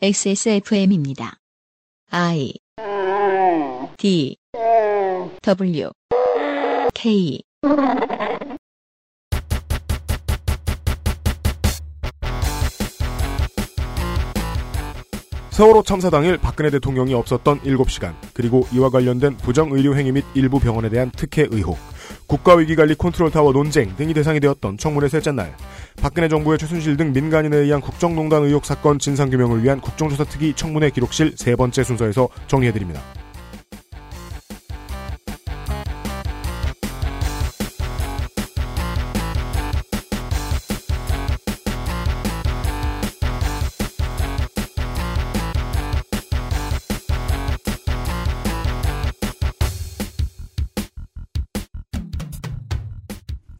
XSFM입니다. I D W K 세월호 참사 당일 박근혜 대통령이 없었던 7시간, 그리고 이와 관련된 부정의료 행위 및 일부 병원에 대한 특혜 의혹, 국가위기관리 컨트롤타워 논쟁 등이 대상이 되었던 청문회 셋째 날, 박근혜 정부의 최순실 등 민간인에 의한 국정농단 의혹 사건 진상규명을 위한 국정조사 특위 청문회 기록실 세 번째 순서에서 정리해드립니다.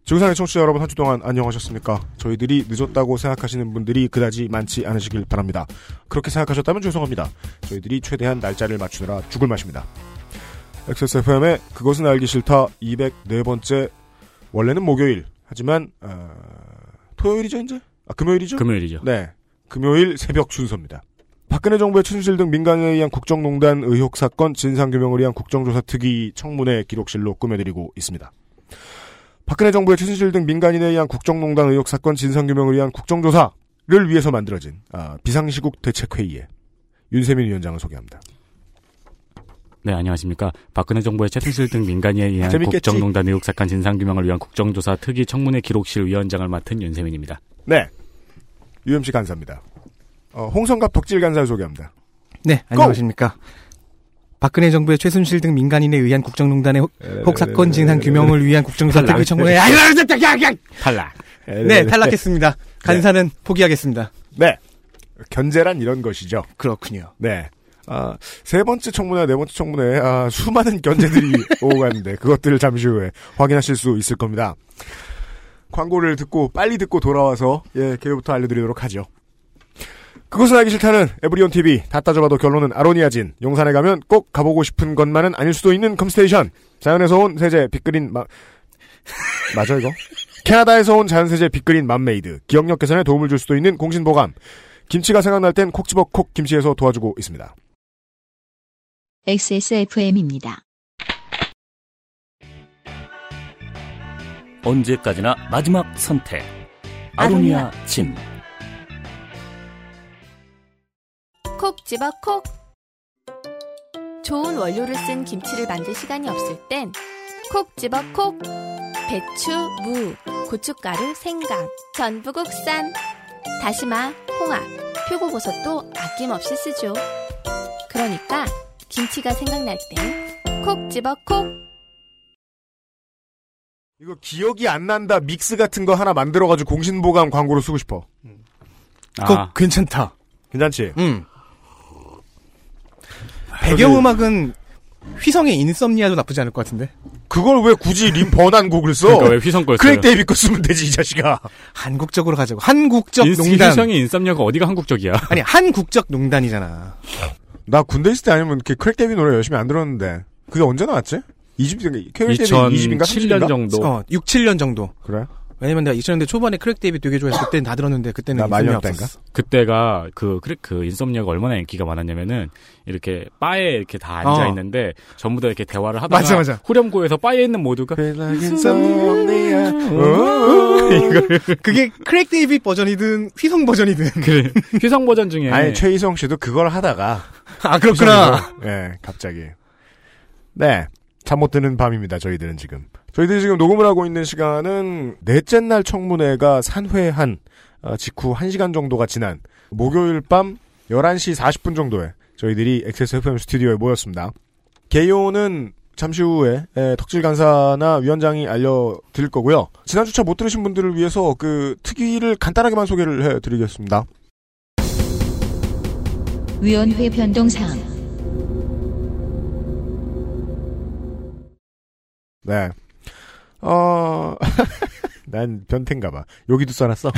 지구상의 청취자 여러분 한 주 동안 안녕하셨습니까? 저희들이 늦었다고 생각하시는 분들이 그다지 많지 않으시길 바랍니다. 그렇게 생각하셨다면 죄송합니다. 저희들이 최대한 날짜를 맞추느라 죽을 맛입니다. XSFM의 그것은 알기 싫다 204번째 원래는 목요일 하지만 어, 토요일이죠 이제? 아 금요일이죠? 금요일이죠. 네. 금요일 새벽 순서입니다. 박근혜 정부의 최순실 등 민간에 의한 국정농단 의혹 사건 진상규명을 위한 국정조사 특위 청문회 기록실로 꾸며드리고 있습니다. 박근혜 정부의 최순실 등 민간인에 의한 국정농단 의혹 사건 진상규명을 위한 국정조사를 위해서 만들어진 아, 비상시국 대책회의에 윤세민 위원장을 소개합니다. 네, 안녕하십니까. 박근혜 정부의 최순실 등 민간인에 의한 재밌겠지? 국정농단 의혹 사건 진상규명을 위한 국정조사 특위 청문회 기록실 위원장을 맡은 윤세민입니다. 네. UMC 간사입니다. 어, 홍성갑 덕질 간사를 소개합니다. 네, 안녕하십니까. 박근혜 정부의 최순실 등 민간인에 의한 국정농단의 혹, 혹 사건 진상 규명을 위한 국정조사 특위 청문회. 탈락. 네, 탈락했습니다. 간사는 포기하겠습니다. 네. 견제란 이런 것이죠. 그렇군요. 네. 아, 세 번째 청문회, 네 번째 청문회, 아, 수많은 견제들이 오고 갔는데, 그것들을 잠시 후에 확인하실 수 있을 겁니다. 광고를 듣고, 빨리 듣고 돌아와서, 예, 개요부터 알려드리도록 하죠. 그것은 알기 싫다는 에브리온 TV. 다 따져봐도 결론은 아로니아진. 용산에 가면 꼭 가보고 싶은 것만은 아닐 수도 있는 컴스테이션. 자연에서 온 세제 빅그린 마, 맞아, 이거? 캐나다에서 온 자연세제 빅그린 맘메이드. 기억력 개선에 도움을 줄 수도 있는 공신보감. 김치가 생각날 땐 콕 집어 콕 김치에서 도와주고 있습니다. XSFM입니다. 언제까지나 마지막 선택. 아로니아 진. 콕 집어 콕. 좋은 원료를 쓴 김치를 만들 시간이 없을 땐 콕 집어 콕. 배추, 무, 고춧가루, 생강, 전부 국산. 다시마, 홍합, 표고버섯도 아낌없이 쓰죠. 그러니까 김치가 생각날 땐 콕 집어 콕. 이거 기억이 안 난다 믹스 같은 거 하나 만들어가지고 공신보감 광고로 쓰고 싶어. 꼭 아, 괜찮다. 괜찮지? 음. 배경음악은 휘성의 Insomnia도 나쁘지 않을 것 같은데. 그걸 왜 굳이 림 번안 곡을 써? 그러니까 왜 휘성 거였어요? Craig David 거 쓰면 되지 이 자식아. 한국적으로 가자고. 한국적 인- 농단. 휘성의 Insomnia가 어디가 한국적이야? 아니, 한국적 농단이잖아. 나 군대 있을 때 아니면 이렇게 Craig David 노래 열심히 안 들었는데 그게 언제 나왔지? 20년 Craig David 20인가 2007년 정도. 어, 6, 7년 정도. 그래? 왜냐면 내가 2000년대 초반에 Craig David 되게 좋아해서 그때는 다 들었는데 그때는 나 Insomnia? 없었어. 그때가 그 Craig 그 Insomnia가 얼마나 인기가 많았냐면은 이렇게 바에 이렇게 다 앉아 어. 있는데 전부 다 이렇게 대화를 하다가 맞아, 맞아. 후렴구에서 바에 있는 모두가 그게 Craig David 버전이든 휘성 버전이든. 그래 휘성 버전 중에 아니 최희성 씨도 그걸 하다가 아, 그렇구나. 예, 갑자기. 네. 잠 못 드는 밤입니다. 저희들은 지금. 저희들이 지금 녹음을 하고 있는 시간은 넷째 날 청문회가 산회한 어, 직후 1시간 정도가 지난 목요일 밤 11시 40분 정도에 저희들이 XSFM 스튜디오에 모였습니다. 개요는 잠시 후에 에, 덕질 간사나 위원장이 알려드릴 거고요. 지난주차 못 들으신 분들을 위해서 그 특위를 간단하게만 소개를 해드리겠습니다. 위원회 변동사항 네. 어, 난 변태인가 봐. 여기도 써놨어.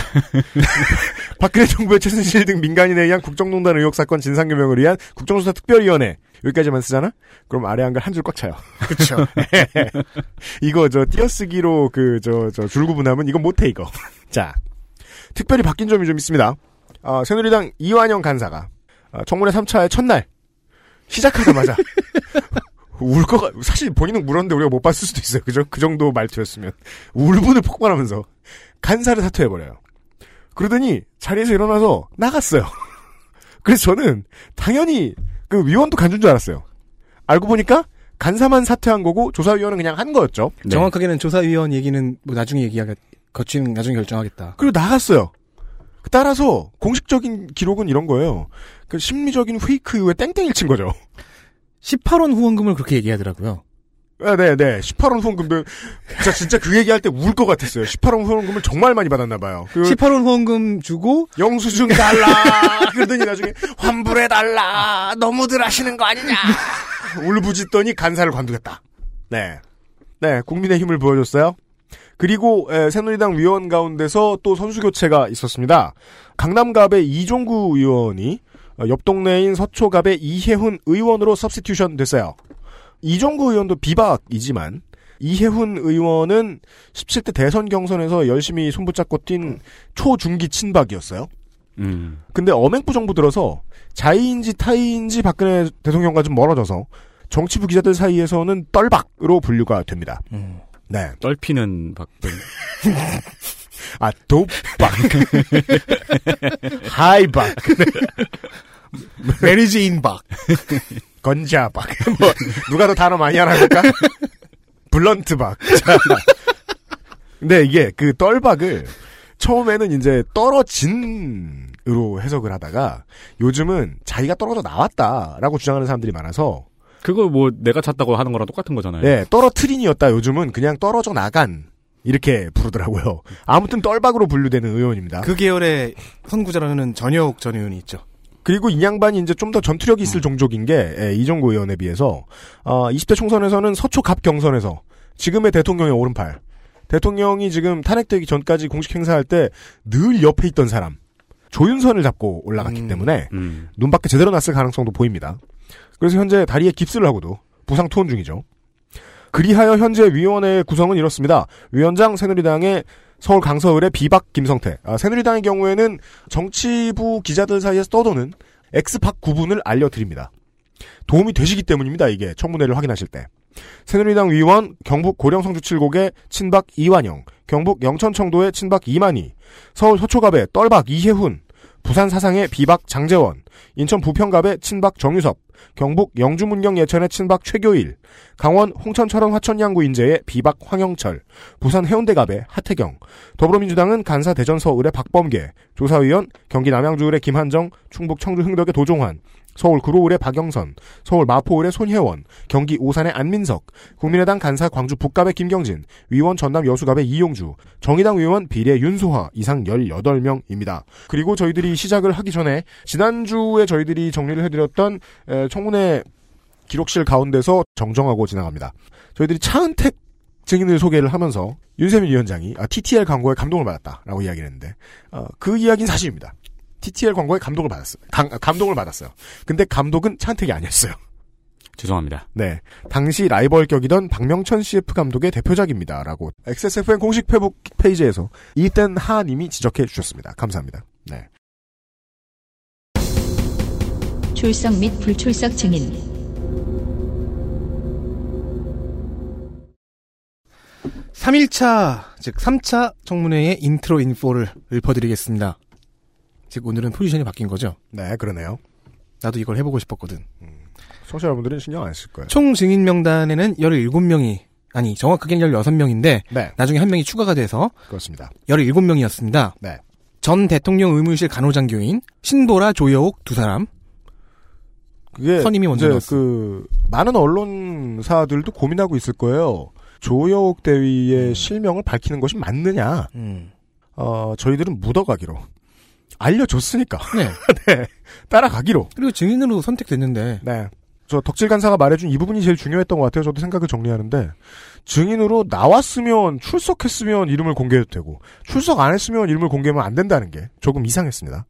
박근혜 정부의 최순실 등 민간인에 의한 국정농단 의혹 사건 진상규명을 위한 국정조사 특별위원회. 여기까지만 쓰잖아? 그럼 아래 한글 한 줄 꽉 차요. 그쵸. 이거 저 띄어쓰기로 그 저 저 줄구분하면 이거 못해 이거. 자, 특별히 바뀐 점이 좀 있습니다. 아, 새누리당 이완영 간사가 아, 청문회 3차의 첫날 시작하자마자 울 거가 사실 본인은 울었는데 우리가 못 봤을 수도 있어요. 그죠? 그 정도 말투였으면 울분을 폭발하면서 간사를 사퇴해버려요. 그러더니 자리에서 일어나서 나갔어요. 그래서 저는 당연히 그 위원도 간준 줄 알았어요. 알고 보니까 간사만 사퇴한 거고 조사위원은 그냥 한 거였죠. 네. 정확하게는 조사위원 얘기는 뭐 나중에 얘기하겠, 거치는 나중에 결정하겠다. 그리고 나갔어요. 따라서 공식적인 기록은 이런 거예요. 그 심리적인 페이크 이후에 땡땡이를 친 거죠. 18원 후원금을 그렇게 얘기하더라고요. 아, 네, 네. 18원 후원금도 진짜 진짜 그 얘기할 때 울 것 같았어요. 18원 후원금을 정말 많이 받았나 봐요. 그 18원 후원금 주고 영수증 달라. 그러더니 나중에 환불해 달라. 너무들 하시는 거 아니냐. 울부짖더니 간사를 관두겠다. 네. 네, 국민의 힘을 보여줬어요. 그리고 에, 새누리당 위원 가운데서 또 선수 교체가 있었습니다. 강남갑의 이종구 의원이 어, 옆 동네인 서초갑의 이혜훈 의원으로 substitution 됐어요. 이종구 의원도 비박이지만 이혜훈 의원은 17대 대선 경선에서 열심히 손붙잡고 뛴 초중기 친박이었어요. 음. 근데 이명박 정부 들어서 자의인지 타의인지 박근혜 대통령과 좀 멀어져서 정치부 기자들 사이에서는 떨박으로 분류가 됩니다. 음. 네. 떨피는 박근. 아, dope박. high박. Mary Jane 박. ganja 박. 뭐, 누가 더 단어 많이 알아볼까? blunt 박. 자. 근데 이게 그 떨박을 처음에는 이제 떨어진으로 해석을 하다가 요즘은 자기가 떨어져 나왔다라고 주장하는 사람들이 많아서 그거 뭐 내가 찾다고 하는 거랑 똑같은 거잖아요. 네, 떨어트린이었다. 요즘은 그냥 떨어져 나간 이렇게 부르더라고요. 아무튼 떨박으로 분류되는 의원입니다. 그 계열의 선구자로는 전효욱 전 의원이 있죠. 그리고 이 양반이 이제 좀 더 전투력이 음. 있을 종족인 게 예, 이정구 의원에 비해서 어, 20대 총선에서는 서초 갑 경선에서 지금의 대통령의 오른팔 대통령이 지금 탄핵되기 전까지 공식 행사할 때 늘 옆에 있던 사람 조윤선을 잡고 올라갔기 음. 때문에 음. 눈 밖에 제대로 났을 가능성도 보입니다. 그래서 현재 다리에 깁스를 하고도 부상 투혼 중이죠. 그리하여 현재 위원회 구성은 이렇습니다. 위원장 새누리당의 서울 강서을의 비박 김성태. 아, 새누리당의 경우에는 정치부 기자들 사이에서 떠도는 엑스팍 구분을 알려드립니다. 도움이 되시기 때문입니다. 이게 청문회를 확인하실 때. 새누리당 위원 경북 고령성주 칠곡의 친박 이완영, 경북 영천청도의 친박 이만희, 서울 서초갑의 떨박 이혜훈, 부산 사상의 비박 장재원, 인천 부평갑의 친박 정유섭, 경북 영주문경 예천의 친박 최교일, 강원 홍천 철원 화천 양구 인제의 비박 황영철, 부산 해운대갑의 하태경, 더불어민주당은 간사 대전 서울의 박범계, 조사위원 경기 남양주을의 김한정, 충북 청주 흥덕의 도종환, 서울 구로을의 박영선, 서울 마포을의 손혜원, 경기 오산의 안민석, 국민의당 간사 광주 북갑의 김경진, 위원 전남 여수갑의 이용주, 정의당 위원 비례 윤소화 이상 18명입니다. 그리고 저희들이 시작을 하기 전에 지난주에 저희들이 정리를 해드렸던 에, 청문회 기록실 가운데서 정정하고 지나갑니다. 저희들이 차은택 증인을 소개를 하면서 윤세민 위원장이 아, TTL 광고에 감동을 받았다라고 이야기를 했는데 어, 그 이야기는 사실입니다. TTL 광고에 감동을 받았어요. 감, 감동을 받았어요. 근데 감독은 차은택이 아니었어요. 죄송합니다. 네. 당시 라이벌 격이던 박명천 CF 감독의 대표작입니다. 라고 XSFN 공식 페북 페이지에서 이땐 하님이 지적해 주셨습니다. 감사합니다. 네. 출석 및 불출석 증인 3일차, 즉 3차 청문회의 intro info를 읊어드리겠습니다. 즉 오늘은 포지션이 바뀐 거죠. 네, 그러네요. 나도 이걸 해보고 싶었거든. 청취자 여러분들은 신경 안 쓸 거예요. 총 증인 명단에는 17명이, 아니 정확하게는 16명인데 네, 나중에 한 명이 추가가 돼서 그렇습니다. 17명이었습니다. 네. 전 대통령 의무실 간호장교인 신보라 조여옥 두 사람, 그게 선임이 먼저 나왔어. 그 많은 언론사들도 고민하고 있을 거예요. 조여옥 대위의 실명을 밝히는 것이 맞느냐? 음. 어, 저희들은 묻어가기로 알려줬으니까 네. 네, 따라가기로. 그리고 증인으로 선택됐는데 네. 저 덕질 간사가 말해준 이 부분이 제일 중요했던 것 같아요. 저도 생각을 정리하는데 증인으로 나왔으면 출석했으면 이름을 공개해도 되고 출석 안 했으면 이름을 공개하면 안 된다는 게 조금 이상했습니다.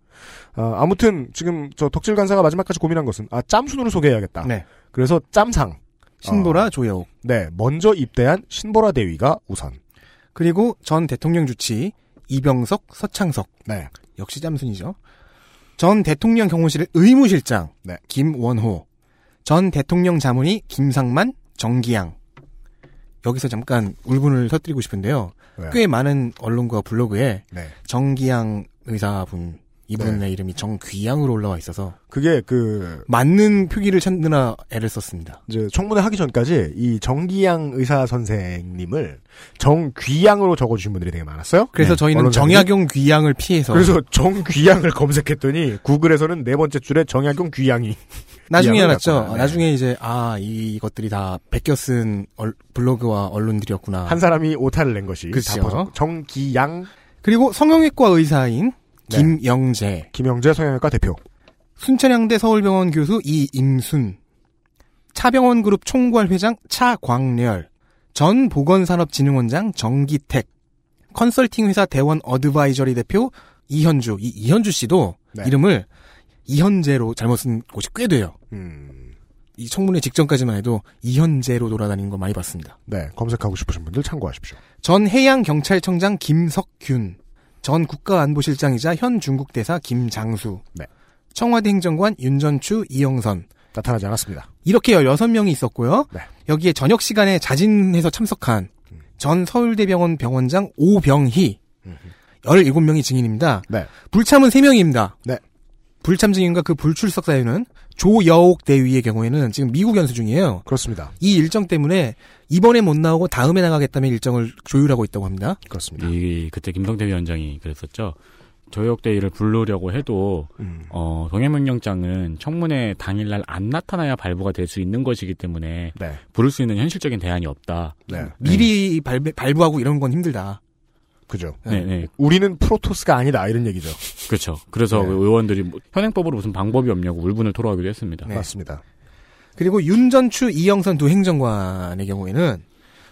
어, 아무튼 지금 저 덕질 간사가 마지막까지 고민한 것은 아 짬순으로 소개해야겠다. 네. 그래서 짬상. 신보라 조여옥 네, 먼저 입대한 신보라 대위가 우선. 그리고 전 대통령 주치 이병석 서창석 네. 역시 짬순이죠. 전 대통령 경호실 의무실장 네. 김원호, 전 대통령 자문의 김상만, 정기양. 여기서 잠깐 울분을 터뜨리고 싶은데요. 왜요? 꽤 많은 언론과 블로그에 네. 정기양 의사분 이분의 이름이 정귀양으로 올라와 있어서 그게 그 맞는 표기를 찾느라 애를 썼습니다. 이제 청문회 하기 전까지 이 정기양 의사 선생님을 정귀양으로 적어주신 분들이 되게 많았어요. 그래서 네, 저희는. 정약용 귀양을 피해서 그래서 정귀양을 검색했더니 구글에서는 네 번째 줄에 정약용 귀양이 나중에 알았죠. 네. 나중에 이제 아 이것들이 다 베껴 쓴 얼- 블로그와 언론들이었구나. 한 사람이 오타를 낸 것이 퍼져. 정기양 그리고 성형외과 의사인 네. 김영재, 김영재 성형외과 대표. 순천향대 서울병원 교수 이임순, 차병원 그룹 총괄 회장 차광렬, 전 보건산업진흥원장 정기택, 컨설팅 회사 대원 어드바이저리 대표 이현주, 이 이현주 씨도 네. 이름을 이현재로 잘못 쓴 곳이 꽤 돼요. 음, 이 청문회 직전까지만 해도 이현재로 돌아다니는 거 많이 봤습니다. 네 검색하고 싶으신 분들 참고하십시오. 전 해양경찰청장 김석균, 전 국가안보실장이자 현 중국 대사 김장수, 네. 청와대 행정관 윤전추 이영선 나타나지 않았습니다. 이렇게 16명이 있었고요. 네. 여기에 저녁 시간에 자진해서 참석한 전 서울대병원 병원장 오병희 17명이 증인입니다. 네. 불참은 3명입니다. 네. 불참 증인과 그 불출석 사유는 조여옥 대위의 경우에는 지금 미국 연수 중이에요. 그렇습니다. 이 일정 때문에 이번에 못 나오고 다음에 나가겠다면 일정을 조율하고 있다고 합니다. 그렇습니다. 이 그때 김성태 위원장이 그랬었죠. 조혁대의를 부르려고 해도 음, 어, 동해명령장은 청문회 당일날 안 나타나야 발부가 될 수 있는 것이기 때문에 네. 부를 수 있는 현실적인 대안이 없다. 네. 미리 발, 발부하고 이런 건 힘들다. 그죠. 네, 네, 우리는 프로토스가 아니다 이런 얘기죠. 그렇죠. 그래서 네. 그 의원들이 뭐 현행법으로 무슨 방법이 없냐고 울분을 토로하기도 했습니다. 네. 맞습니다. 그리고 윤전추 이영선 두 행정관의 경우에는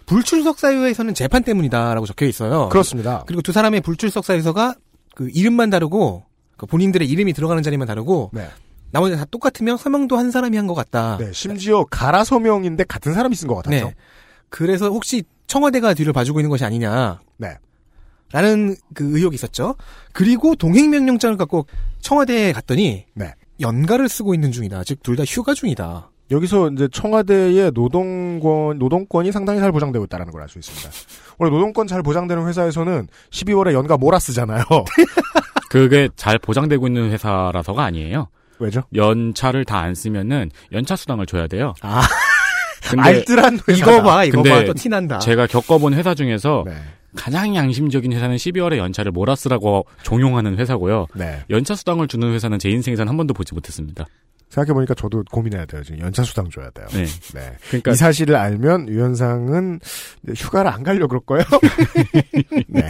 불출석 사유에서는 재판 때문이다라고 적혀 있어요. 그렇습니다. 그리고 두 사람의 불출석 사유서가 그 이름만 다르고 그 본인들의 이름이 들어가는 자리만 다르고 네. 나머지 다 똑같으면 서명도 한 사람이 한 것 같다. 네. 심지어 가라 서명인데 같은 사람이 쓴 것 같았죠. 네. 그래서 혹시 청와대가 뒤를 봐주고 있는 것이 아니냐. 네. 라는 그 의혹이 있었죠. 그리고 동행명령장을 갖고 청와대에 갔더니 네. 연가를 쓰고 있는 중이다. 즉 둘 다 휴가 중이다. 여기서 이제 청와대의 노동권 노동권이 상당히 잘 보장되고 있다는 걸 알 수 있습니다. 원래 노동권 잘 보장되는 회사에서는 12월에 연가 몰아 쓰잖아요. 그게 잘 보장되고 있는 회사라서가 아니에요. 왜죠? 연차를 다 안 쓰면은 연차 수당을 줘야 돼요. 아, 근데 알뜰한 회사. 이거 봐, 이거 봐, 또 티난다. 제가 겪어본 회사 중에서 네. 가장 양심적인 회사는 12월에 연차를 몰아쓰라고 종용하는 회사고요. 네. 연차 수당을 주는 회사는 제 인생에선 한 번도 보지 못했습니다. 생각해보니까 저도 고민해야 돼요. 지금 연차 수당 줘야 돼요. 네. 네. 그러니까 이 사실을 알면 유현상은 휴가를 안 가려 그럴 거예요. 네.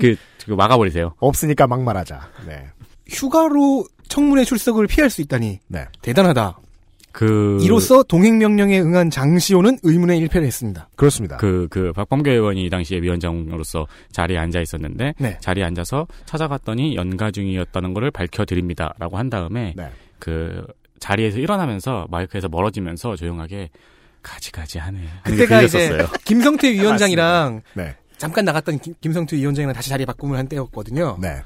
그, 그 막아버리세요. 없으니까 막말하자. 네. 휴가로 청문회 출석을 피할 수 있다니 네. 대단하다. 그 이로써 동행 명령에 응한 장시호는 의문의 일패를 했습니다. 그렇습니다. 그, 그, 박범계 의원이 이 당시에 위원장으로서 자리에 앉아 있었는데, 네. 자리에 앉아서 찾아갔더니 연가 중이었다는 것을 밝혀 드립니다. 라고 한 다음에, 네. 그, 자리에서 일어나면서 마이크에서 멀어지면서 조용하게, 가지가지 하네. 그때가 이제 김성태 위원장이랑 네. 잠깐 나갔던 김, 김성태 위원장이랑 다시 자리 바꿈을 한 때였거든요. 네.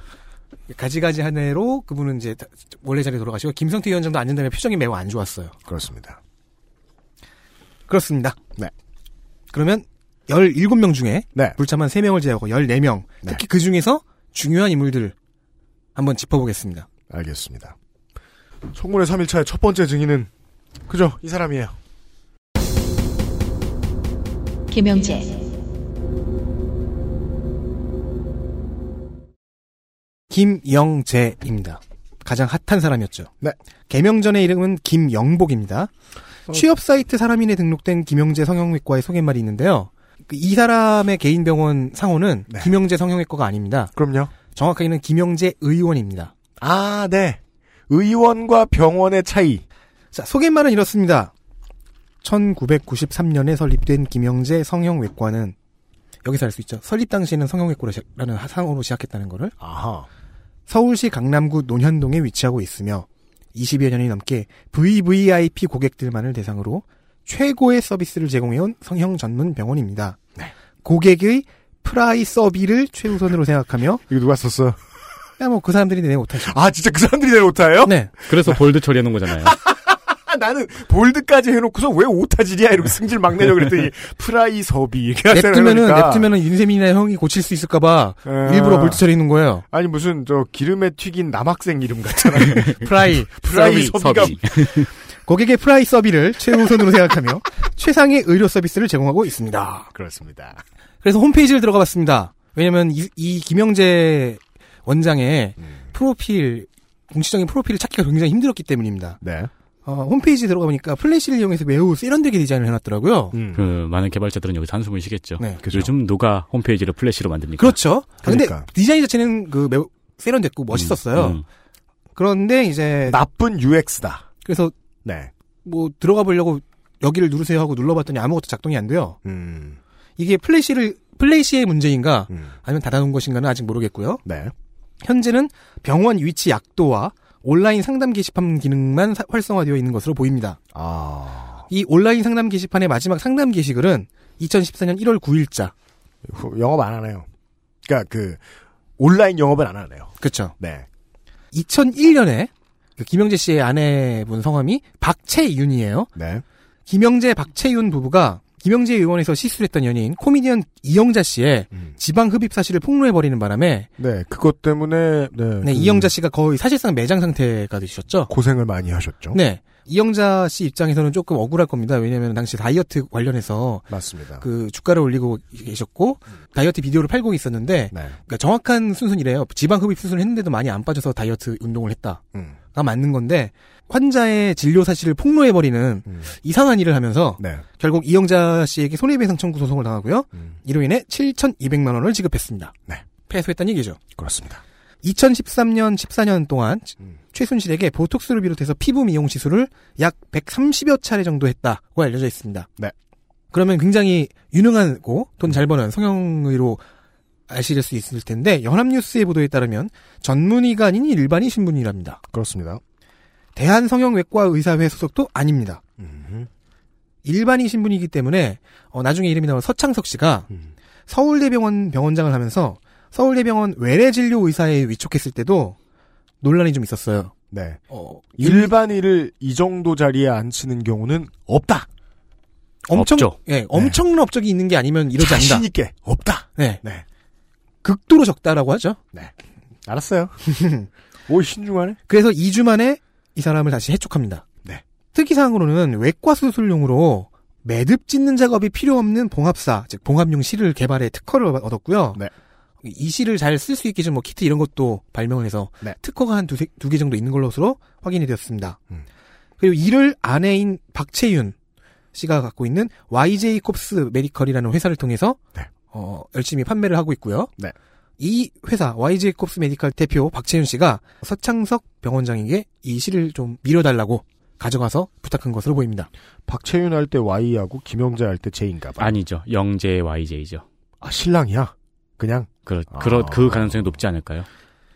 가지가지 한 해로 그분은 이제 다- 원래 자리에 돌아가시고 김성태 위원장도 앉은 다음에 표정이 매우 안 좋았어요. 그렇습니다. 그렇습니다. 네. 그러면 17명 중에 네. 불참한 3명을 제외하고 14명, 네. 특히 그 중에서 중요한 인물들 한번 짚어보겠습니다. 알겠습니다. 청문회 3일차의 첫 번째 증인은 그죠? 이 사람이에요. 김영재, 김영재입니다. 가장 핫한 사람이었죠. 네. 개명 전의 이름은 김영복입니다. 취업 사이트 사람인에 등록된 김영재 성형외과의 소개말이 있는데요. 그이 사람의 개인 병원 상호는 네. 김영재 성형외과가 아닙니다. 그럼요. 정확하게는 김영재 의원입니다. 아, 네. 의원과 병원의 차이. 자, 소개말은 이렇습니다. 1993년에 설립된 김영재 성형외과는 여기서 알 수 있죠. 설립 당시에는 성형외과라는 상호로 시작했다는 거를 아하. 서울시 강남구 논현동에 위치하고 있으며 20여 년이 넘게 VVIP 고객들만을 대상으로 최고의 서비스를 제공해온 성형 전문 병원입니다. 네. 고객의 프라이 서비를 최우선으로 생각하며 이거 누가 썼어? 야, 뭐, 그 사람들이 내 오타죠. 아, 진짜 그 사람들이 내 오타예요? 네. 그래서 bold 처리해놓은 거잖아요. 아, 나는 bold까지 해놓고서 왜 오타질이야? 이러고 승질 막 내려 그랬더니 프라이 섭이 이렇게 냅두면은. 냅두면은 윤세민이나 형이 고칠 수 있을까봐 아. 일부러 bold 처리는 거예요. 아니 무슨 저 기름에 튀긴 남학생 이름 같잖아요. 프라이. 프라이 섭이가 섭이. 고객의 프라이 서비를 최우선으로 생각하며 최상의 의료 서비스를 제공하고 있습니다. 아, 그렇습니다. 그래서 홈페이지를 들어가 봤습니다. 왜냐면 이, 이 김영재 원장의 음. 프로필, 공식적인 프로필을 찾기가 굉장히 힘들었기 때문입니다. 네. 어, 홈페이지 들어가 보니까 플래시를 이용해서 매우 세련되게 디자인을 해놨더라고요. 음. 그 많은 개발자들은 여기서 한숨을 쉬겠죠. 네. 그죠. 요즘 누가 홈페이지를 플래시로 만듭니까? 그렇죠. 아, 근데 그러니까. 디자인 자체는 그 매우 세련됐고 멋있었어요. 음. 그런데 이제 나쁜 UX다. 그래서 네. 뭐 들어가 보려고 여기를 누르세요 하고 눌러봤더니 아무것도 작동이 안 돼요. 음. 이게 플래시를 플래시의 문제인가 음. 아니면 닫아놓은 것인가는 아직 모르겠고요. 네. 현재는 병원 위치 약도와 온라인 상담 게시판 기능만 사- 활성화되어 있는 것으로 보입니다. 아. 이 온라인 상담 게시판의 마지막 상담 게시글은 2014년 1월 9일자. 후- 영업 안 하네요. 그러니까 그 온라인 영업은 안 하네요. 그렇죠. 네. 2001년에 그 김영재 씨의 아내분 성함이 박채윤이에요. 네. 김영재 박채윤 부부가 김영재 의원에서 시술했던 연예인 코미디언 이영자 씨의 음. 지방 흡입 사실을 폭로해 버리는 바람에 네. 그것 때문에 네. 네, 그 이영자 씨가 거의 사실상 매장 상태가 되셨죠. 고생을 많이 하셨죠. 네. 이영자 씨 입장에서는 조금 억울할 겁니다. 왜냐하면 당시 다이어트 관련해서 맞습니다. 그 주가를 올리고 계셨고 다이어트 비디오를 팔고 있었는데 네. 그러니까 정확한 순순 이래요. 지방 흡입 수술을 했는데도 많이 안 빠져서 다이어트 운동을 했다가 음. 맞는 건데 환자의 진료 사실을 폭로해버리는 음. 이상한 일을 하면서 네. 결국 이영자 씨에게 손해배상 청구 소송을 당하고요. 음. 이로 인해 7,200만 원을 지급했습니다. 네. 패소했다는 얘기죠. 그렇습니다. 2013년, 14년 동안 음. 최순실에게 보톡스를 비롯해서 피부 미용 시술을 약 130여 차례 정도 했다고 알려져 있습니다. 네. 그러면 굉장히 유능하고 돈 잘 버는 성형의로 아실 수 있을 텐데 연합뉴스의 보도에 따르면 전문의가 아닌 일반인 신분이랍니다. 그렇습니다. 대한성형외과 의사회 소속도 아닙니다. 음. 일반인 신분이기 때문에 어, 나중에 이름이 나온 서창석 씨가 음. 서울대병원 병원장을 하면서 서울대병원 외래진료 의사에 위촉했을 때도 논란이 좀 있었어요. 네. 어, 일반인을 이 정도 자리에 앉히는 경우는 없다. 엄청 없죠. 예, 엄청난 업적이 있는 게 아니면 이러지 않는다. 자신 있게 없다. 네. 네. 극도로 적다라고 하죠. 알았어요. 오 신중하네. 그래서 2주 만에 이 사람을 다시 해촉합니다. 네. 특이사항으로는 외과 수술용으로 매듭 짓는 작업이 필요 없는 봉합사, 즉 봉합용 실을 개발해 특허를 얻었고요. 네. 이 실을 잘 쓸 수 있게 좀 뭐 키트 이런 것도 발명을 해서 네. 특허가 한 두 개 정도 있는 걸로서 확인이 되었습니다. 음. 그리고 이를 아내인 박채윤 씨가 갖고 있는 YJ 콥스 메디컬이라는 회사를 통해서 네. 어, 열심히 판매를 하고 있고요. 네. 이 회사 YJ 콥스 메디컬 대표 박채윤 씨가 서창석 병원장에게 이 실을 좀 밀어달라고 가져가서 부탁한 것으로 보입니다. 박채윤 할 때 Y하고 김영재 할 때 J인가 봐. 아니죠. 영재 YJ죠. 아, 신랑이야. 그냥 그러, 아. 그 가능성이 높지 않을까요?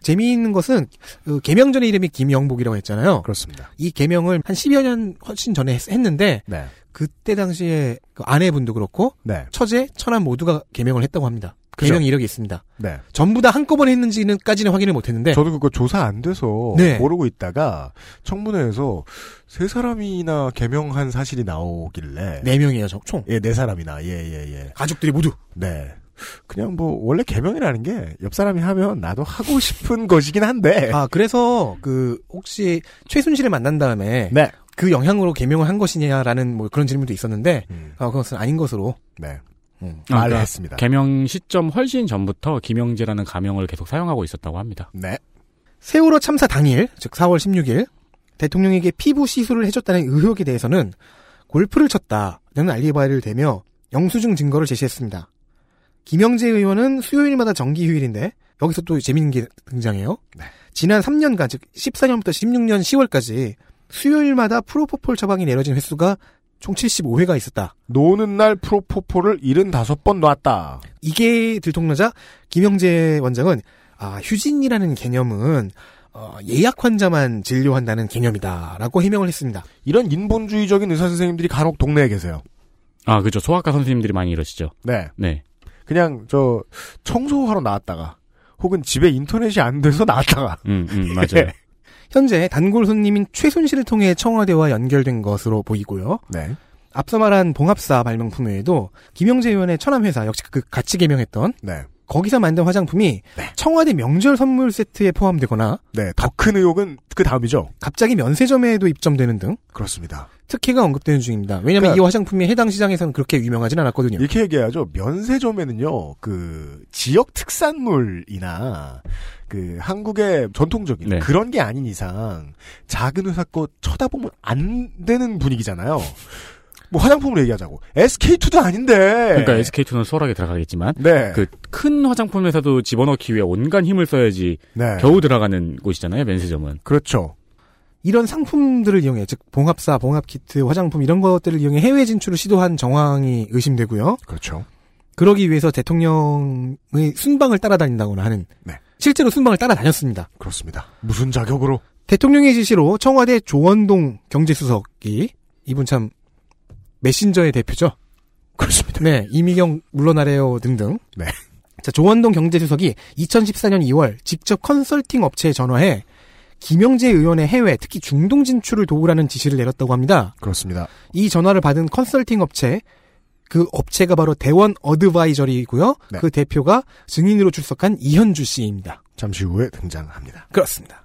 재미있는 것은 그 개명 전에 이름이 김영복이라고 했잖아요. 그렇습니다. 이 개명을 한 10여 년 훨씬 전에 했, 는데 네. 그때 당시에 그 아내분도 그렇고 네. 처제, 처남 모두가 개명을 했다고 합니다. 그죠. 개명 이력이 있습니다. 네. 전부 다 한꺼번에 했는지는까지는 확인을 못했는데 저도 그거 조사 안 돼서 네. 모르고 있다가 청문회에서 세 사람이나 개명한 사실이 나오길래 네 명이에요, 저- 총 예, 네 사람이나 예, 예, 예. 가족들이 모두. 네. 그냥 뭐 원래 개명이라는 게 옆 사람이 하면 나도 하고 싶은 것이긴 한데. 아 그래서 그 혹시 최순실을 만난 다음에 네. 그 영향으로 개명을 한 것이냐라는 뭐 그런 질문도 있었는데 음, 아, 그것은 아닌 것으로. 네. 음. 말을 그러니까 했습니다. 개명 시점 훨씬 전부터 김영재라는 가명을 계속 사용하고 있었다고 합니다. 네. 세월호 참사 당일, 즉 4월 16일 대통령에게 피부 시술을 해줬다는 의혹에 대해서는 골프를 쳤다는 알리바이를 대며 영수증 증거를 제시했습니다. 김영재 의원은 수요일마다 정기 휴일인데 여기서 또 재밌는 게 등장해요. 네. 지난 3년간 즉 14년부터 16년 10월까지 수요일마다 프로포폴 처방이 내려진 횟수가 총 75회가 있었다. 노는 날 프로포폴을 75번 놨다. 이게 들통나자 김영재 원장은 아 휴진이라는 개념은 어, 예약 환자만 진료한다는 개념이다라고 해명을 했습니다. 이런 인본주의적인 의사 선생님들이 간혹 동네에 계세요. 아, 그죠. 소아과 선생님들이 많이 이러시죠. 네. 네. 그냥 저 청소하러 나왔다가 혹은 집에 인터넷이 안 돼서 나왔다가 음, 음, 맞아요. 예. 현재 단골 손님인 최순실을 통해 청와대와 연결된 것으로 보이고요. 네. 앞서 말한 봉합사 발명품 외에도 김영재 의원의 천암회사 역시 그 같이 개명했던 네. 거기서 만든 화장품이 청와대 명절 선물 세트에 포함되거나 네. 더 큰 의혹은 그 다음이죠. 갑자기 면세점에도 입점되는 등 그렇습니다. 특혜가 언급되는 중입니다. 왜냐하면 그러니까- 이 화장품이 해당 시장에서는 그렇게 유명하진 않았거든요. 이렇게 얘기하죠. 면세점에는요, 그, 지역 특산물이나, 그, 한국의 전통적인 네. 그런 게 아닌 이상, 작은 회사 거 쳐다보면 안 되는 분위기잖아요. 뭐 화장품으로 얘기하자고. SK2도 아닌데! 그러니까 SK2는 수월하게 들어가겠지만 네. 그큰 화장품 회사도 집어넣기 위해 온갖 힘을 써야지 네. 겨우 들어가는 곳이잖아요. 면세점은. 그렇죠. 이런 상품들을 이용해 즉 봉합사, 봉합키트, 화장품 이런 것들을 이용해 해외 진출을 시도한 정황이 의심되고요. 그렇죠. 그러기 위해서 대통령의 순방을 따라다닌다거나 하는 네. 실제로 순방을 따라다녔습니다. 그렇습니다. 무슨 자격으로? 대통령의 지시로 청와대 조원동 경제수석이 이분 참 메신저의 대표죠. 그렇습니다. 네, 이미경 물러나래요 등등. 네. 자, 조원동 경제수석이 2014년 2월 직접 컨설팅 업체에 전화해 김영재 의원의 해외, 특히 중동 진출을 도우라는 지시를 내렸다고 합니다. 그렇습니다. 이 전화를 받은 컨설팅 업체, 그 업체가 바로 대원 어드바이저리고요. 네. 그 대표가 증인으로 출석한 이현주 씨입니다. 잠시 후에 등장합니다. 그렇습니다.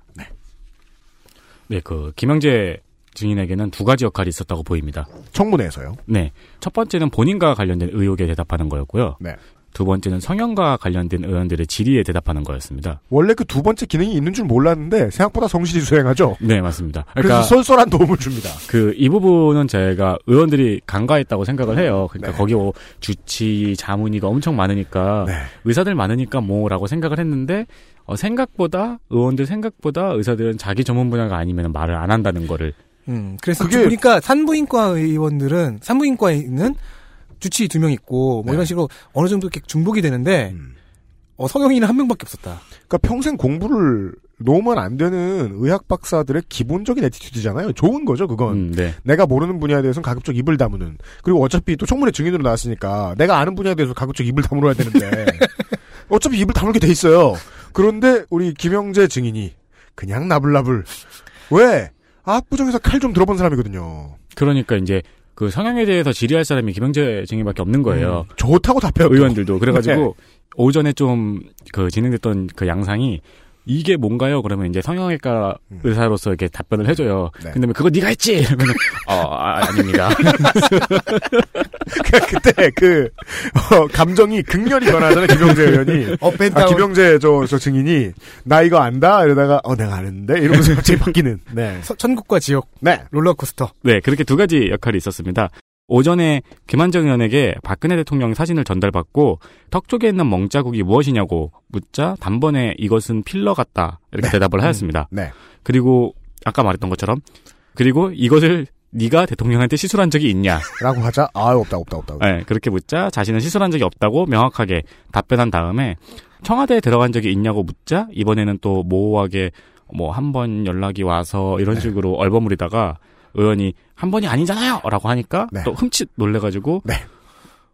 네, 그 김영재 증인에게는 두 가지 역할이 있었다고 보입니다. 청문회에서요. 네. 첫 번째는 본인과 관련된 의혹에 대답하는 거였고요. 네. 두 번째는 성형과 관련된 의원들의 질의에 대답하는 거였습니다. 원래 그 두 번째 기능이 있는 줄 몰랐는데, 생각보다 성실히 수행하죠. 네, 맞습니다. 그래서 그러니까 쏠쏠한 도움을 줍니다. 그 이 부분은 제가 의원들이 간과했다고 생각을 해요. 그러니까 네. 거기 뭐 주치, 자문위가 엄청 많으니까 네. 의사들 많으니까 뭐라고 생각을 했는데 어, 생각보다 의원들 생각보다 의사들은 자기 전문 분야가 아니면 말을 안 한다는 거를 음, 그래서 그게- 보니까 산부인과 의원들은 산부인과에 있는 주치 두명 있고 뭐 네. 이런 식으로 어느 정도 이렇게 중복이 되는데 음. 어, 성형이는 한 명밖에 없었다. 그러니까 평생 공부를 놓으면 안 되는 의학 박사들의 기본적인 에티튜드잖아요. 좋은 거죠, 그건. 음, 네. 내가 모르는 분야에 대해서는 가급적 입을 다무는. 그리고 어차피 또 청문회 증인으로 나왔으니까 내가 아는 분야에 대해서 가급적 입을 다물어야 되는데 어차피 입을 다물게 돼 있어요. 그런데 우리 김영재 증인이 그냥 나불나불 왜 압구정에서 칼 좀 들어본 사람이거든요. 그러니까 이제 그 성형에 대해서 질의할 사람이 김영재 증인밖에 없는 거예요. 음, 좋다고 답해요. 또. 의원들도 그래가지고 네. 오전에 좀 그 진행됐던 그 양상이 이게 뭔가요? 그러면 이제 성형외과 음. 의사로서 이렇게 답변을 해줘요. 네. 근데 그거 네가 했지? 이러면 어 아, 아닙니다. 그때 그 어, 감정이 극렬히 변하잖아요. 김영재 의원이. 아, up and down. 김영재 저, 저 증인이 나 이거 안다 이러다가 어 내가 아는데 이러면서 갑자기 바뀌는. 네. 서- 천국과 지옥 네. 롤러코스터. 네, 그렇게 두 가지 역할이 있었습니다. 오전에 김한정 의원에게 박근혜 대통령 사진을 전달받고 턱 쪽에 있는 멍자국이 무엇이냐고 묻자 단번에 이것은 필러 같다 이렇게 네. 대답을 하였습니다. 네. 그리고 아까 말했던 것처럼 그리고 이것을 네가 대통령한테 시술한 적이 있냐? 라고 하자 아 없다 없다 없다. 네, 그렇게 묻자 자신은 시술한 적이 없다고 명확하게 답변한 다음에 청와대에 들어간 적이 있냐고 묻자 이번에는 또 모호하게 뭐 한 번 연락이 와서 이런 네. 식으로 얼버무리다가 의원이 한 번이 아니잖아요!라고 하니까 네. 또 흠칫 놀래가지고 네.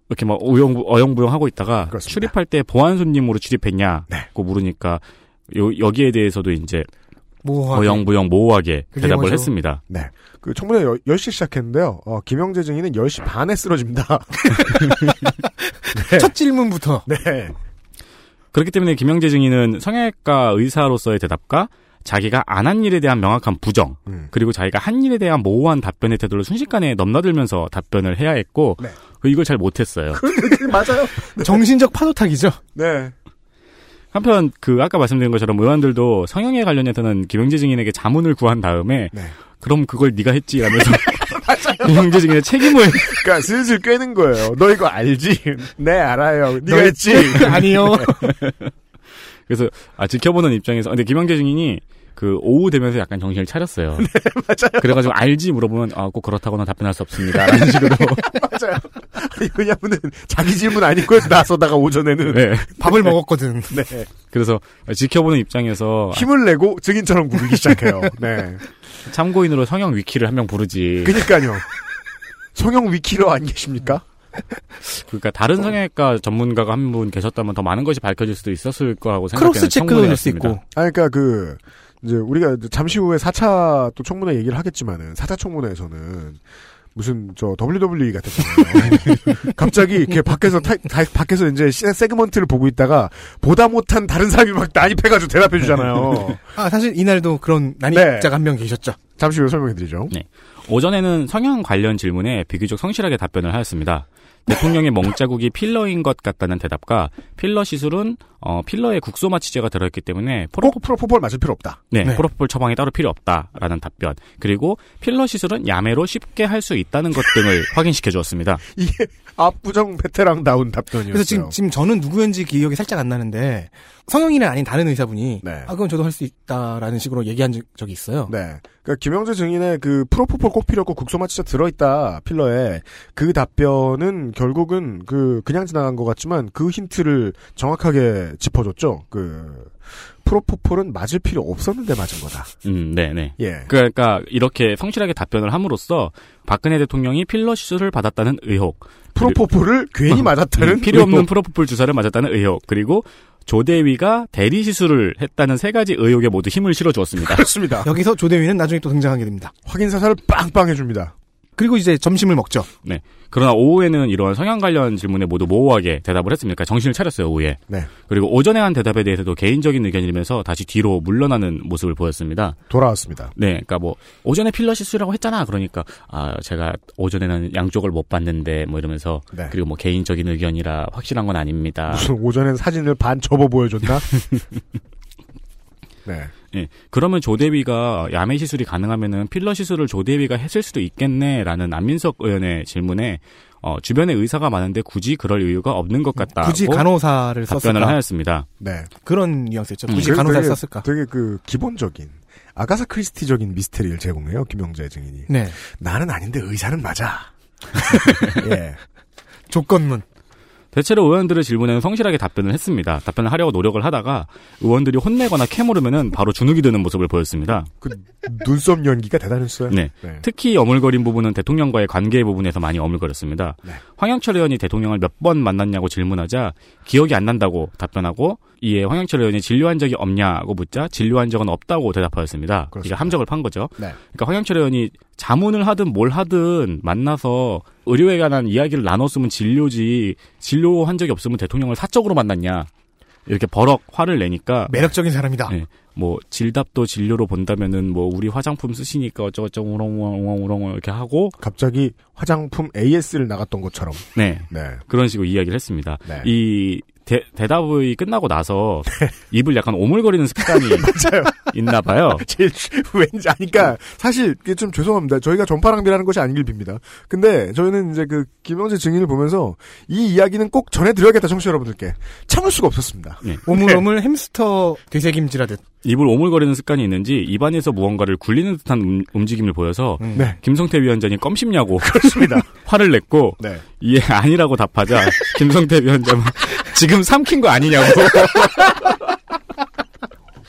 이렇게 막 어영 어영부영 하고 있다가 그렇습니다. 출입할 때 보안 손님으로 출입했냐고 네. 물으니까 요, 여기에 대해서도 이제 뭐 어영부영 모호하게 대답을 뭐죠? 했습니다. 네. 그 청문회 10 시 시작했는데요. 어, 김영재 증인은 10시 반에 쓰러집니다. 네. 첫 질문부터 네. 그렇기 때문에 김영재 증인은 성형외과 의사로서의 대답과 자기가 안 한 일에 대한 명확한 부정, 음. 그리고 자기가 한 일에 대한 모호한 답변의 태도를 순식간에 넘나들면서 답변을 해야 했고, 네. 그 이걸 잘 못했어요. 맞아요. 정신적 파도타기죠. 네. 한편 그 아까 말씀드린 것처럼 의원들도 성형에 관련해서는 김영재 증인에게 자문을 구한 다음에 네. 그럼 그걸 네가 했지 라면서 김영재 증인의 책임을 그러니까 슬슬 꿰는 거예요. 너 이거 알지? 네, 알아요. 네가 너 했지? 아니요. 그래서 아 지켜보는 입장에서 근데 김영재 증인이 그 오후 되면서 약간 정신을 차렸어요. 네, 맞아요. 그래가지고 알지 물어보면 아 꼭 그렇다고는 답변할 수 없습니다. 라는 식으로 맞아요. 아니, 왜냐면은 자기 질문 아니고 나서다가 오전에는 네. 밥을 먹었거든. 네. 그래서 지켜보는 입장에서 힘을 내고 증인처럼 구르기 시작해요. 네. 참고인으로 성형 위키를 한 명 부르지. 그니까요. 성형 위키로 안 계십니까? 그러니까 다른 성형외과 전문가가 한 분 계셨다면 더 많은 것이 밝혀질 수도 있었을 거라고 생각되는 cross check도 낼수 청문회였습니다. 있고. 아, 그러니까 그 이제 우리가 잠시 후에 4차 또 청문회 얘기를 하겠지만은 4차 청문회에서는 무슨 저 WWE 같았잖아요. 갑자기 이렇게 밖에서 타, 다- 밖에서 이제 시- segment를 보고 있다가 보다 못한 다른 사람이 막 난입해가지고 대답해 주잖아요. 아, 사실 이날도 그런 네. 난입자가 한명 계셨죠. 잠시 후에 설명해 드리죠. 오전에는 성형 관련 질문에 비교적 성실하게 답변을 하였습니다. 대통령의 멍자국이 필러인 것 같다는 대답과 필러 시술은 어, 필러에 국소마 치제가 들어있기 때문에 프로, 꼭 프로포폴 맞을 필요 없다. 네, 네. 프로포폴 처방이 따로 필요 없다라는 답변. 그리고 필러 시술은 야매로 쉽게 할 수 있다는 것 등을 확인시켜 주었습니다. 이게 압구정 베테랑다운 답변이었어요. 그래서 지금, 지금 저는 누구였는지 기억이 살짝 안 나는데, 성형이는 아닌 다른 의사분이, 네. 아, 그럼 저도 할 수 있다라는 식으로 얘기한 적- 적이 있어요. 네. 그러니까 김영재 증인의 그 프로포폴 꼭 필요 없고 국소마 치자 들어있다 필러에 그 답변은 결국은 그 그냥 지나간 것 같지만 그 힌트를 정확하게 짚어줬죠. 그 프로포폴은 맞을 필요 없었는데 맞은 거다. 음, 네, 네. 예. 그러니까 이렇게 성실하게 답변을 함으로써 박근혜 대통령이 필러 시술을 받았다는 의혹, 프로포폴을 괜히 맞았다는 음, 필요 없는 의혹. 프로포폴 주사를 맞았다는 의혹, 그리고 조대위가 대리 시술을 했다는 세 가지 의혹에 모두 힘을 실어 주었습니다. 그렇습니다. 여기서 조대위는 나중에 또 등장하게 됩니다. 확인 사살을 빵빵 해줍니다. 그리고 이제 점심을 먹죠. 그러나 오후에는 이러한 성향 관련 질문에 모두 모호하게 대답을 했습니다. 그러니까 정신을 차렸어요, 오후에. 네. 그리고 오전에 한 대답에 대해서도 개인적인 의견이면서 다시 뒤로 물러나는 모습을 보였습니다. 돌아왔습니다. 네, 그러니까 뭐 오전에 필러 시술이라고 했잖아. 그러니까 아 제가 오전에는 양쪽을 못 봤는데 뭐 이러면서 네. 그리고 뭐 개인적인 의견이라 확실한 건 아닙니다. 무슨 오전엔 사진을 반 접어 보여줬나? 네. 예, 그러면 조대위가 야매 시술이 가능하면은 필러 시술을 조대위가 했을 수도 있겠네라는 안민석 의원의 질문에 어, 주변에 의사가 많은데 굳이 그럴 이유가 없는 것 같다. 굳이 간호사를 답변을 썼을까? 하였습니다. 네. 그런 뉘앙스였죠. 음, 굳이 그래서 간호사를 되게- 썼을까? 되게 그 기본적인 아가사 크리스티적인 미스테리를 제공해요. 김영재 증인이. 네. 나는 아닌데 의사는 맞아. 예. 조건문. 대체로 의원들의 질문에는 성실하게 답변을 했습니다. 답변을 하려고 노력을 하다가 의원들이 혼내거나 캐물으면은 바로 주눅이 드는 모습을 보였습니다. 그 눈썹 연기가 대단했어요. 네. 네. 특히 어물거린 부분은 대통령과의 관계 부분에서 많이 어물거렸습니다. 네. 황영철 의원이 대통령을 몇 번 만났냐고 질문하자 기억이 안 난다고 답변하고 이에 황영철 의원이 진료한 적이 없냐고 묻자 진료한 적은 없다고 대답하였습니다. 그렇습니다. 이게 함정을 판 거죠. 네. 그러니까 황영철 의원이 자문을 하든 뭘 하든 만나서 의료에 관한 이야기를 나눴으면 진료지 진료한 적이 없으면 대통령을 사적으로 만났냐 이렇게 버럭 화를 내니까 매력적인 사람이다. 네. 뭐 질답도 진료로 본다면은 뭐 우리 화장품 쓰시니까 어쩌고저쩌고 우렁우렁 우렁 이렇게 하고 갑자기 화장품 AS를 나갔던 것처럼. 네 네. 그런 식으로 이야기를 했습니다. 네. 이 대, 대답이 끝나고 나서 입을 약간 오물거리는 습관이 있나 봐요. 제일 왠지 아니까 사실 이게 좀 죄송합니다. 저희가 전파랑비라는 것이 아니길 빕니다. 근데 저희는 이제 그 김영재 증인을 보면서 이 이야기는 꼭 전해드려야겠다 청취 자 여러분들께 참을 수가 없었습니다. 오물오물 햄스터 되새김질하듯. 입을 오물거리는 습관이 있는지 입안에서 무언가를 굴리는 듯한 음, 움직임을 보여서 음. 네. 김성태 위원장이 껌씹냐고 그렇습니다. 화를 냈고 네. 이에 아니라고 답하자 김성태 위원장은 지금 삼킨 거 아니냐고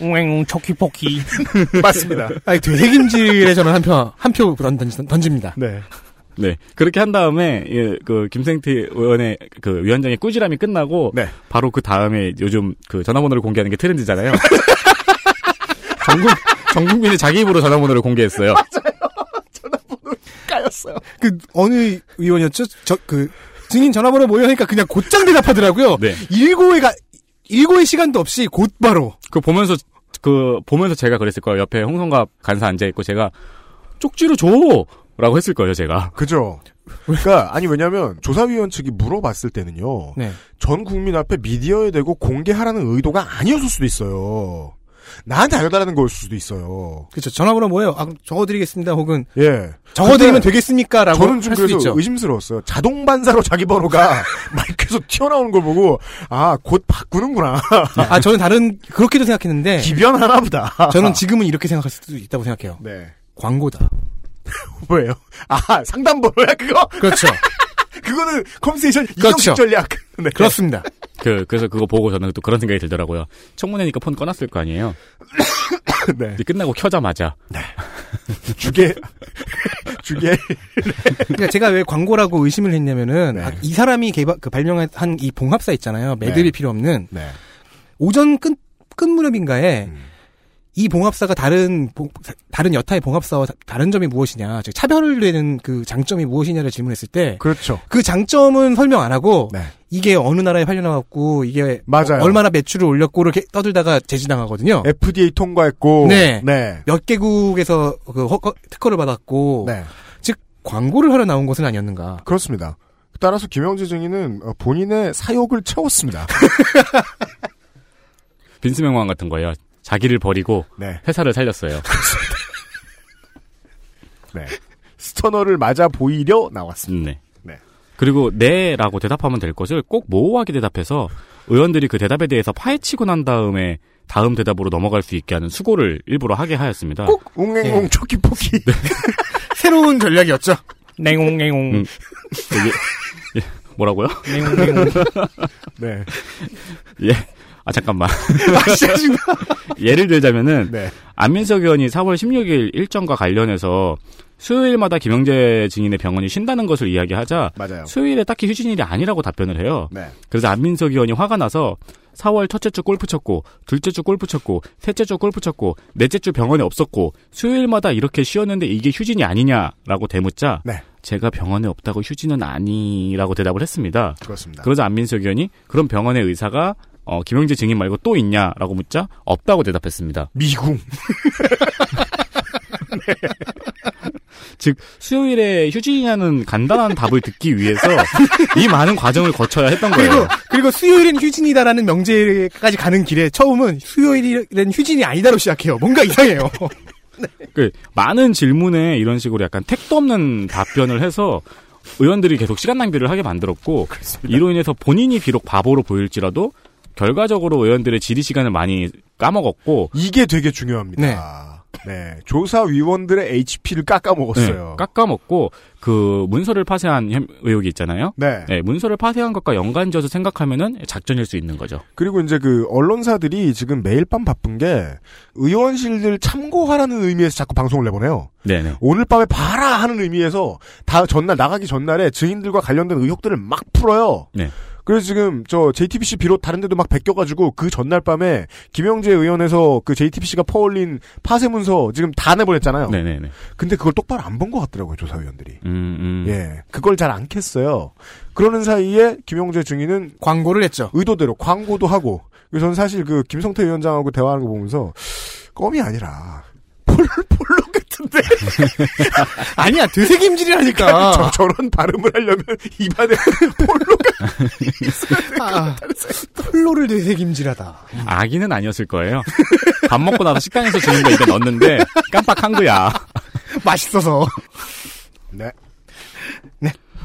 웅 초키포키. 맞습니다. 아니, 되새김질에 저는 한 표, 한표 던집니다. 네. 네 그렇게 한 다음에 예, 그 김성태 의원의 그 위원장의 꾸지람이 끝나고 네. 바로 그 다음에 요즘 그 전화번호를 공개하는 게 트렌드잖아요. 전국 전 국민이 자기 입으로 전화번호를 공개했어요. 까였어요. 그, 어느 의원이었죠? 저, 그, 증인 전화번호 모여하니까 그냥 곧장 대답하더라고요. 네. 일고의 가, 일고의 시간도 없이 곧바로. 그 보면서 그 보면서 제가 그랬을 거예요. 옆에 홍성갑 간사 앉아 있고 제가 쪽지로 줘 라고 했을 거예요. 제가. 그죠. 그러니까 아니 왜냐하면 조사위원 측이 물어봤을 때는요. 네. 전 국민 앞에 미디어에 대고 공개하라는 의도가 아니었을 수도 있어요. 나한테 알려달라는 거였을 수도 있어요. 그렇죠. 전화번호 뭐예요? 아, 적어드리겠습니다. 혹은 예. 적어드리면 근데 되겠습니까? 라고 저는 좀 그래서 있죠. 의심스러웠어요. 자동 반사로 자기 번호가 마이크에서 튀어나오는 걸 보고 아 곧 바꾸는구나. 아, 저는 다른, 그렇게도 생각했는데, 기변 하나 보다. 저는 지금은 이렇게 생각할 수도 있다고 생각해요. 네. 광고다. 뭐예요? 아 상담 번호야 그거? 그렇죠. 그거는 컴세이션 그렇죠. 이정식 전략. 네. 그렇습니다. 그 그래서 그거 보고 저는 또 그런 생각이 들더라고요. 청문회니까 폰 꺼놨을 거 아니에요. 네. 근데 끝나고 켜자마자 주게 주게. 그러니까 제가 왜 광고라고 의심을 했냐면은 네. 아, 이 사람이 개발 그 발명한 이 봉합사 있잖아요. 매듭이 네. 필요 없는 네. 오전 끝 끝 무렵인가에 음. 이 봉합사가 다른 봉- 다른 여타의 봉합사와 다- 다른 점이 무엇이냐, 즉 차별되는 그 장점이 무엇이냐를 질문했을 때그 그렇죠. 장점은 설명 안 하고 네. 이게 어느 나라에 팔려나갔고 이게 맞아요. 어- 얼마나 매출을 올렸고 이렇게 떠들다가 제지당하거든요. FDA 통과했고. 네. 네. 몇 개국에서 그 허- 특허를 받았고 네. 즉 광고를 하러 나온 것은 아니었는가. 그렇습니다. 따라서 김영재 증인은 어, 본인의 사욕을 채웠습니다. 빈스 명왕 같은 거예요. 자기를 버리고 네. 회사를 살렸어요. 네. 스터너를 맞아 보이려 나왔습니다. 네. 네. 그리고 네라고 대답하면 될 것을 꼭 모호하게 대답해서 의원들이 그 대답에 대해서 파헤치고 난 다음에 다음 대답으로 넘어갈 수 있게 하는 수고를 일부러 하게 하였습니다. 꼭 웅앵웅 네. 초키포키. 새로운 전략이었죠. 냉옹 냉옹 음. 뭐라고요? 냉옹 냉옹 네. 예. 아 잠깐만. 예를 들자면은 네. 안민석 의원이 4월 16일 일정과 관련해서 수요일마다 김영재 증인의 병원이 쉰다는 것을 이야기하자 맞아요. 수요일에 딱히 휴진 일이 아니라고 답변을 해요. 네. 그래서 안민석 의원이 화가 나서 4월 첫째 주 골프 쳤고 둘째 주 골프 쳤고 셋째 주 골프 쳤고 넷째 주 병원에 없었고 수요일마다 이렇게 쉬었는데 이게 휴진이 아니냐라고 대묻자 네. 제가 병원에 없다고 휴진은 아니라고 대답을 했습니다. 그렇습니다. 그러자 안민석 의원이 그럼 병원의 의사가 어, 김영재 증인 말고 또 있냐라고 묻자 없다고 대답했습니다. 미궁. 즉 수요일에 휴진이냐는 간단한 답을 듣기 위해서 이 많은 과정을 거쳐야 했던 그리고 거예요. 그리고 수요일엔 휴진이다라는 명제까지 가는 길에 처음은 수요일엔 휴진이 아니다로 시작해요. 뭔가 이상해요. 그 많은 질문에 이런 식으로 약간 택도 없는 답변을 해서 의원들이 계속 시간 낭비를 하게 만들었고 이로 인해서 본인이 비록 바보로 보일지라도 결과적으로 의원들의 질의 시간을 많이 까먹었고 이게 되게 중요합니다. 네. 조사위원들의 HP를 깎아먹었어요. 네, 깎아먹고 그 문서를 파쇄한 혐- 의혹이 있잖아요. 네. 네, 문서를 파쇄한 것과 연관지어서 생각하면은 작전일 수 있는 거죠. 그리고 이제 그 언론사들이 지금 매일 밤 바쁜 게 의원실들 참고하라는 의미에서 자꾸 방송을 내보내요. 네네. 오늘 밤에 봐라 하는 의미에서 다 전날 나가기 전날에 증인들과 관련된 의혹들을 막 풀어요. 네. 그래서 지금 저 JTBC 비롯 다른 데도 막 베껴가지고 그 전날 밤에 김영재 의원에서 그 JTBC가 퍼올린 파쇄 문서 지금 다 내보냈잖아요. 네네네. 근데 그걸 똑바로 안 본 것 같더라고요 조사위원들이. 음, 음. 예, 그걸 잘 안 캤어요. 그러는 사이에 김영재 증인은 광고를 했죠. 의도대로 광고도 하고 그래서 저는 사실 그 김성태 위원장하고 대화하는 거 보면서 껌이 아니라 폴, 폴로 같은데 아니야, 되새김질이라니까. 저, 저런 발음을 하려면 입안에 폴로가 아, 폴로를 되새김질하다. 아기는 아니었을 거예요. 밥 먹고 나서 식당에서 주는 거 입에 넣었는데 깜빡한 거야. 맛있어서. 네.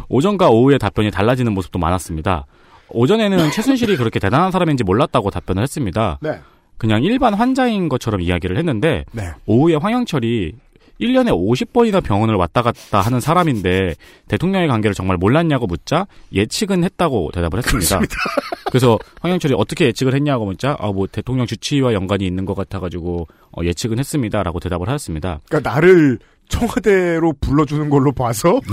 오전과 오후에 답변이 달라지는 모습도 많았습니다. 오전에는 최순실이 그렇게 대단한 사람인지 몰랐다고 답변을 했습니다. 네. 그냥 일반 환자인 것처럼 이야기를 했는데 네. 오후에 황영철이 1년에 50번이나 병원을 왔다 갔다 하는 사람인데 대통령의 관계를 정말 몰랐냐고 묻자 예측은 했다고 대답을 했습니다. 그래서 황영철이 어떻게 예측을 했냐고 묻자 아 뭐 대통령 주치의와 연관이 있는 것 같아가지고 어, 예측은 했습니다라고 대답을 하였습니다. 그러니까 나를 청와대로 불러주는 걸로 봐서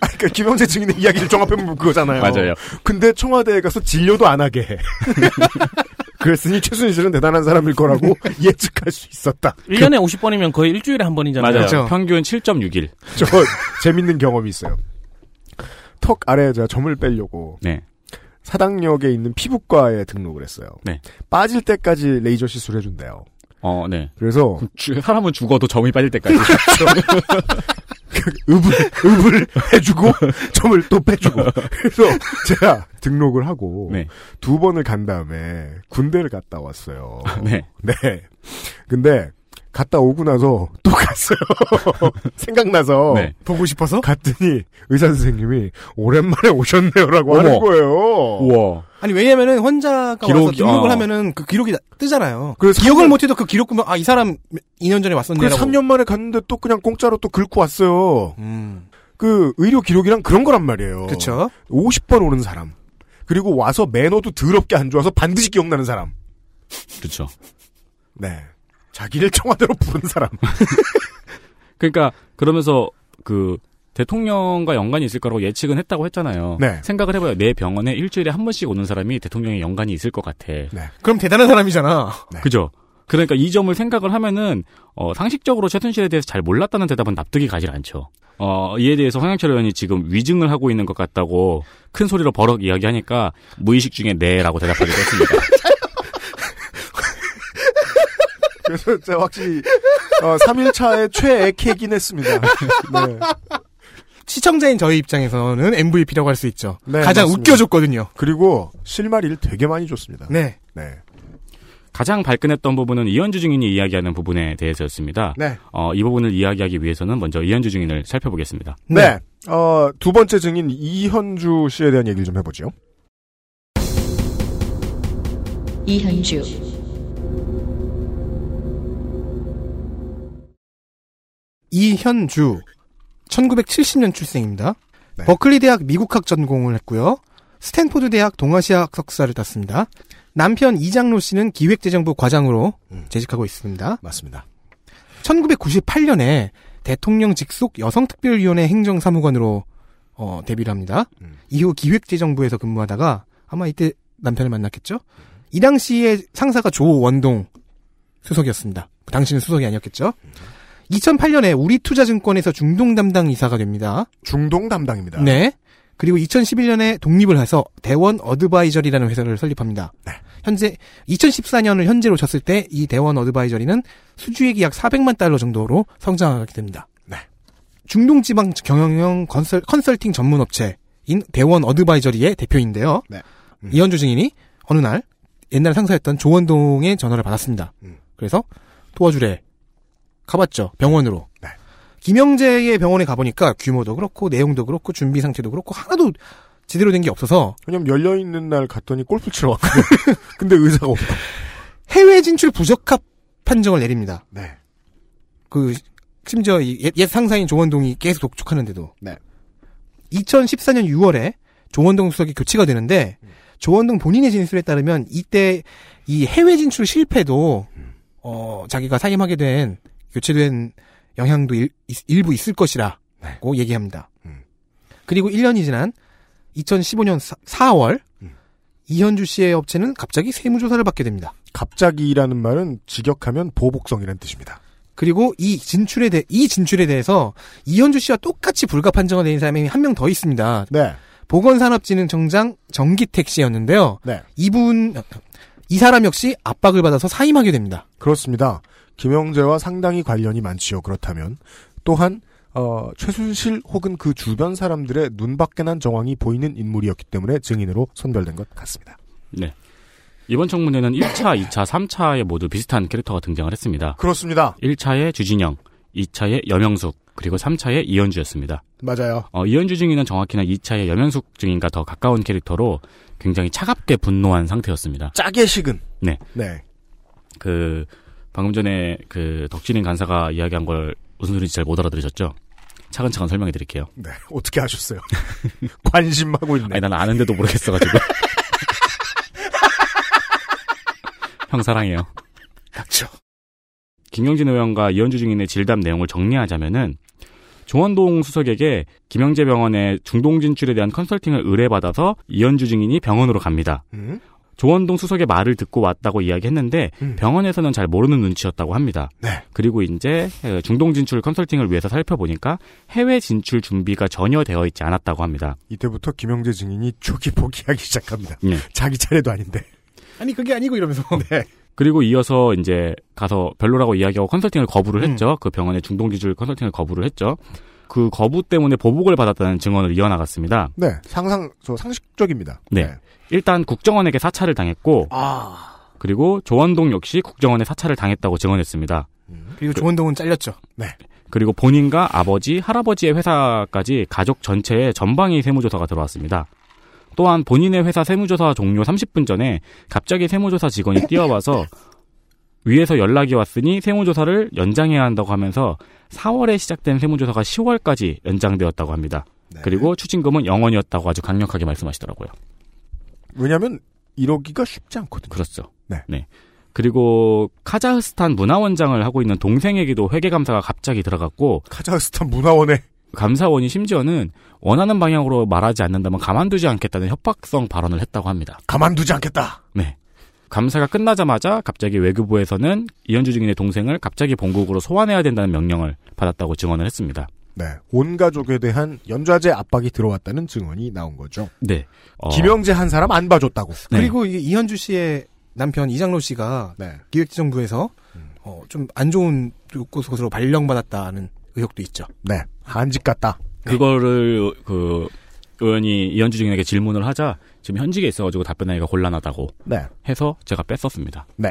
그러니까 김영재 증인의 이야기를 종합해보면 그거잖아요. 맞아요. 근데 청와대에 가서 진료도 안 하게 해. 그랬으니 최순실은 대단한 사람일 거라고 예측할 수 있었다. 1년에 50번이면 거의 일주일에 한 번이잖아요. 맞아요. 그렇죠. 평균 7.6일. 저 재밌는 경험이 있어요. 턱 아래에 제가 점을 빼려고 네. 사당역에 있는 피부과에 등록을 했어요. 네. 빠질 때까지 레이저 시술 해준대요. 어, 네. 그래서 주- 사람은 죽어도 점이 빠질 때까지. 읍을 읍을 해주고 점을 또 빼주고 그래서 제가 등록을 하고 네. 두 번을 간 다음에 군대를 갔다 왔어요. 네. 네. 근데 갔다 오고 나서 또 갔어요. 생각나서 네. 보고 싶어서? 갔더니 의사 선생님이 오랜만에 오셨네요라고 하는. 거예요. 우와. 아니, 왜냐면은 환자가 와서 기록이- 등록을 어. 하면은 그 기록이 나- 뜨잖아요. 그래서 기억을 3년 못해도 그 기록 보면, 아, 이 사람 2년 전에 왔었네. 그래서 3년 만에 갔는데 또 그냥 공짜로 또 긁고 왔어요. 음. 그 의료 기록이랑 그런 거란 말이에요. 그쵸. 50번 오는 사람. 그리고 와서 매너도 더럽게 안 좋아서 반드시 기억나는 사람. 그렇죠. 네. 자기를 청와대로 부른 사람. 그러니까 그러면서 그 대통령과 연관이 있을 거라고 예측은 했다고 했잖아요. 네. 생각을 해봐요. 내 병원에 일주일에 한 번씩 오는 사람이 대통령에 연관이 있을 것 같아. 그럼 대단한 사람이잖아. 네. 그죠? 그러니까 이 점을 생각을 하면은 어, 상식적으로 최순실에 대해서 잘 몰랐다는 대답은 납득이 가질 않죠. 어, 이에 대해서 황영철 의원이 지금 위증을 하고 있는 것 같다고 큰 소리로 버럭 이야기하니까 무의식 중에 네라고 대답하기도 했습니다. 그래서 제가 확실히 어, 3일차에 최애 캐긴 했습니다. 네. 시청자인 저희 입장에서는 MVP라고 할 수 있죠. 네, 가장 맞습니다. 웃겨줬거든요. 그리고 실마리를 되게 많이 줬습니다. 네. 네. 가장 발끈했던 부분은 이현주 증인이 이야기하는 부분에 대해서였습니다. 네. 어, 이 부분을 이야기하기 위해서는 먼저 이현주 증인을 살펴보겠습니다. 네. 어, 두 번째 증인 이현주 씨에 대한 얘기를 좀 해보죠. 이현주, 이현주 1970년 출생입니다. 네. 버클리 대학 미국학 전공을 했고요. 스탠포드 대학 동아시아학 석사를 땄습니다. 남편 이장로 씨는 기획재정부 과장으로 음. 재직하고 있습니다. 맞습니다. 1998년에 대통령 직속 여성특별위원회 행정사무관으로 어, 데뷔를 합니다. 음. 이후 기획재정부에서 근무하다가 아마 이때 남편을 만났겠죠? 이 당시에 상사가 조원동 수석이었습니다. 당시는 수석이 아니었겠죠? 2008년에 우리투자증권에서 중동 담당 이사가 됩니다. 중동 담당입니다. 네. 그리고 2011년에 독립을 해서 대원 어드바이저리라는 회사를 설립합니다. 네. 현재 2014년을 현재로 쳤을 때 이 대원 어드바이저리는 수주액이 약 400만 달러 정도로 성장하게 됩니다. 네. 중동 지방 경영형 컨설, 컨설팅 전문 업체인 대원 어드바이저리의 대표인데요. 네. 음. 이현주 증인이 어느 날 옛날 상사였던 조원동의 전화를 받았습니다. 음. 그래서 도와주래. 가봤죠. 병원으로. 네. 김영재의 병원에 가보니까 규모도 그렇고 내용도 그렇고 준비 상태도 그렇고 하나도 제대로 된 게 없어서 왜냐면 열려있는 날 갔더니 골프 치러 왔거든. 근데 의사가 없다. 해외 진출 부적합 판정을 내립니다. 네. 그 심지어 이 옛, 옛 상사인 조원동이 계속 독촉하는데도. 네. 2014년 6월에 조원동 수석이 교체가 되는데 조원동 본인의 진술에 따르면 이때 이 해외 진출 실패도 어 자기가 사임하게 된 교체된 영향도 일, 부 있을 것이라고 얘기합니다. 음. 그리고 1년이 지난 2015년 4, 월 음. 이현주 씨의 업체는 갑자기 세무조사를 받게 됩니다. 갑자기라는 말은 직역하면 보복성이라는 뜻입니다. 그리고 이 진출에 대, 이 진출에 대해서 이현주 씨와 똑같이 불가 판정을 내린 사람이 한 명 더 있습니다. 네. 보건산업진흥청장 정기택 씨였는데요. 네. 이분 이 사람 역시 압박을 받아서 사임하게 됩니다. 그렇습니다. 김영재와 상당히 관련이 많지요. 그렇다면 또한 어, 최순실 혹은 그 주변 사람들의 눈밖에 난 정황이 보이는 인물이었기 때문에 증인으로 선별된 것 같습니다. 네. 이번 청문회는 1차, 2차, 3차에 모두 비슷한 캐릭터가 등장을 했습니다. 그렇습니다. 1차에 주진영, 2차에 여명숙, 그리고 3차에 이현주였습니다. 맞아요. 어, 이현주 증인은 정확히는 2차의 여명숙 증인과 더 가까운 캐릭터로 굉장히 차갑게 분노한 상태였습니다. 짜게 식은. 네. 네. 그 방금 전에 그 덕진인 간사가 이야기한 걸 무슨 소리인지 잘 못 알아들으셨죠? 차근차근 설명해 드릴게요. 네. 어떻게 하셨어요? 관심하고 있네. 아니, 난 아는데도 모르겠어가지고. 형 사랑해요. 닥쳐. 김경진 의원과 이현주 증인의 질담 내용을 정리하자면은 조원동 수석에게 김영재 병원의 중동 진출에 대한 컨설팅을 의뢰받아서 이현주 증인이 병원으로 갑니다. 음? 조원동 수석의 말을 듣고 왔다고 이야기했는데 음. 병원에서는 잘 모르는 눈치였다고 합니다. 네. 그리고 이제 중동 진출 컨설팅을 위해서 살펴보니까 해외 진출 준비가 전혀 되어 있지 않았다고 합니다. 이때부터 김영재 증인이 초기 포기하기 시작합니다. 네. 자기 차례도 아닌데. 아니 그게 아니고 이러면서 네. 그리고 이어서 이제 가서 별로라고 이야기하고 컨설팅을 거부를 음. 했죠. 그 병원의 중동 진출 컨설팅을 거부를 했죠. 그 거부 때문에 보복을 받았다는 증언을 이어나갔습니다. 네. 상상, 저 상식적입니다. 네. 일단 국정원에게 사찰을 당했고 아. 그리고 조원동 역시 국정원에 사찰을 당했다고 증언했습니다. 그리고 조원동은 잘렸죠. 그리고 본인과 아버지, 할아버지의 회사까지 가족 전체에 전방위 세무조사가 들어왔습니다. 또한 본인의 회사 세무조사 종료 30분 전에 갑자기 세무조사 직원이 뛰어와서 위에서 연락이 왔으니 세무조사를 연장해야 한다고 하면서 4월에 시작된 세무조사가 10월까지 연장되었다고 합니다. 네. 그리고 추징금은 0원이었다고 아주 강력하게 말씀하시더라고요. 왜냐면 이러기가 쉽지 않거든요. 그렇죠. 네. 그리고 카자흐스탄 문화원장을 하고 있는 동생에게도 회계 감사가 갑자기 들어갔고 카자흐스탄 문화원에 감사원이 심지어는 원하는 방향으로 말하지 않는다면 가만두지 않겠다는 협박성 발언을 했다고 합니다. 가만두지 않겠다. 네. 감사가 끝나자마자 갑자기 외교부에서는 이현주 증인의 동생을 갑자기 본국으로 소환해야 된다는 명령을 받았다고 증언을 했습니다. 네. 온 가족에 대한 연좌제 압박이 들어왔다는 증언이 나온 거죠. 네. 어, 김영재 한 사람 안 봐줬다고. 네. 그리고 이현주 씨의 남편 이장로 씨가 네. 기획재정부에서 음. 어, 좀 안 좋은 곳으로 발령받았다는 의혹도 있죠. 네. 한직 같다. 그거를 그 의원이 이현주 증인에게 질문을 하자 지금 현직에 있어가지고 답변하기가 곤란하다고 네. 해서 제가 뺐었습니다. 네.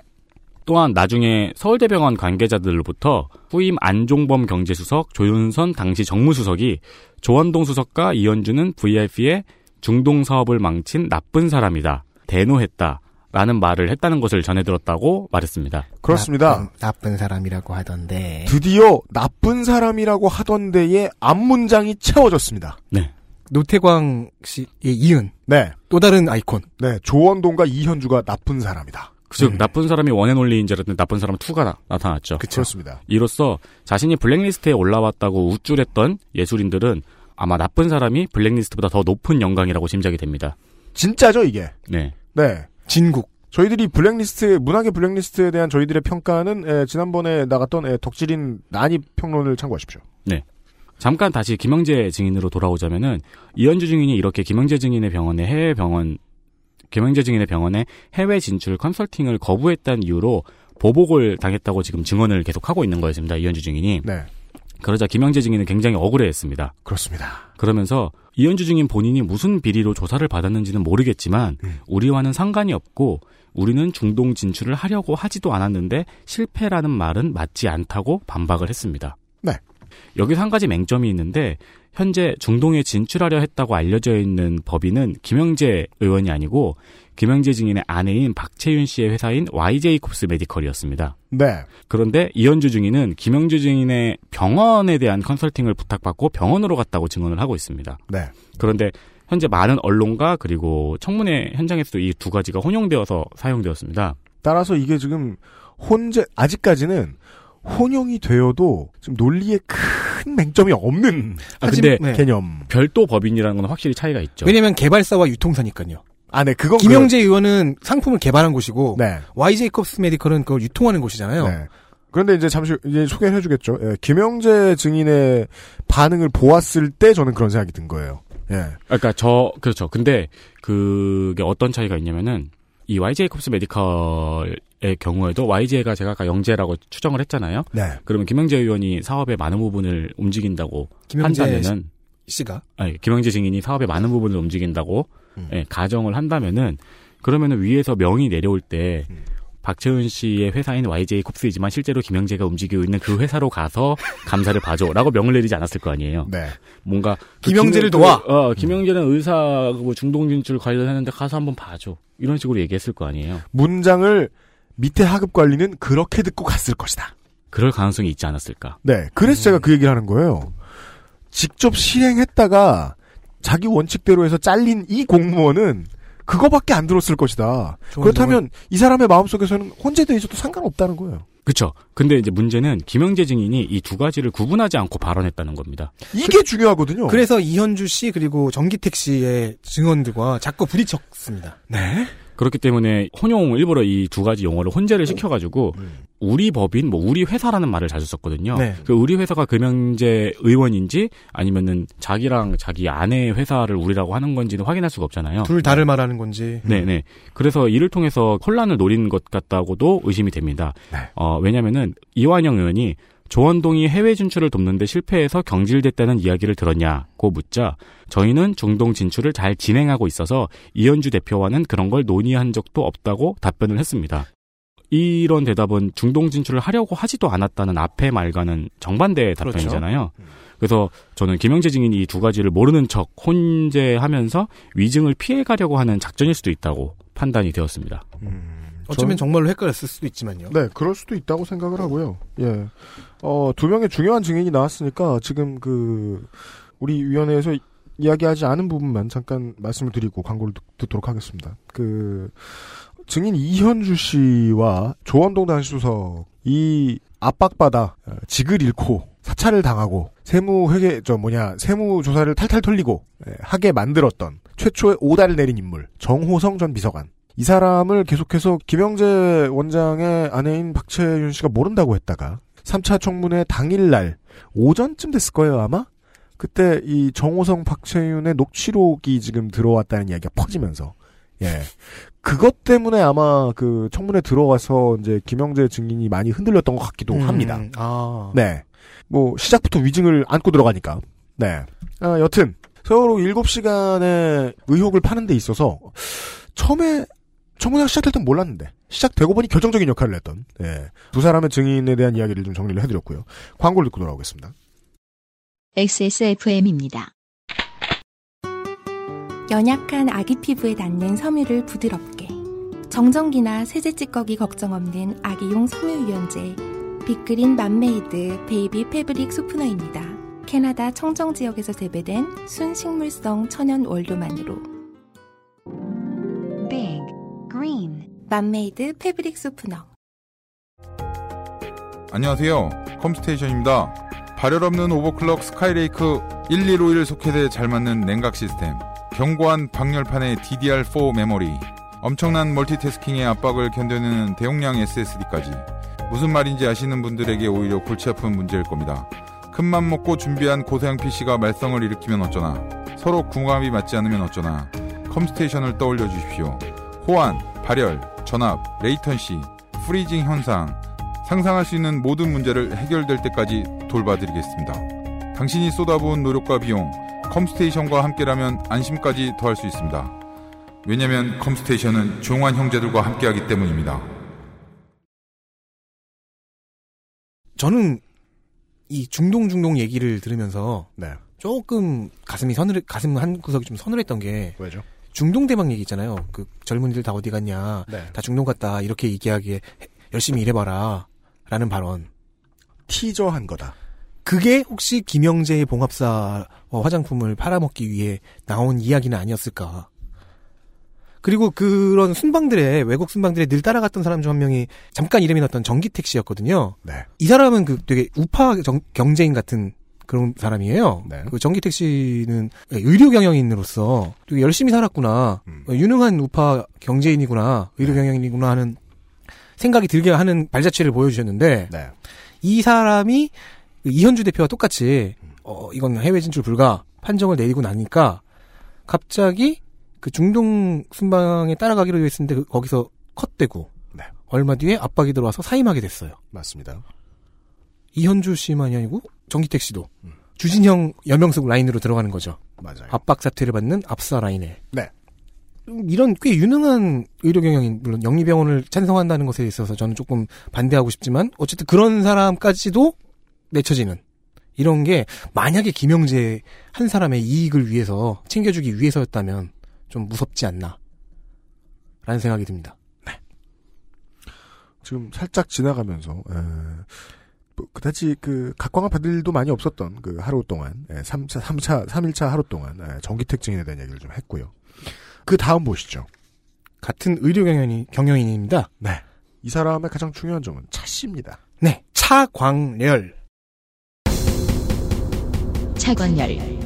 또한 나중에 서울대병원 관계자들로부터 후임 안종범 경제수석, 조윤선 당시 정무수석이 조원동 수석과 이현주는 VIP의 중동 사업을 망친 나쁜 사람이다. 대노했다. 라는 말을 했다는 것을 전해 들었다고 말했습니다. 그렇습니다. 나쁜, 나쁜 사람이라고 하던데. 드디어 나쁜 사람이라고 하던 데에 앞문장이 채워졌습니다. 네. 노태광 씨의 이은 네. 또 다른 아이콘. 네. 조원동과 이현주가 나쁜 사람이다. 즉 음. 나쁜 사람이 원앤올리인 줄 알았는데 나쁜 사람 2가 나, 나타났죠. 그렇습니다. 이로써 자신이 블랙리스트에 올라왔다고 우쭐했던 예술인들은 아마 나쁜 사람이 블랙리스트보다 더 높은 영광이라고 짐작이 됩니다. 진짜죠, 이게. 네. 네. 진국. 저희들이 블랙리스트, 문학의 블랙리스트에 대한 저희들의 평가는 에, 지난번에 나갔던 에, 덕질인 난입 평론을 참고하십시오. 잠깐 다시 김영재 증인으로 돌아오자면은 이현주 증인이 이렇게 김영재 증인의 병원에 해외 병원 김영재 증인의 병원에 해외 진출 컨설팅을 거부했다는 이유로 보복을 당했다고 지금 증언을 계속 하고 있는 거였습니다. 이현주 증인이. 네. 그러자 김영재 증인은 굉장히 억울해했습니다. 그렇습니다. 그러면서 이현주 증인 본인이 무슨 비리로 조사를 받았는지는 모르겠지만 음. 우리와는 상관이 없고 우리는 중동 진출을 하려고 하지도 않았는데 실패라는 말은 맞지 않다고 반박을 했습니다. 네. 여기서 한 가지 맹점이 있는데 현재 중동에 진출하려 했다고 알려져 있는 법인은 김영재 의원이 아니고 김영재 증인의 아내인 박채윤 씨의 회사인 YJ콥스 메디컬이었습니다. 네. 그런데 이현주 증인은 김영주 증인의 병원에 대한 컨설팅을 부탁받고 병원으로 갔다고 증언을 하고 있습니다. 네. 그런데 현재 많은 언론과 그리고 청문회 현장에서도 이 두 가지가 혼용되어서 사용되었습니다. 따라서 이게 지금 혼재, 아직까지는 혼용이 되어도 지금 논리에 큰 맹점이 없는 아, 하지- 근데 네. 개념. 별도 법인이라는 건 확실히 차이가 있죠. 왜냐면 개발사와 유통사니까요. 아, 네, 그건. 김영재 의원은 상품을 개발한 곳이고 그, 네. YJ 콥스 메디컬은 그걸 유통하는 곳이잖아요. 네. 그런데 이제 잠시 이제 소개를 해주겠죠. 예, 김영재 증인의 반응을 보았을 때 저는 그런 생각이 든 거예요. 예. 그러니까 저 그렇죠. 근데 그게 어떤 차이가 있냐면은 이 YJ 콥스 메디컬 의 경우에도 YJ가 제가 아까 영재라고 추정을 했잖아요. 네. 그러면 김영재 의원이 사업의 많은 부분을 움직인다고 김영재 한다면은 씨가 아니, 김영재 증인이 사업의 많은 부분을 움직인다고 음. 예, 가정을 한다면은 그러면은 위에서 명이 내려올 때 음. 박채은 씨의 회사인 YJ 콥스이지만 실제로 김영재가 움직이고 있는 그 회사로 가서 감사를 봐줘라고 명을 내리지 않았을 거 아니에요. 네. 뭔가 그 김영재를 김영- 도와. 그, 어, 김영재는 의사 뭐 중동 진출 관련했는데 가서 한번 봐줘. 이런 식으로 얘기했을 거 아니에요. 문장을 밑에 하급 관리는 그렇게 듣고 갔을 것이다. 그럴 가능성이 있지 않았을까. 네. 그래서 제가 그 얘기를 하는 거예요. 직접 실행했다가 자기 원칙대로 해서 잘린 이 공무원은 그거밖에 안 들었을 것이다. 그렇다면 이 사람의 마음속에서는 혼재돼 있어도 상관없다는 거예요. 그쵸. 근데 이제 문제는 김영재 증인이 이 두 가지를 구분하지 않고 발언했다는 겁니다. 이게 중요하거든요. 그래서 이현주 씨 그리고 정기택 씨의 증언들과 자꾸 부딪혔습니다. 네. 그렇기 때문에 혼용 일부러 이 두 가지 용어를 혼재를 시켜가지고 음. 우리 법인 뭐 우리 회사라는 말을 자주 썼거든요. 네. 그 우리 회사가 금영재 의원인지 아니면은 자기랑 자기 아내의 회사를 우리라고 하는 건지는 확인할 수가 없잖아요. 둘 다를 말하는 건지. 네네. 그래서 이를 통해서 혼란을 노린 것 같다고도 의심이 됩니다. 네. 어, 왜냐면은 이완영 의원이 조원동이 해외 진출을 돕는데 실패해서 경질됐다는 이야기를 들었냐고 묻자 저희는 중동 진출을 잘 진행하고 있어서 이현주 대표와는 그런 걸 논의한 적도 없다고 답변을 했습니다. 이런 대답은 중동 진출을 하려고 하지도 않았다는 앞의 말과는 정반대의 그렇죠. 답변이잖아요. 그래서 저는 김영재 증인이 이 두 가지를 모르는 척 혼재하면서 위증을 피해가려고 하는 작전일 수도 있다고 판단이 되었습니다. 음, 어쩌면 저는- 정말로 헷갈렸을 수도 있지만요. 네, 그럴 수도 있다고 생각을 하고요. 예. 어, 두 명의 중요한 증인이 나왔으니까 지금 그 우리 위원회에서 이야기하지 않은 부분만 잠깐 말씀을 드리고 광고를 듣, 듣도록 하겠습니다. 그 증인 이현주 씨와 조원동 단수석이 압박받아 어, 직을 잃고 사찰을 당하고 세무 회계 저 뭐냐 세무 조사를 탈탈 털리고 예, 하게 만들었던 최초의 오다를 내린 인물 정호성 전 비서관 이 사람을 계속해서 김영재 원장의 아내인 박채윤 씨가 모른다고 했다가 3차 청문회 당일날 오전쯤 됐을 거예요 아마 그때 이 정호성 박채윤의 녹취록이 지금 들어왔다는 이야기가 퍼지면서 예 그것 때문에 아마 그 청문회 들어와서 이제 김영재 증인이 많이 흔들렸던 것 같기도 음, 합니다. 아. 네. 뭐, 시작부터 위증을 안고 들어가니까. 네. 아, 여튼, 세월호 7시간의 의혹을 파는 데 있어서, 처음에, 청문회가 시작될 땐 몰랐는데, 시작되고 보니 결정적인 역할을 했던, 예. 두 사람의 증인에 대한 이야기를 좀 정리를 해드렸고요. 광고를 듣고 돌아오겠습니다. XSFM입니다. 연약한 아기 피부에 닿는 섬유를 부드럽게 정전기나 세제 찌꺼기 걱정 없는 아기용 섬유 유연제 빅그린 맘메이드 baby fabric softener입니다. 캐나다 청정 지역에서 재배된 순식물성 천연 원료만으로 Big Green 맘메이드 fabric softener 안녕하세요. 컴스테이션입니다. 발열 없는 overclock 스카이레이크 1151 소켓에 잘 맞는 냉각 시스템. 견고한 방열판의 DDR4 메모리. 엄청난 multitasking의 압박을 견뎌내는 대용량 SSD까지. 무슨 말인지 아시는 분들에게 오히려 골치 아픈 문제일 겁니다. 큰맘 먹고 준비한 고사양 PC가 말썽을 일으키면 어쩌나. 서로 궁합이 맞지 않으면 어쩌나. 컴스테이션을 떠올려 주십시오. 호환, 발열, 전압, latency, freezing 현상, 상상할 수 있는 모든 문제를 해결될 때까지 돌봐드리겠습니다. 당신이 쏟아부은 노력과 비용, 컴스테이션과 함께라면 안심까지 더할 수 있습니다. 왜냐면 컴스테이션은 조용한 형제들과 함께하기 때문입니다. 저는 이 중동 중동 얘기를 들으면서 네. 조금 가슴이 서늘 가슴 한 구석이 좀 서늘했던 게 왜죠? 중동 대박 얘기 있잖아요. 그 젊은이들 다 어디 갔냐, 네. 다 중동 갔다 이렇게 얘기하기에 해- 열심히 일해봐라 라는 발언. 티저한 거다. 그게 혹시 김영재의 봉합사 화장품을 팔아먹기 위해 나온 이야기는 아니었을까? 그리고 그런 순방들의 외국 순방들에 늘 따라갔던 사람 중 한 명이 잠깐 이름이 났던 전기택 씨였거든요. 네. 이 사람은 그 되게 우파 정- 경제인 같은 그런 사람이에요. 네. 그 전기택 씨는 의료 경영인으로서 되게 열심히 살았구나. 음. 어, 유능한 우파 경제인이구나. 의료 경영인이구나 하는 생각이 들게 하는 발자취를 보여주셨는데 네. 이 사람이 그 이현주 대표와 똑같이 어 이건 해외 진출 불가 판정을 내리고 나니까 갑자기 그 중동 순방에 따라가기로 했었는데 그- 거기서 컷되고 네. 얼마 뒤에 압박이 들어와서 사임하게 됐어요. 맞습니다. 이현주 씨만이 아니고 정기택 씨도 주진형 여명석 라인으로 들어가는 거죠. 맞아요. 압박 사태를 받는 압사 라인에. 네. 음, 이런 꽤 유능한 의료 경영인 물론 영리병원을 찬성한다는 것에 있어서 저는 조금 반대하고 싶지만 어쨌든 그런 사람까지도 내쳐지는 이런 게 만약에 김영재 한 사람의 이익을 위해서 챙겨주기 위해서였다면 좀 무섭지 않나 라는 생각이 듭니다. 지금 살짝 지나가면서 에, 뭐, 그다지 그 각광을 받을 일도 많이 없었던 그 하루 동안 에, 3차 3차 3일차 하루 동안 에, 전기택 증인에 대한 얘기를 좀 했고요. 그 다음 보시죠. 같은 의료 경영인, 경영인입니다. 네. 이 사람의 가장 중요한 점은 차 씨입니다. 네. 차광렬. 차관열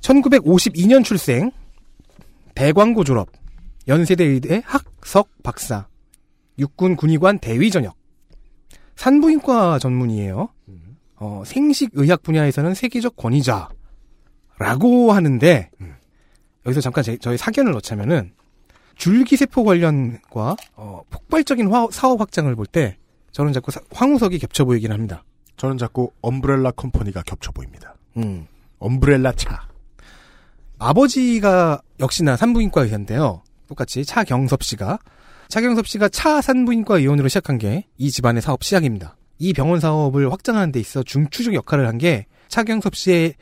1952년 출생, 대광고 졸업, 연세대 의대 학석 박사, 육군 군의관 대위 전역, 산부인과 전문이에요. 어, 생식 의학 분야에서는 세계적 권위자라고 하는데 여기서 잠깐 제, 저희 사견을 넣자면은 줄기세포 관련과 어, 폭발적인 화- 사업 확장을 볼 때 저는 자꾸 사- 황우석이 겹쳐 보이긴 합니다. 저는 자꾸 엄브렐라 컴퍼니가 겹쳐 보입니다. 음. 엄브렐라 차. 아버지가 역시나 산부인과 의사인데요. 똑같이 차경섭 씨가 차경섭 씨가 차 산부인과 의원으로 시작한 게 이 집안의 사업 시작입니다. 이 병원 사업을 확장하는 데 있어 중추적 역할을 한 게 차경섭 씨의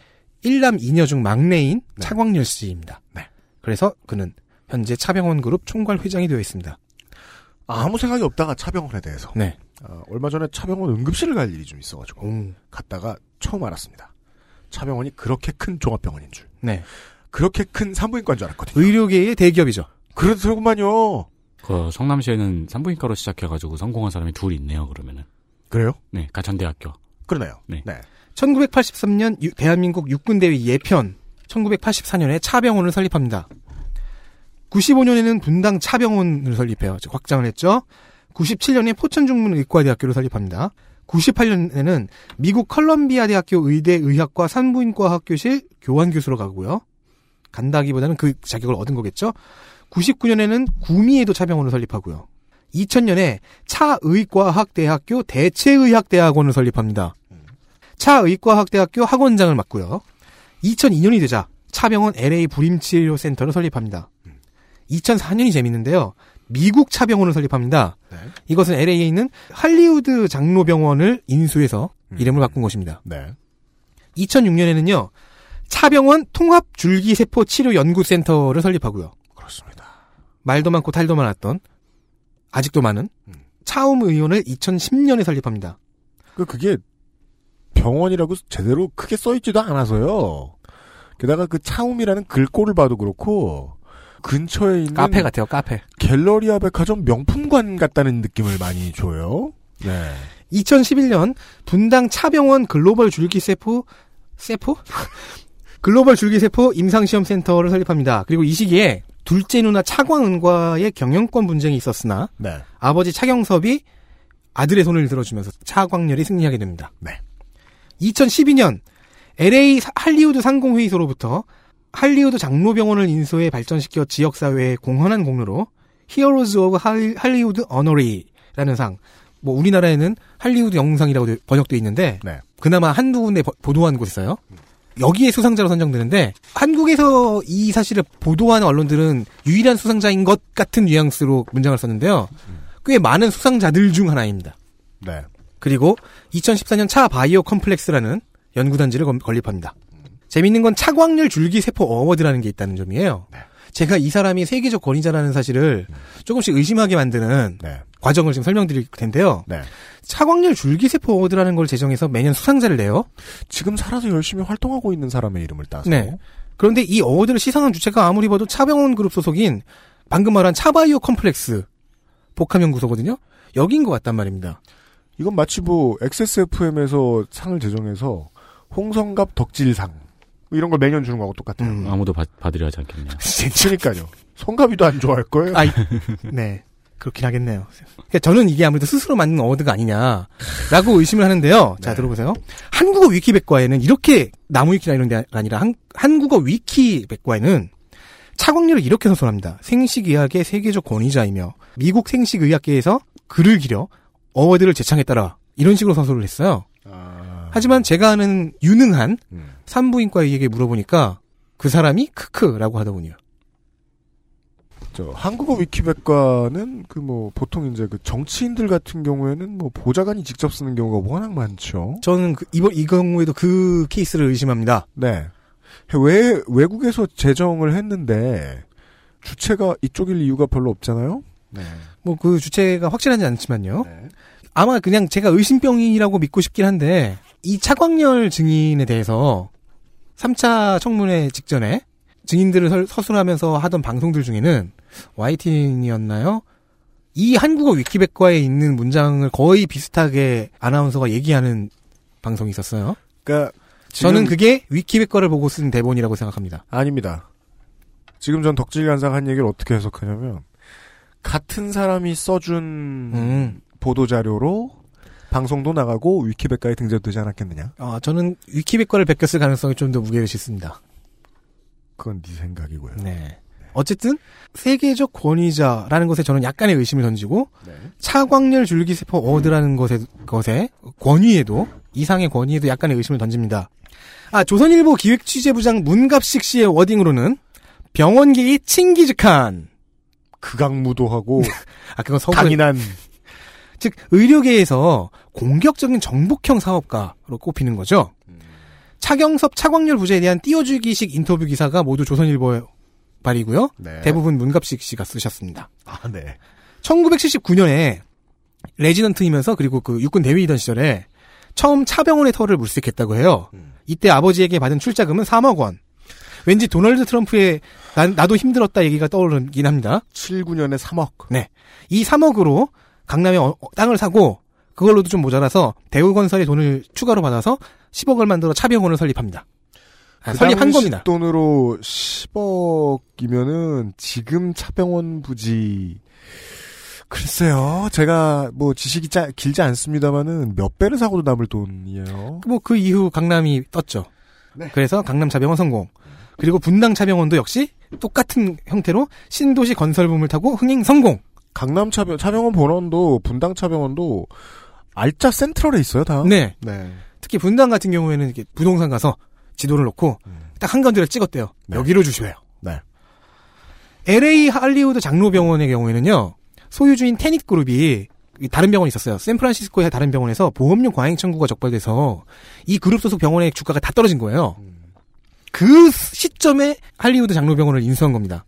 일남 이녀 중 막내인 네. 차광렬 씨입니다. 네. 그래서 그는 현재 차병원 그룹 총괄 회장이 되어 있습니다. 아무 생각이 없다가 차병원에 대해서 네. 어, 얼마 전에 차병원 응급실을 갈 일이 좀 있어가지고 음. 갔다가 처음 알았습니다. 차병원이 그렇게 큰 종합병원인 줄. 네. 그렇게 큰 산부인과인 줄 알았거든요. 의료계의 대기업이죠. 그렇더구만요. 그 성남시에는 산부인과로 시작해가지고 성공한 사람이 둘 있네요. 그러면은 그래요? 네 가천대학교. 그러네요. 네. 1983년 유- 대한민국 육군대위 예편, 1984년에 차병원을 설립합니다. 95년에는 분당 차병원을 설립해요. 즉 확장을 했죠. 97년에 포천중문 의과대학교를 설립합니다. 98년에는 미국 컬럼비아 대학교 의대 의학과 산부인과 학교실 교환 교수로 가고요. 간다기보다는 그 자격을 얻은 거겠죠. 99년에는 구미에도 차병원을 설립하고요. 2000년에 차의과학대학교 대체의학대학원을 설립합니다. 차의과학대학교 학원장을 맡고요. 2002년이 되자 차병원 LA 불임치료센터를 설립합니다. 2004년이 재밌는데요. 미국 차병원을 설립합니다. 네. 이것은 LA에 있는 할리우드 장로병원을 인수해서 이름을 바꾼 것입니다. 네. 2006년에는요. 차병원 통합줄기세포 치료연구센터를 설립하고요. 말도 많고 탈도 많았던 아직도 많은 음. 차움 의원을 2010년에 설립합니다. 그 그게 병원이라고 제대로 크게 써있지도 않아서요. 게다가 그 차움이라는 글꼴을 봐도 그렇고 근처에 있는 카페 같아요, 카페. 갤러리아 백화점 명품관 같다는 느낌을 많이 줘요. 네. 2011년 분당 차병원 글로벌 줄기세포 세포? 글로벌 줄기세포 임상시험센터를 설립합니다. 그리고 이 시기에 둘째 누나 차광은과의 경영권 분쟁이 있었으나 네. 아버지 차경섭이 아들의 손을 들어주면서 차광렬이 승리하게 됩니다. 네. 2012년 LA 사- 할리우드 상공회의소로부터 할리우드 장로병원을 인수해 발전시켜 지역사회에 공헌한 공로로 of Hal- Hollywood Honorary라는 상, 뭐 우리나라에는 할리우드 영상이라고 돼- 번역되어 있는데 네. 그나마 한두 군데 버- 보도한 곳이 있어요. 여기에 수상자로 선정되는데 한국에서 이 사실을 보도하는 언론들은 유일한 수상자인 것 같은 뉘앙스로 문장을 썼는데요. 꽤 많은 수상자들 중 하나입니다. 네. 그리고 2014년 차 바이오 컴플렉스라는 연구단지를 건- 건립합니다. 재밌는 건 차광렬 줄기세포 어워드라는 게 있다는 점이에요. 네. 제가 이 사람이 세계적 권위자라는 사실을 조금씩 의심하게 만드는 네. 과정을 지금 설명드릴 텐데요. 네. 차광렬 줄기세포 어워드라는 걸 제정해서 매년 수상자를 내요. 지금 살아서 열심히 활동하고 있는 사람의 이름을 따서 네. 그런데 이 어워드를 시상한 주체가 아무리 봐도 차병원 그룹 소속인 방금 말한 차바이오 컴플렉스 복합연구소거든요. 여긴 것 같단 말입니다. 이건 마치 뭐 XSFM에서 상을 제정해서 홍성갑 덕질상 뭐 이런 걸 매년 주는 거하고 똑같아요. 음. 아무도 받, 받으려 하지 않겠네요. 그러니까요. 성갑이도 안 좋아할 거예요. 아이, 네. 그렇긴 하겠네요. 그러니까 저는 이게 아무래도 스스로 만든 어워드가 아니냐라고 의심을 하는데요. 자, 네. 들어보세요. 한국어 위키백과에는 이렇게 나무 위키나 이런 게 아니라 한, 한국어 위키백과에는 차광렬을 이렇게 서술합니다. 생식의학의 세계적 권위자이며 미국 생식의학계에서 글을 기려 어워드를 제창했더라. 이런 식으로 서술을 했어요. 아, 하지만 제가 아는 유능한 음. 산부인과의에게 물어보니까 그 사람이 크크라고 하더군요. 저 한국어 위키백과는 그 뭐 보통 이제 그 정치인들 같은 경우에는 뭐 보좌관이 직접 쓰는 경우가 워낙 많죠. 저는 그 이번 이 경우에도 그 케이스를 의심합니다. 네. 왜 외국에서 제정을 했는데 주체가 이쪽일 이유가 별로 없잖아요. 네. 뭐 그 주체가 확실하지 않지만요. 네. 아마 그냥 제가 의심병이라고 믿고 싶긴 한데 이 차광렬 증인에 대해서 3차 청문회 직전에 증인들을 설- 서술하면서 하던 방송들 중에는 YTN이었나요? 이 한국어 위키백과에 있는 문장을 거의 비슷하게 아나운서가 얘기하는 방송이 있었어요. 그러니까 저는 그게 위키백과를 보고 쓴 대본이라고 생각합니다. 아닙니다. 지금 전 덕질 간상 한 얘기를 어떻게 해석하냐면 같은 사람이 써준 음. 보도 자료로 방송도 나가고 위키백과에 등재되지 않았겠느냐? 어, 저는 위키백과를 베꼈을 가능성이 좀 더 무게를 싣습니다. 그건 네 생각이고요. 네. 어쨌든 세계적 권위자라는 것에 저는 약간의 의심을 던지고 네. 차광렬 줄기세포 어워드라는 것에 것에 권위에도 이상의 권위에도 약간의 의심을 던집니다. 아 조선일보 기획 취재부장 문갑식 씨의 워딩으로는 병원계의 친기즈칸. 극악무도하고 아 그건 서구 강인한 즉 의료계에서 공격적인 정복형 사업가로 꼽히는 거죠. 차경섭 차광렬 부재에 대한 띄워주기식 인터뷰 기사가 모두 조선일보 발이고요. 네. 대부분 문갑식 씨가 쓰셨습니다. 아, 네. 1979년에 레지던트이면서 그리고 그 육군 대위이던 시절에 처음 차병원의 터를 물색했다고 해요. 음. 이때 아버지에게 받은 출자금은 3억 원. 왠지 도널드 트럼프의 난, 나도 힘들었다 얘기가 떠오르긴 합니다. 79년에 3억. 이 3억으로 강남에 어- 어, 땅을 사고 그걸로도 좀 모자라서 대우건설의 돈을 추가로 받아서 10억을 만들어 차병원을 설립합니다. 아, 그 설립한 겁니다. 돈으로 10억이면은 지금 차병원 부지 글쎄요. 제가 뭐 지식이 짜, 길지 않습니다만은 몇 배를 사고도 남을 돈이에요. 뭐 그 이후 강남이 떴죠. 네. 그래서 강남 차병원 성공. 그리고 분당 차병원도 역시 똑같은 형태로 신도시 건설붐을 타고 흥행 성공. 강남 차병 차병원 본원도 분당 차병원도 알짜 센트럴에 있어요, 다. 네. 네. 특히 분당 같은 경우에는 이렇게 부동산 가서 지도를 놓고 딱한 건드를 찍었대요. 네. 여기로 주셔요. 네. LA 할리우드 장로병원의 경우에는요. 소유주인 테닛 그룹이 이 다른 병원이 있었어요. 샌프란시스코의 다른 병원에서 보험료 과잉 청구가 적발돼서 이 그룹 소속 병원의 주가가 다 떨어진 거예요. 그 시점에 할리우드 장로병원을 인수한 겁니다.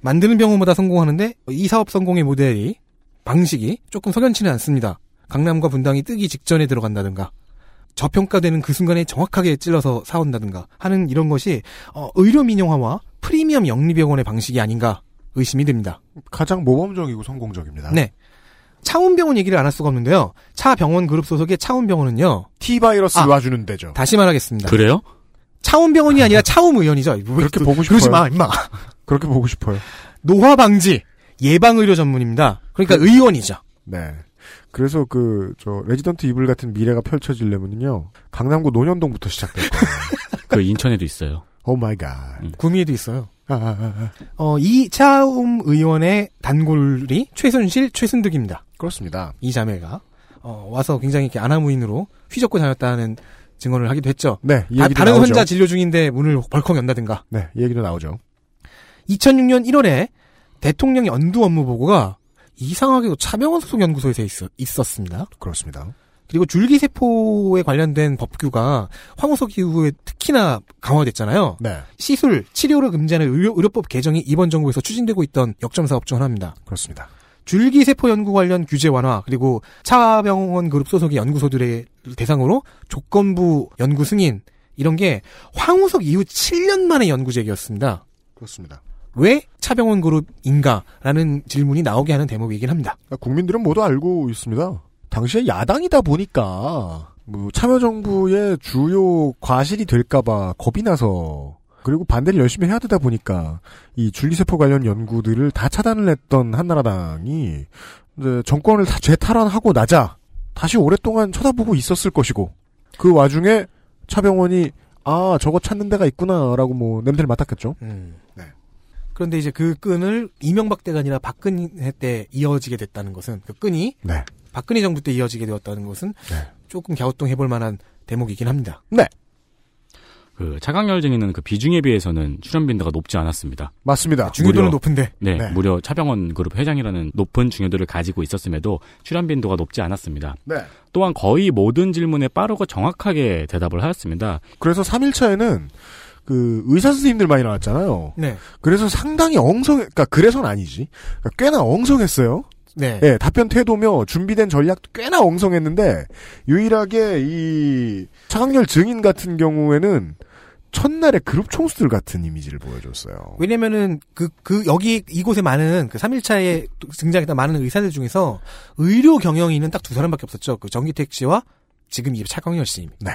만드는 병원보다 성공하는데 이 사업 성공의 모델이 방식이 조금 석연치는 않습니다. 강남과 분당이 뜨기 직전에 들어간다든가 저평가되는 그 순간에 정확하게 찔러서 사온다든가 하는 이런 것이 어, 의료 민영화와 프리미엄 영리병원의 방식이 아닌가 의심이 됩니다. 가장 모범적이고 성공적입니다. 네. 차운병원 얘기를 안 할 수가 없는데요. 차병원 그룹 소속의 차운병원은요. T 바이러스 아. 놔주는 데죠. 다시 말하겠습니다. 그래요? 차운병원이 아니라 차움 의원이죠. 왜 그렇게 또 보고 그러지 싶어요. 마, 임마. 그렇게 보고 싶어요. 노화 방지 예방 의료 전문입니다. 그러니까 의원이죠. 네. 그래서 그, 저, 레지던트 이블 같은 미래가 펼쳐지려면요. 강남구 논현동부터 시작될 거예요. 그 인천에도 있어요. oh my god. 구미에도 있어요. 아, 아, 아, 아. 어, 이 차움 의원의 단골이 최순실, 최순득입니다. 그렇습니다. 이 자매가 어, 와서 굉장히 이렇게 안하무인으로 휘젓고 다녔다는 증언을 하기도 했죠. 네, 이 다, 얘기도 다른 나오죠. 환자 진료 중인데 문을 벌컥 연다든가. 네, 이 얘기도 나오죠. 2006년 1월에 대통령의 연두 업무 보고가 이상하게도 차병원 소속 연구소에서 있, 었습니다 그렇습니다. 그리고 줄기세포에 관련된 법규가 황우석 이후에 특히나 강화됐잖아요. 네, 시술, 치료를 금지하는 의료, 의료 법 개정이 이번 정부에서 추진되고 있던 역점 사업 중 하나입니다. 그렇습니다. 줄기세포 연구 관련 규제 완화 그리고 차병원 그룹 소속의 연구소들의 대상으로 조건부 연구 승인 이런 게 황우석 이후 7년 만의 연구 제기였습니다. 그렇습니다. 왜 차병원 그룹인가라는 질문이 나오게 하는 대목이긴 합니다. 국민들은 모두 알고 있습니다. 당시에 야당이다 보니까 뭐 참여정부의 주요 과실이 될까봐 겁이 나서 그리고 반대를 열심히 해야 되다 보니까 이 줄기세포 관련 연구들을 다 차단을 했던 한나라당이 이제 정권을 다 재탈환하고 나자 다시 오랫동안 쳐다보고 있었을 것이고 그 와중에 차병원이 아 저거 찾는 데가 있구나라고 뭐 냄새를 맡았겠죠. 네. 그런데 이제 그 끈을 이명박 때가 아니라 박근혜 때 이어지게 됐다는 것은 그 끈이 네. 박근혜 정부 때 이어지게 되었다는 것은 네. 조금 갸우뚱해 볼 만한 대목이긴 합니다. 그 차강열 증인은 그 비중에 비해서는 출연 빈도가 높지 않았습니다. 맞습니다. 중요도는 무려- 높은데 네, 네. 무려 차병원 그룹 회장이라는 높은 중요도를 가지고 있었음에도 출연 빈도가 높지 않았습니다. 네. 또한 거의 모든 질문에 빠르고 정확하게 대답을 하였습니다. 그래서 3일차에는 그 의사 선생님들 많이 나왔잖아요. 네. 그래서 상당히 엉성, 그러니까 그래서는 아니지. 그러니까 꽤나 엉성했어요. 네. 예, 답변 태도며 준비된 전략도 꽤나 엉성했는데 유일하게 이 차강렬 증인 같은 경우에는 첫날에 그룹 총수들 같은 이미지를 보여줬어요. 왜냐면은 그, 그, 여기, 이곳에 많은 그 3일차에 등장했던 많은 의사들 중에서 의료 경영인은 딱 두 사람밖에 없었죠. 그 정기택 씨와 지금 이 차광렬 씨. 네.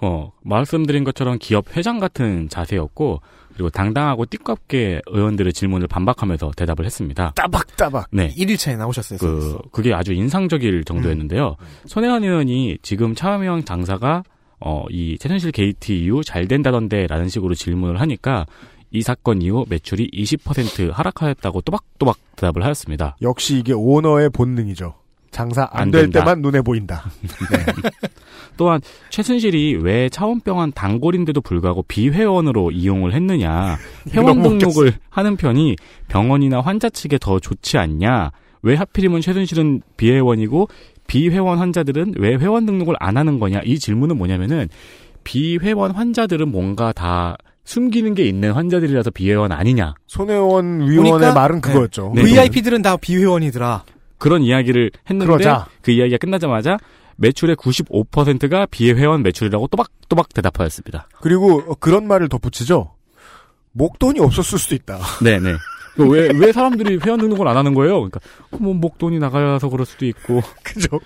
어, 말씀드린 것처럼 기업 회장 같은 자세였고 그리고 당당하고 띠껍게 의원들의 질문을 반박하면서 대답을 했습니다. 따박따박. 네. 1일차에 나오셨어요. 그 그게 아주 인상적일 정도였는데요. 손혜원 의원이 지금 차병원 장사가 어, 이 최순실 게이트 이후 잘 된다던데 라는 식으로 질문을 하니까 이 사건 이후 매출이 20% 하락하였다고 또박또박 대답을 하였습니다. 역시 이게 오너의 본능이죠. 장사 안안 될. 때만 눈에 보인다. 또한 최순실이 왜 차원병원 단골인데도 불구하고 비회원으로 이용을 했느냐 회원 등록을 하는 편이 병원이나 환자 측에 더 좋지 않냐 왜 하필이면 최순실은 비회원이고 비회원 환자들은 왜 회원 등록을 안 하는 거냐 이 질문은 뭐냐면은 비회원 환자들은 뭔가 다 숨기는 게 있는 환자들이라서 비회원 아니냐 손혜원 위원의 보니까- 말은 그거였죠. 네. VIP들은 다 비회원이더라. 그런 이야기를 했는데 그러자. 그 이야기가 끝나자마자 매출의 95%가 비회원 매출이라고 또박또박 대답하였습니다. 그리고 어, 그런 말을 덧붙이죠. 목돈이 없었을 수도 있다. 네네. 왜, 왜 사람들이 회원 등록을 안 하는 거예요? 그러니까, 뭐, 목돈이 나가서 그럴 수도 있고. 그죠?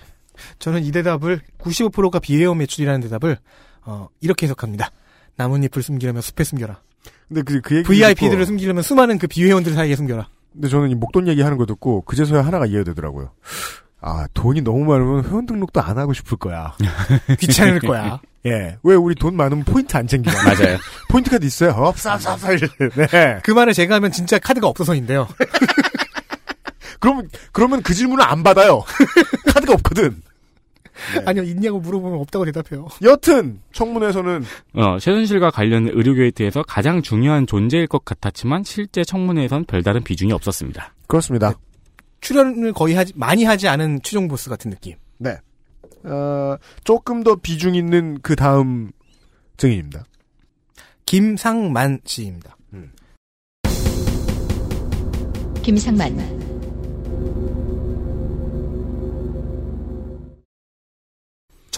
저는 이 대답을 95%가 비회원 매출이라는 대답을 어, 이렇게 해석합니다. 나뭇잎을 숨기려면 숲에 숨겨라. 근데 그, 그 얘기. VIP들을 숨기려면 수많은 그 비회원들 사이에 숨겨라. 근데 저는 이 목돈 얘기하는 거 듣고 그제서야 하나가 이해되더라고요. 아, 돈이 너무 많으면 회원 등록도 안 하고 싶을 거야. 귀찮을 거야. 예. 왜 우리 돈 많으면 포인트 안 챙기냐. 맞아요. 포인트 카드 있어요? 없어, 없어, 없어. 네. 그 말을 제가 하면 진짜 카드가 없어서인데요. 그러면, 그러면 그 질문을 안 받아요. 카드가 없거든. 아니요, 있냐고 물어보면 없다고 대답해요. 여튼, 청문회에서는 어, 최순실과 관련 의료 게이트에서 가장 중요한 존재일 것 같았지만 실제 청문회에선 별다른 비중이 없었습니다. 그렇습니다. 출연을 거의 하지, 많이 하지 않은 최종 보스 같은 느낌. 네. 어, 조금 더 비중 있는 그 다음 증인입니다. 김상만 씨입니다. 김상만,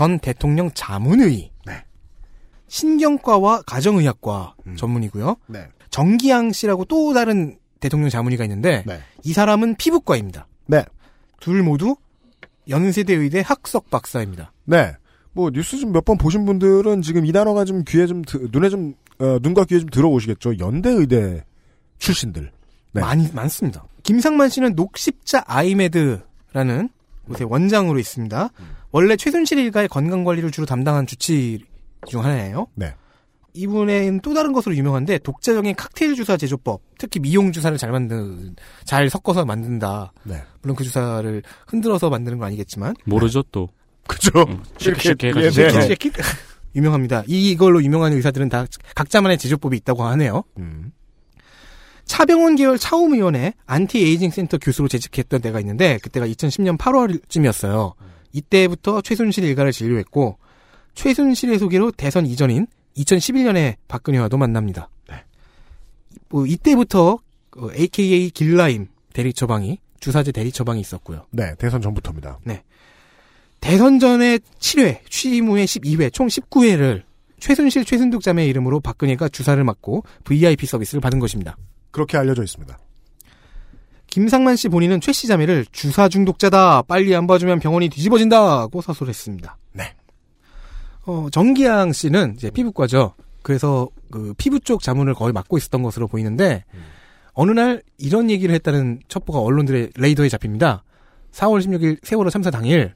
전 대통령 자문의. 네. 신경과와 가정의학과 음. 전문이고요. 네. 정기양 씨라고 또 다른 대통령 자문의가 있는데 네. 이 사람은 피부과입니다. 네. 둘 모두 연세대 의대 학석 박사입니다. 네. 뭐, 뉴스 좀 몇 번 보신 분들은 지금 이 단어가 좀 귀에 좀, 드- 눈에 좀, 어, 눈과 귀에 좀 들어오시겠죠. 연대 의대 출신들. 네. 많이 많습니다. 김상만 씨는 녹십자 아이메드라는 곳의 원장으로 있습니다. 원래 최순실 일가의 건강 관리를 주로 담당한 주치 중 하나예요. 네. 이분은 또 다른 것으로 유명한데 독자적인 칵테일 주사 제조법, 특히 미용 주사를 잘 만든 잘 섞어서 만든다. 네. 물론 그 주사를 흔들어서 만드는 건 아니겠지만 모르죠, 또. 그죠? 음, 쉽게 쉽게 해가지고. 네, 네. 키- 키- 유명합니다. 이걸로 유명한 의사들은 다 각자만의 제조법이 있다고 하네요. 음. 차병원 계열 차움 의원회 안티 에이징 센터 교수로 재직했던 때가 있는데 그때가 2010년 8월쯤이었어요. 이때부터 최순실 일가를 진료했고 최순실의 소개로 대선 이전인 2011년에 박근혜와도 만납니다. 뭐 이때부터 그 AKA 길라임 대리 처방이 주사제 대리 처방이 있었고요. 네, 대선 전부터입니다. 대선 전에 7회, 취임 후에 12회, 총 19회를 최순실 최순득 자매 이름으로 박근혜가 주사를 맞고 VIP 서비스를 받은 것입니다. 그렇게 알려져 있습니다. 김상만 씨 본인은 최 씨 자매를 주사 중독자다. 빨리 안 봐주면 병원이 뒤집어진다고 사설했습니다. 네. 어, 정기양 씨는 이제 피부과죠. 그래서 그 피부 쪽 자문을 거의 맡고 있었던 것으로 보이는데 어느 날 이런 얘기를 했다는 첩보가 언론들의 레이더에 잡힙니다. 4월 16일 세월호 참사 당일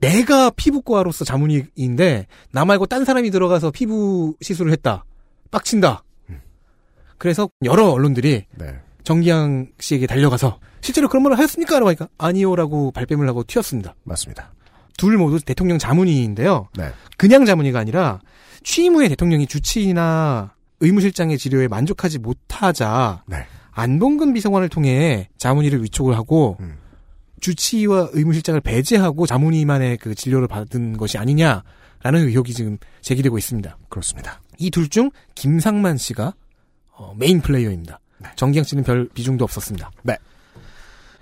내가 피부과로서 자문의인데 나 말고 딴 사람이 들어가서 피부 시술을 했다. 빡친다. 그래서 여러 언론들이 네. 정기양 씨에게 달려가서 실제로 그런 말을 하였습니까? 라고 하니까 아니요라고 발뺌을 하고 튀었습니다. 맞습니다. 둘 모두 대통령 자문의인데요. 네. 그냥 자문의가 아니라 취임 후에 대통령이 주치의나 의무실장의 지료에 만족하지 못하자 네. 안봉근 비서관을 통해 자문의를 위촉을 하고 음. 주치의와 의무실장을 배제하고 자문의만의 그 진료를 받은 것이 아니냐라는 의혹이 지금 제기되고 있습니다. 그렇습니다. 이 둘 중 김상만 씨가 어, 메인 플레이어입니다. 정기양 씨는 별 비중도 없었습니다. 네.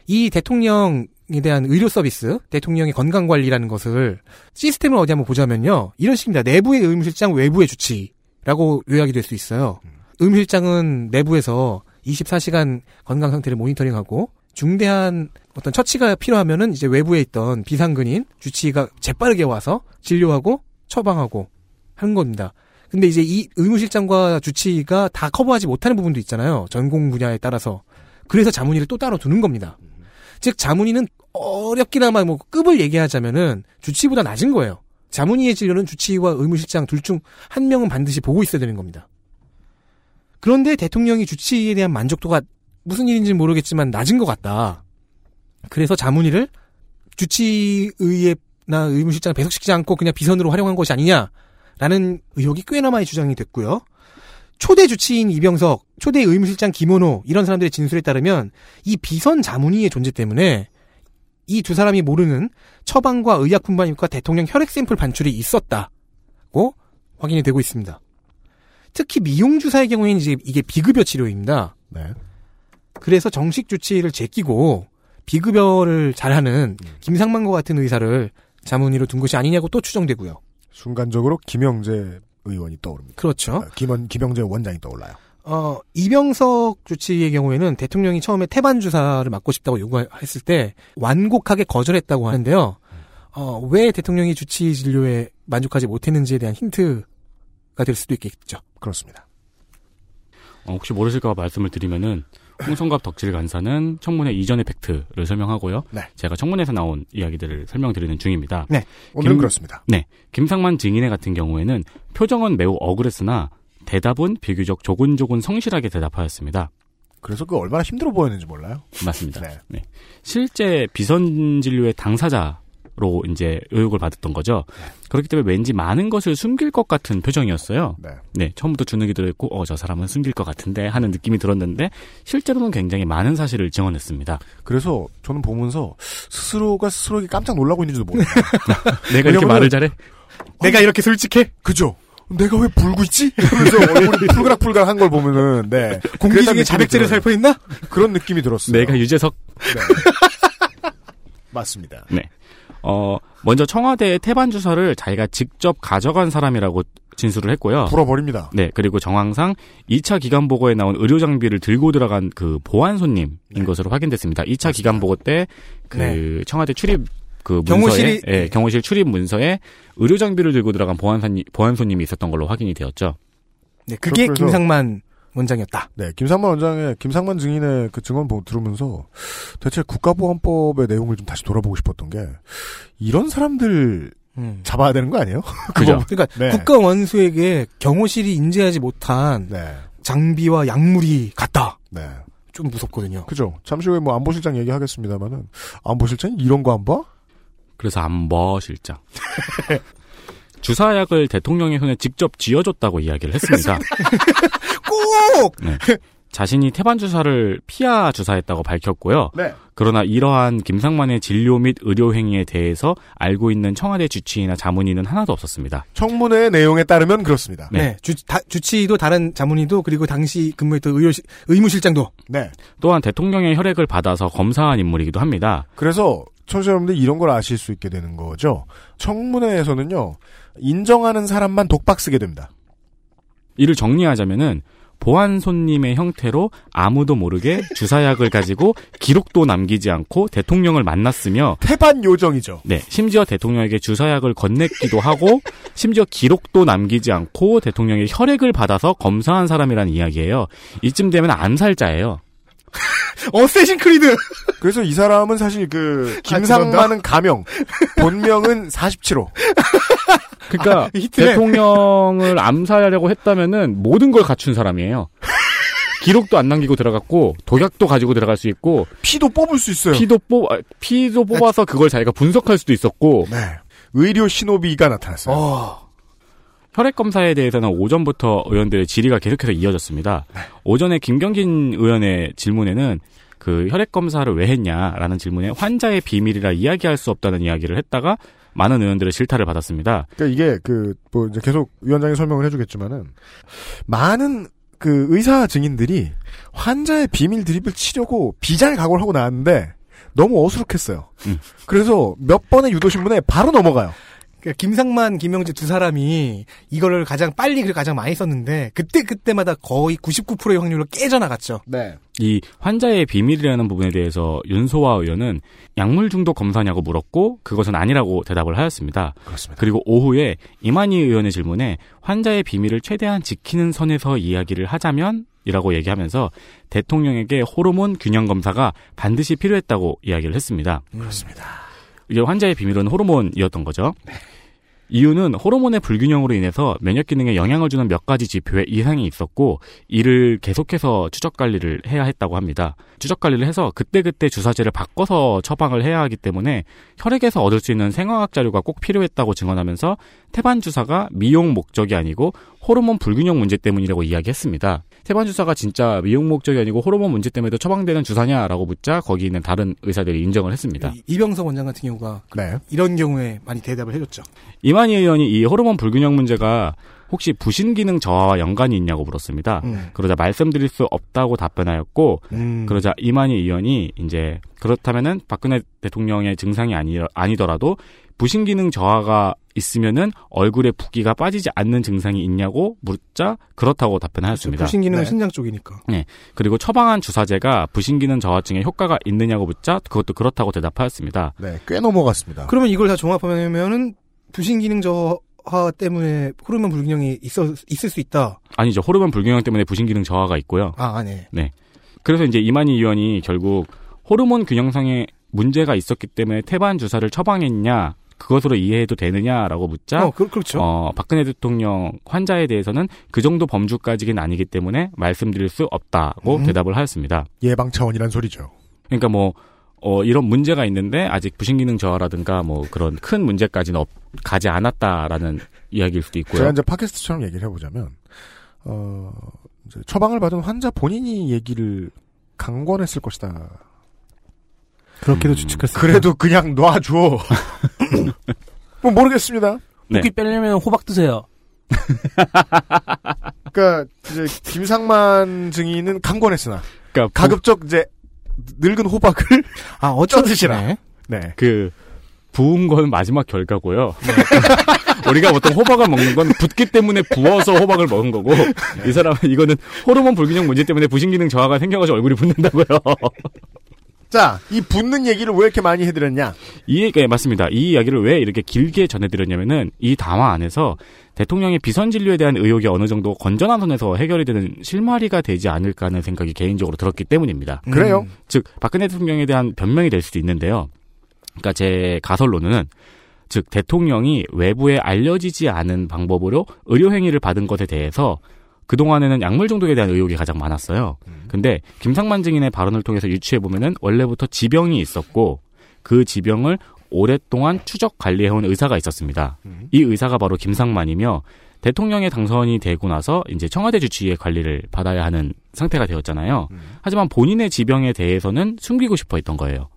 이 대통령에 대한 의료 서비스, 대통령의 건강 관리라는 것을 시스템을 어디 한번 보자면요. 이런 식입니다. 내부의 의무실장, 외부의 주치라고 요약이 될 수 있어요. 의무실장은 내부에서 24시간 건강 상태를 모니터링하고 중대한 어떤 처치가 필요하면은 이제 외부에 있던 비상근인 주치의가 재빠르게 와서 진료하고 처방하고 하는 겁니다. 근데 이제 이 의무실장과 주치의가 다 커버하지 못하는 부분도 있잖아요. 전공 분야에 따라서. 그래서 자문의를 또 따로 두는 겁니다. 즉 자문의는 어렵기나마 뭐 급을 얘기하자면은 주치의보다 낮은 거예요. 자문의의 진료는 주치의와 의무실장 둘 중 한 명은 반드시 보고 있어야 되는 겁니다. 그런데 대통령이 주치의에 대한 만족도가 무슨 일인지는 모르겠지만 낮은 것 같다. 그래서 자문의를 주치의나 의무실장을 배속시키지 않고 그냥 비선으로 활용한 것이 아니냐라는 의혹이 꽤나 많이 주장이 됐고요. 초대 주치인 이병석, 초대 의무실장 김원호 이런 사람들의 진술에 따르면 이 비선 자문의의 존재 때문에 이 두 사람이 모르는 처방과 의약 분반입과 대통령 혈액 샘플 반출이 있었다고 확인이 되고 있습니다. 특히 미용 주사의 경우에는 이제 이게 비급여 치료입니다. 네. 그래서 정식 주치의를 제끼고 비급여를 잘하는 김상만과 같은 의사를 자문의로 둔 것이 아니냐고 또 추정되고요. 순간적으로 김영재 의원이 떠오릅니다. 그렇죠. 아, 김원, 김영재 원장이 떠올라요. 어, 이병석 주치의 경우에는 대통령이 처음에 태반 주사를 맞고 싶다고 요구했을 때 완곡하게 거절했다고 하는데요. 어, 왜 대통령이 주치 진료에 만족하지 못했는지에 대한 힌트가 될 수도 있겠죠. 그렇습니다. 어, 혹시 모르실까 봐 말씀을 드리면은 홍성갑 덕질 간사는 청문회 이전의 팩트를 설명하고요. 네. 제가 청문회에서 나온 이야기들을 설명드리는 중입니다. 오늘은 김- 그렇습니다. 김상만 증인의 같은 경우에는 표정은 매우 억울했으나 대답은 비교적 조곤조곤 성실하게 대답하였습니다. 그래서 그 얼마나 힘들어 보였는지 몰라요. 맞습니다. 네. 실제 비선 진료의 당사자 로 이제 의혹을 받았던 거죠. 그렇기 때문에 왠지 많은 것을 숨길 것 같은 표정이었어요. 네. 네, 처음부터 주눅이 들었고, 어, 저 사람은 숨길 것 같은데 하는 느낌이 들었는데, 실제로는 굉장히 많은 사실을 증언했습니다. 그래서 저는 보면서 스스로가 스스로에게 깜짝 놀라고 있는지도 모르겠어요. 내가 이렇게 말을 잘해? 내가 이렇게 솔직해? 그죠? 내가 왜 불고 있지? 이러면서 얼굴이 풀그락풀그락 한 걸 보면은, 네. 공기 중에 자백제를 느낌이 들어요. 살포 있나? 그런 느낌이 들었어요. 내가 유재석. 네. 맞습니다. 어, 먼저 청와대의 태반 주사를 자기가 직접 가져간 사람이라고 진술을 했고요. 불어버립니다. 네, 그리고 정황상 2차 기간 보고에 나온 의료 장비를 들고 들어간 그 보안 손님인 네. 것으로 확인됐습니다. 2차 기간 보고 때그 네. 청와대 출입 그 문서에 경호실이- 예, 경호실 출입 문서에 의료 장비를 들고 들어간 보안 손님 보안 손님이 있었던 걸로 확인이 되었죠. 네, 그게 김상만 원장이었다. 네, 김상만 원장의 김상만 증인의 그 증언 보고 들으면서 대체 국가보안법의 내용을 좀 다시 돌아보고 싶었던 게 이런 사람들 음. 잡아야 되는 거 아니에요? 그죠? 그러니까 네. 국가 원수에게 경호실이 인지하지 못한 네, 장비와 약물이 갔다. 네, 좀 무섭거든요. 그죠. 잠시 후에 뭐 안보실장 얘기하겠습니다만은 안보실장이 이런 거 안 봐? 그래서 안보 실장. 주사약을 대통령의 손에 직접 쥐어줬다고 이야기를 했습니다. 꼭! 네. 자신이 태반 주사를 피하 주사했다고 밝혔고요. 네. 그러나 이러한 김상만의 진료 및 의료 행위에 대해서 알고 있는 청와대 주치의나 자문의는 하나도 없었습니다. 청문회 내용에 따르면 그렇습니다. 네. 네. 주, 다, 주치의도 다른 자문의도 그리고 당시 근무했던 의료, 의무실장도 네. 또한 대통령의 혈액을 받아서 검사한 인물이기도 합니다. 그래서 청취자 여러분들 이런 걸 아실 수 있게 되는 거죠. 청문회에서는요. 인정하는 사람만 독박 쓰게 됩니다. 이를 정리하자면은 보안 손님의 형태로 아무도 모르게 주사약을 가지고 기록도 남기지 않고 대통령을 만났으며 태반 요정이죠. 네, 심지어 대통령에게 주사약을 건넸기도 하고 심지어 기록도 남기지 않고 대통령의 혈액을 받아서 검사한 사람이라는 이야기예요. 이쯤 되면 암살자예요. 어쌔신 크리드! 그래서 이 사람은 사실 그 아, 김상만은 가명, 본명은 47호. 그러니까 히트맨. 대통령을 암살하려고 했다면은 모든 걸 갖춘 사람이에요. 기록도 안 남기고 들어갔고 독약도 가지고 들어갈 수 있고 피도 뽑을 수 있어요. 피도 뽑 아, 피도 뽑아서 그걸 자기가 분석할 수도 있었고 네. 의료 신호비가 나타났어요. 어. 혈액 검사에 대해서는 오전부터 의원들의 질의가 계속해서 이어졌습니다. 오전에 김경진 의원의 질문에는 그 혈액 검사를 왜 했냐라는 질문에 환자의 비밀이라 이야기할 수 없다는 이야기를 했다가 많은 의원들의 질타를 받았습니다. 그러니까 이게 그 뭐 이제 계속 위원장이 설명을 해주겠지만은 많은 그 의사 증인들이 환자의 비밀 드립을 치려고 비장의 각오를 하고 나왔는데 너무 어수룩했어요. 음. 그래서 몇 번의 유도 신문에 바로 넘어가요. 그러니까 김상만, 김영재 두 사람이 이거를 가장 빨리 그리고 가장 많이 썼는데 그때 그때마다 거의 99%의 확률로 깨져나갔죠. 네. 이 환자의 비밀이라는 부분에 대해서 윤소아 의원은 약물 중독 검사냐고 물었고 그것은 아니라고 대답을 하였습니다. 그렇습니다. 그리고 오후에 이만희 의원의 질문에 환자의 비밀을 최대한 지키는 선에서 이야기를 하자면 이라고 얘기하면서 대통령에게 호르몬 균형 검사가 반드시 필요했다고 이야기를 했습니다. 그렇습니다. 이게 환자의 비밀은 호르몬이었던 거죠. 이유는 호르몬의 불균형으로 인해서 면역 기능에 영향을 주는 몇 가지 지표에 이상이 있었고 이를 계속해서 추적 관리를 해야 했다고 합니다. 추적 관리를 해서 그때그때 주사제를 바꿔서 처방을 해야 하기 때문에 혈액에서 얻을 수 있는 생화학 자료가 꼭 필요했다고 증언하면서 태반 주사가 미용 목적이 아니고 호르몬 불균형 문제 때문이라고 이야기했습니다. 태반 주사가 진짜 미용 목적이 아니고 호르몬 문제 때문에도 처방되는 주사냐라고 묻자 거기 있는 다른 의사들이 인정을 했습니다. 이- 이병석 원장 같은 경우가 네. 이런 경우에 많이 대답을 해줬죠. 이만희 의원이 이 호르몬 불균형 문제가 혹시 부신 기능 저하와 연관이 있냐고 물었습니다. 음. 그러자 말씀드릴 수 없다고 답변하였고 음. 그러자 이만희 의원이 이제 그렇다면은 박근혜 대통령의 증상이 아니, 아니더라도 부신 기능 저하가 있으면은 얼굴에 붓기가 빠지지 않는 증상이 있냐고 묻자 그렇다고 답변하였습니다. 부신 기능은 네. 신장 쪽이니까. 그리고 처방한 주사제가 부신 기능 저하증에 효과가 있느냐고 묻자 그것도 그렇다고 대답하였습니다. 네, 꽤 넘어갔습니다. 그러면 이걸 다 종합하면은 부신 기능 저하 때문에 호르몬 불균형이 있어 있을 수 있다. 아니죠. 호르몬 불균형 때문에 부신 기능 저하가 있고요. 아, 아, 네. 그래서 이제 이만희 의원이 결국 호르몬 균형상에 문제가 있었기 때문에 태반 주사를 처방했냐 그것으로 이해해도 되느냐라고 묻자 어, 그, 그렇죠. 어, 박근혜 대통령 환자에 대해서는 그 정도 범주까지는 아니기 때문에 말씀드릴 수 없다고 음. 대답을 하였습니다. 예방 차원이란 소리죠. 그러니까 뭐 어, 이런 문제가 있는데 아직 부신기능 저하라든가 뭐 그런 큰 문제까지는 없, 가지 않았다라는 이야기일 수도 있고요. 제가 이제 팟캐스트처럼 얘기를 해보자면, 어, 이제 처방을 받은 환자 본인이 얘기를 강권했을 것이다. 그렇게도 음, 추측할 수 그래도 그냥 놔줘. 뭐 모르겠습니다. 네. 붓기 빼려면 호박 드세요. 그러니까 이제 김상만 증인은 강권했으나 그러니까 가급적 이제 늙은 호박을 아, 어쩌 쪄드시라. 네. 네. 그 부은 건 마지막 결과고요. 우리가 보통 호박을 먹는 건 붓기 때문에 부어서 호박을 먹은 거고 이 사람은 이거는 호르몬 불균형 문제 때문에 부신기능 저하가 생겨가지고 얼굴이 붓는다고요. 자, 이 붙는 얘기를 왜 이렇게 많이 해드렸냐? 이 얘기 맞습니다. 이 이야기를 왜 이렇게 길게 전해드렸냐면은 이 담화 안에서 대통령의 비선 진료에 대한 의혹이 어느 정도 건전한 선에서 해결이 되는 실마리가 되지 않을까 하는 생각이 개인적으로 들었기 때문입니다. 그래요? 즉 박근혜 대통령에 대한 변명이 될 수도 있는데요. 그러니까 제 가설로는 즉 대통령이 외부에 알려지지 않은 방법으로 의료 행위를 받은 것에 대해서 그 동안에는 약물 중독에 대한 의혹이 가장 많았어요. 근데 김상만 증인의 발언을 통해서 유추해 보면은 원래부터 지병이 있었고 그 지병을 오랫동안 추적 관리해온 의사가 있었습니다. 이 의사가 바로 김상만이며 대통령의 당선이 되고 나서 이제 청와대 주치의의 관리를 받아야 하는 상태가 되었잖아요. 하지만 본인의 지병에 대해서는 숨기고 싶어 했던 거예요.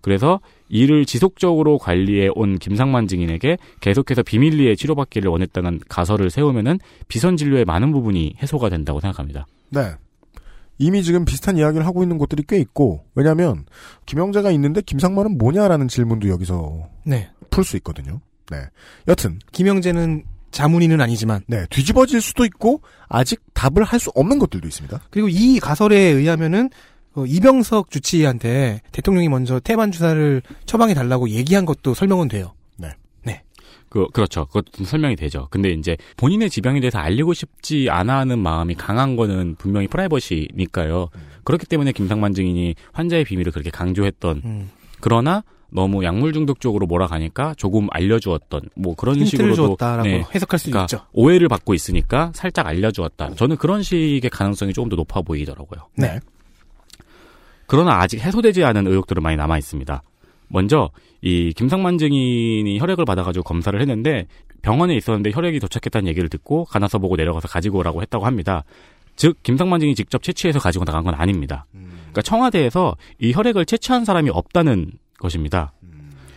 그래서 이를 지속적으로 관리해 온 김상만 증인에게 계속해서 비밀리에 치료받기를 원했다는 가설을 세우면은 비선 진료의 많은 부분이 해소가 된다고 생각합니다. 네. 이미 지금 비슷한 이야기를 하고 있는 곳들이 꽤 있고, 왜냐면, 김영재가 있는데 김상만은 뭐냐라는 질문도 여기서 네. 풀 수 있거든요. 네. 여튼, 김영재는 자문인은 아니지만 네. 뒤집어질 수도 있고, 아직 답을 할 수 없는 것들도 있습니다. 그리고 이 가설에 의하면은 어, 이병석 주치의한테 대통령이 먼저 태반 주사를 처방해 달라고 얘기한 것도 설명은 돼요. 그, 그렇죠. 그것도 좀 설명이 되죠. 근데 이제 본인의 지병에 대해서 알리고 싶지 않아 하는 마음이 강한 거는 분명히 프라이버시니까요. 그렇기 때문에 김상만 증인이 환자의 비밀을 그렇게 강조했던 음. 그러나 너무 약물 중독 쪽으로 몰아가니까 조금 알려주었던 뭐 그런 힌트를 식으로도 네, 해석할 수 그러니까 있죠. 오해를 받고 있으니까 살짝 알려주었다. 저는 그런 식의 가능성이 조금 더 높아 보이더라고요. 네. 그러나 아직 해소되지 않은 의혹들은 많이 남아 있습니다. 먼저 이 김상만 증인이 혈액을 받아가지고 검사를 했는데 병원에 있었는데 혈액이 도착했다는 얘기를 듣고 가나서 보고 내려가서 가지고 오라고 했다고 합니다. 즉 김상만 증인이 직접 채취해서 가지고 나간 건 아닙니다. 그러니까 청와대에서 이 혈액을 채취한 사람이 없다는 것입니다.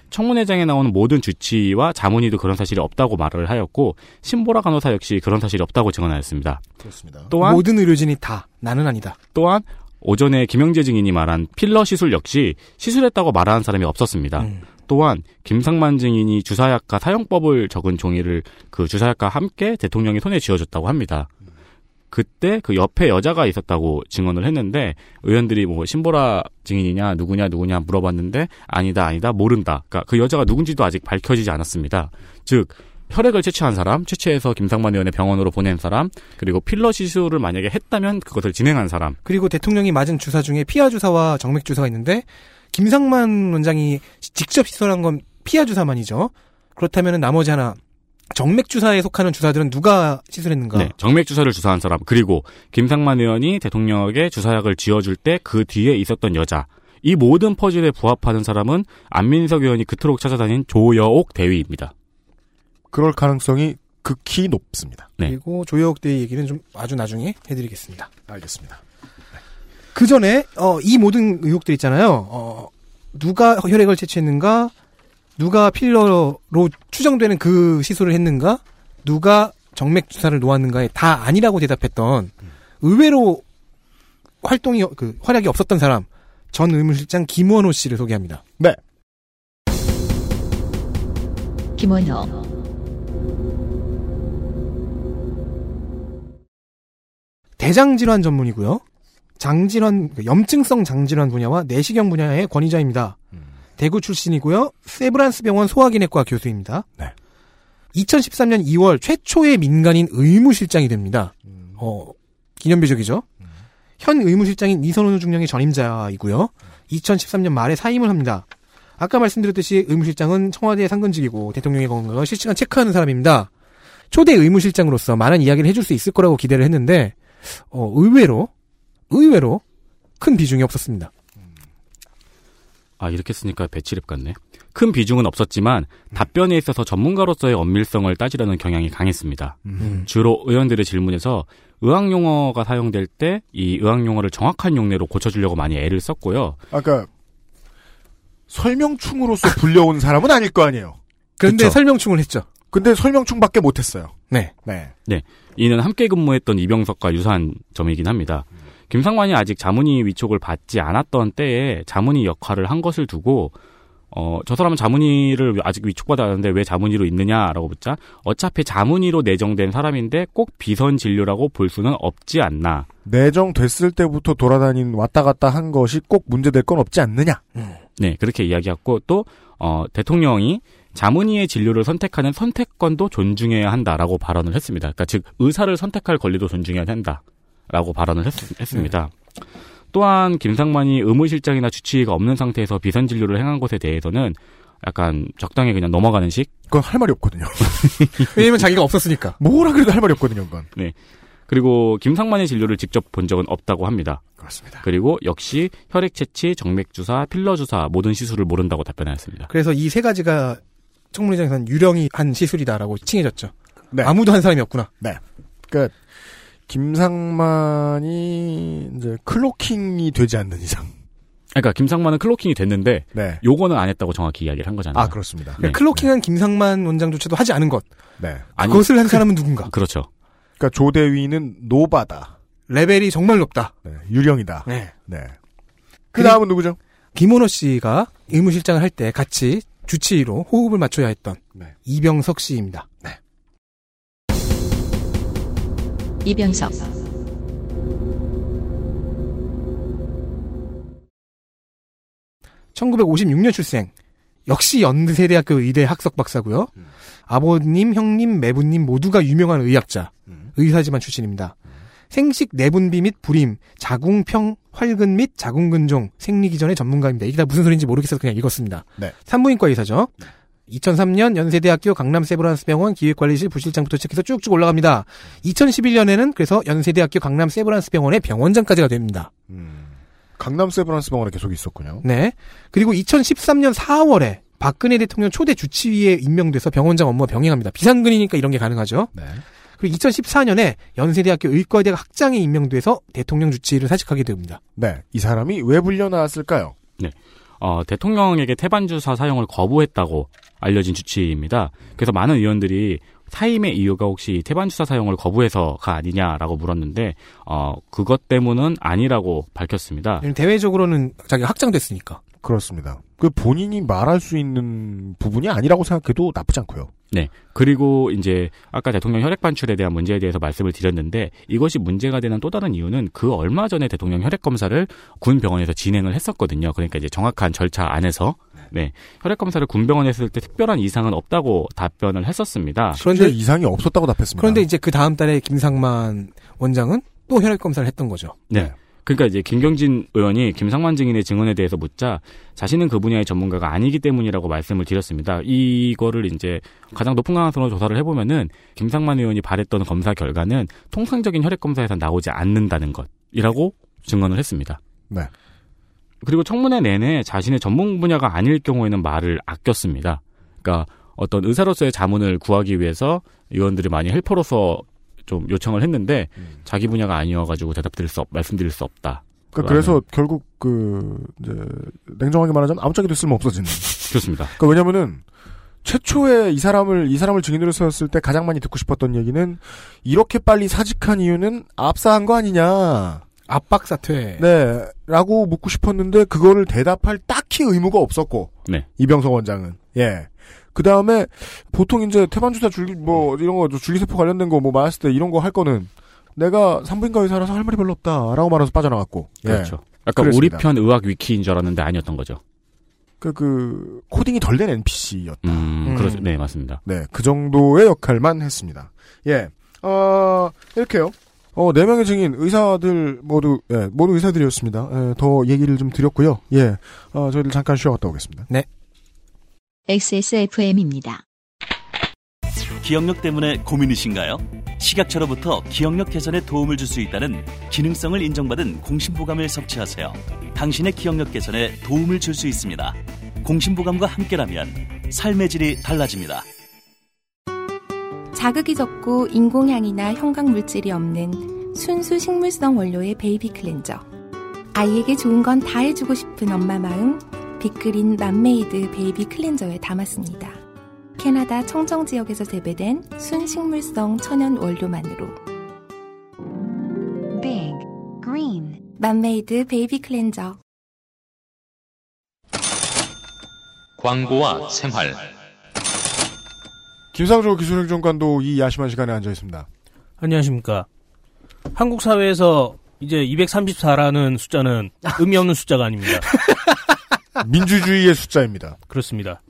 청문회장에 나오는 모든 주치의와 자문의도 그런 사실이 없다고 말을 하였고 신보라 간호사 역시 그런 사실이 없다고 증언하였습니다. 그렇습니다. 또한 모든 의료진이 다 나는 아니다. 또한 오전에 김영재 증인이 말한 필러 시술 역시 시술했다고 말하는 사람이 없었습니다. 음. 또한 김상만 증인이 주사약과 사용법을 적은 종이를 그 주사약과 함께 대통령이 손에 쥐어줬다고 합니다. 그때 그 옆에 여자가 있었다고 증언을 했는데 의원들이 뭐 신보라 증인이냐 누구냐 누구냐 물어봤는데 아니다 아니다 모른다. 그러니까 그 여자가 누군지도 아직 밝혀지지 않았습니다. 즉 혈액을 채취한 사람, 채취해서 김상만 의원의 병원으로 보낸 사람, 그리고 필러 시술을 만약에 했다면 그것을 진행한 사람. 그리고 대통령이 맞은 주사 중에 피하 주사와 정맥 주사가 있는데 김상만 원장이 직접 시술한 건 피하 주사만이죠. 그렇다면 나머지 하나 정맥 주사에 속하는 주사들은 누가 시술했는가? 네, 정맥 주사를 주사한 사람 그리고 김상만 의원이 대통령에게 주사약을 쥐어줄 때 그 뒤에 있었던 여자 이 모든 퍼즐에 부합하는 사람은 안민석 의원이 그토록 찾아다닌 조여옥 대위입니다. 그럴 가능성이 극히 높습니다. 네. 그리고 조여옥 대의 얘기는 좀 아주 나중에 해드리겠습니다. 알겠습니다. 그 전에 어, 이 모든 의혹들 있잖아요. 어, 누가 혈액을 채취했는가? 누가 필러로 추정되는 그 시술을 했는가? 누가 정맥 주사를 놓았는가에 다 아니라고 대답했던 의외로 활동이 그 활약이 없었던 사람 전 의무실장 김원호 씨를 소개합니다. 네. 김원호, 대장질환 전문이고요. 장질환, 그 염증성 장질환 분야와 내시경 분야의 권위자입니다. 대구 출신이고요. 세브란스 병원 소화기내과 교수입니다. 네. 2013년 2월 최초의 민간인 의무실장이 됩니다. 어, 기념비적이죠. 현 의무실장인 이선호 중령의 전임자이고요. 2013년 말에 사임을 합니다. 아까 말씀드렸듯이 의무실장은 청와대 상근직이고 대통령의 건강을 실시간 체크하는 사람입니다. 초대 의무실장으로서 많은 이야기를 해줄 수 있을 거라고 기대를 했는데 어, 의외로 의외로 큰 비중이 없었습니다. 아, 이렇게 쓰니까 배치랩 같네. 큰 비중은 없었지만 답변에 있어서 전문가로서의 엄밀성을 따지려는 경향이 강했습니다. 음. 주로 의원들의 질문에서 의학 용어가 사용될 때 이 의학 용어를 정확한 용례로 고쳐주려고 많이 애를 썼고요. 아까 설명충으로서 불려온 사람은 아닐 거 아니에요. 그런데 그쵸. 설명충을 했죠. 근데 설명충밖에 못했어요. 네. 네. 이는 함께 근무했던 이병석과 유사한 점이긴 합니다. 김상만이 아직 자문위 위촉을 받지 않았던 때에 자문위 역할을 한 것을 두고 어, 저 사람은 자문위를 아직 위촉받지 않았는데 왜 자문위로 있느냐라고 묻자 어차피 자문위로 내정된 사람인데 꼭 비선 진료라고 볼 수는 없지 않나. 내정됐을 때부터 돌아다닌 왔다 갔다 한 것이 꼭 문제될 건 없지 않느냐. 네, 그렇게 이야기했고 또 어, 대통령이 자문위의 진료를 선택하는 선택권도 존중해야 한다라고 발언을 했습니다. 그러니까 즉 의사를 선택할 권리도 존중해야 된다라고 발언을 했, 습니다 또한 김상만이 의무실장이나 주치의가 없는 상태에서 비선 진료를 행한 것에 대해서는 약간 적당히 그냥 넘어가는 식. 그건 할 말이 없거든요. 왜냐면 자기가 없었으니까. 뭐라 그래도 할 말이 없거든요, 그건. 그리고 김상만의 진료를 직접 본 적은 없다고 합니다. 그렇습니다. 그리고 역시 혈액 채취, 정맥 주사, 필러 주사 모든 시술을 모른다고 답변하였습니다. 그래서 이 세 가지가 청문회장에서는 유령이 한 시술이다라고 칭해졌죠. 네. 아무도 한 사람이 없구나. 그러니까 김상만이 이제 클로킹이 되지 않는 이상. 그러니까 김상만은 클로킹이 됐는데 네. 요거는 안 했다고 정확히 이야기를 한 거잖아요. 아, 그렇습니다. 네. 클로킹한 김상만 원장조차도 하지 않은 것. 네. 그것을 한 사람은 누군가. 그렇죠. 그러니까 조대위는 노바다. 레벨이 정말 높다. 네. 유령이다. 네. 네. 그 다음은 누구죠? 김원호 씨가 의무실장을 할 때 같이 주치의로 호흡을 맞춰야 했던 네. 이병석 씨입니다. 이병석, (1956년) 출생. 역시 연세대학교 의대 학석 박사고요. 아버님 형님 매부님 모두가 유명한 의학자 의사지만 출신입니다 생식 내분비 및 불임 자궁평 활근 및 자궁근종 생리기 전의 전문가입니다 이게 다 무슨 소리인지 모르겠어서 그냥 읽었습니다 네. 산부인과 의사죠 2003년 연세대학교 강남세브란스병원 기획관리실 부실장부터 시작해서 쭉쭉 올라갑니다. 2011년에는 그래서 연세대학교 강남세브란스병원의 병원장까지가 됩니다. 음. 강남 세브란스 병원에 계속 있었군요. 네. 그리고 2013년 4월에 박근혜 대통령 초대 주치의에 임명돼서 병원장 업무와 병행합니다. 비상근이니까 이런 게 가능하죠. 네. 그리고 2014년에 연세대학교 의과대학 학장에 임명돼서 대통령 주치의를 사직하게 됩니다. 네. 이 사람이 왜 불려 나왔을까요? 어, 대통령에게 태반 주사 사용을 거부했다고 알려진 주치의입니다. 그래서 많은 의원들이 사임의 이유가 혹시 태반 주사 사용을 거부해서가 아니냐라고 물었는데 어, 그것 때문은 아니라고 밝혔습니다. 대외적으로는 자기가 학장됐으니까. 그렇습니다. 그 본인이 말할 수 있는 부분이 아니라고 생각해도 나쁘지 않고요. 네. 그리고 이제 아까 대통령 혈액 반출에 대한 문제에 대해서 말씀을 드렸는데 이것이 문제가 되는 또 다른 이유는 그 얼마 전에 대통령 혈액 검사를 군 병원에서 진행을 했었거든요. 그러니까 이제 정확한 절차 안에서 네. 혈액 검사를 군 병원에 했을 때 특별한 이상은 없다고 답변을 했었습니다. 그런데 그런데 이상이 없었다고 답했습니다. 그런데 이제 그 다음 달에 김상만 원장은 또 혈액 검사를 했던 거죠. 네. 그러니까 이제 김경진 의원이 김상만 증인의 증언에 대해서 묻자 자신은 그 분야의 전문가가 아니기 때문이라고 말씀을 드렸습니다. 이거를 이제 가장 높은 가능성으로 조사를 해보면은 김상만 의원이 발했던 검사 결과는 통상적인 혈액 검사에서 나오지 않는다는 것이라고 증언을 했습니다. 네. 그리고 청문회 내내 자신의 전문 분야가 아닐 경우에는 말을 아꼈습니다. 그러니까 어떤 의사로서의 자문을 구하기 위해서 의원들이 많이 헬퍼로서 좀 요청을 했는데 자기 분야가 아니어가지고 대답드릴 수 없, 말씀드릴 수 없다. 그러니까 그래서 결국 그 이제 냉정하게 말하자면 아무짝에도 쓸모 없어지는. 그렇습니다. 그러니까 왜냐면은 최초에 이 사람을 이 사람을 증인으로 세웠을 때 가장 많이 듣고 싶었던 얘기는 이렇게 빨리 사직한 이유는 압사한 거 아니냐. 압박 사퇴. 네. 라고 묻고 싶었는데 그거를 대답할 딱히 의무가 없었고. 네. 이병석 원장은. 예. 그 다음에 보통 이제 태반주사 줄기 뭐 이런 거 줄기세포 관련된 거뭐 맞았을 때 이런 거 할 거는 내가 산부인과 의사라서 할 말이 별로 없다라고 말해서 빠져나갔고 예. 그렇죠. 약간 우리 그랬습니다. 편 의학 위키인 줄 알았는데 아니었던 거죠. 그, 그 코딩이 덜 된 NPC였다. 음, 음. 그렇, 네, 맞습니다. 네, 그 정도의 역할만 했습니다. 예, 어, 이렇게요. 어, 네 명의 증인, 의사들 모두, 예, 모두 의사들이었습니다. 예, 더 얘기를 좀 드렸고요. 예, 어, 저희들 잠깐 쉬어갔다 오겠습니다. XSFM입니다. 기억력 때문에 고민이신가요? 식약처로부터 기억력 개선에 도움을 줄 수 있다는 기능성을 인정받은 공심보감을 섭취하세요. 당신의 기억력 개선에 도움을 줄 수 있습니다. 공심보감과 함께라면 삶의 질이 달라집니다. 자극이 적고 인공향이나 형광 물질이 없는 순수 식물성 원료의 baby cleanser. 아이에게 좋은 건 다 해주고 싶은 엄마 마음, 빅그린 맘메이드 baby cleanser에 담았습니다. 캐나다 청정 지역에서 재배된 순식물성 천연 원료만으로. Big Green 맘메이드 baby cleanser. 광고와 생활 김상조 기술행정관도 이 야심한 시간에 앉아 있습니다. 안녕하십니까. 한국 사회에서 이제 234라는 숫자는 의미 없는 숫자가 아닙니다. 민주주의의 숫자입니다. 그렇습니다.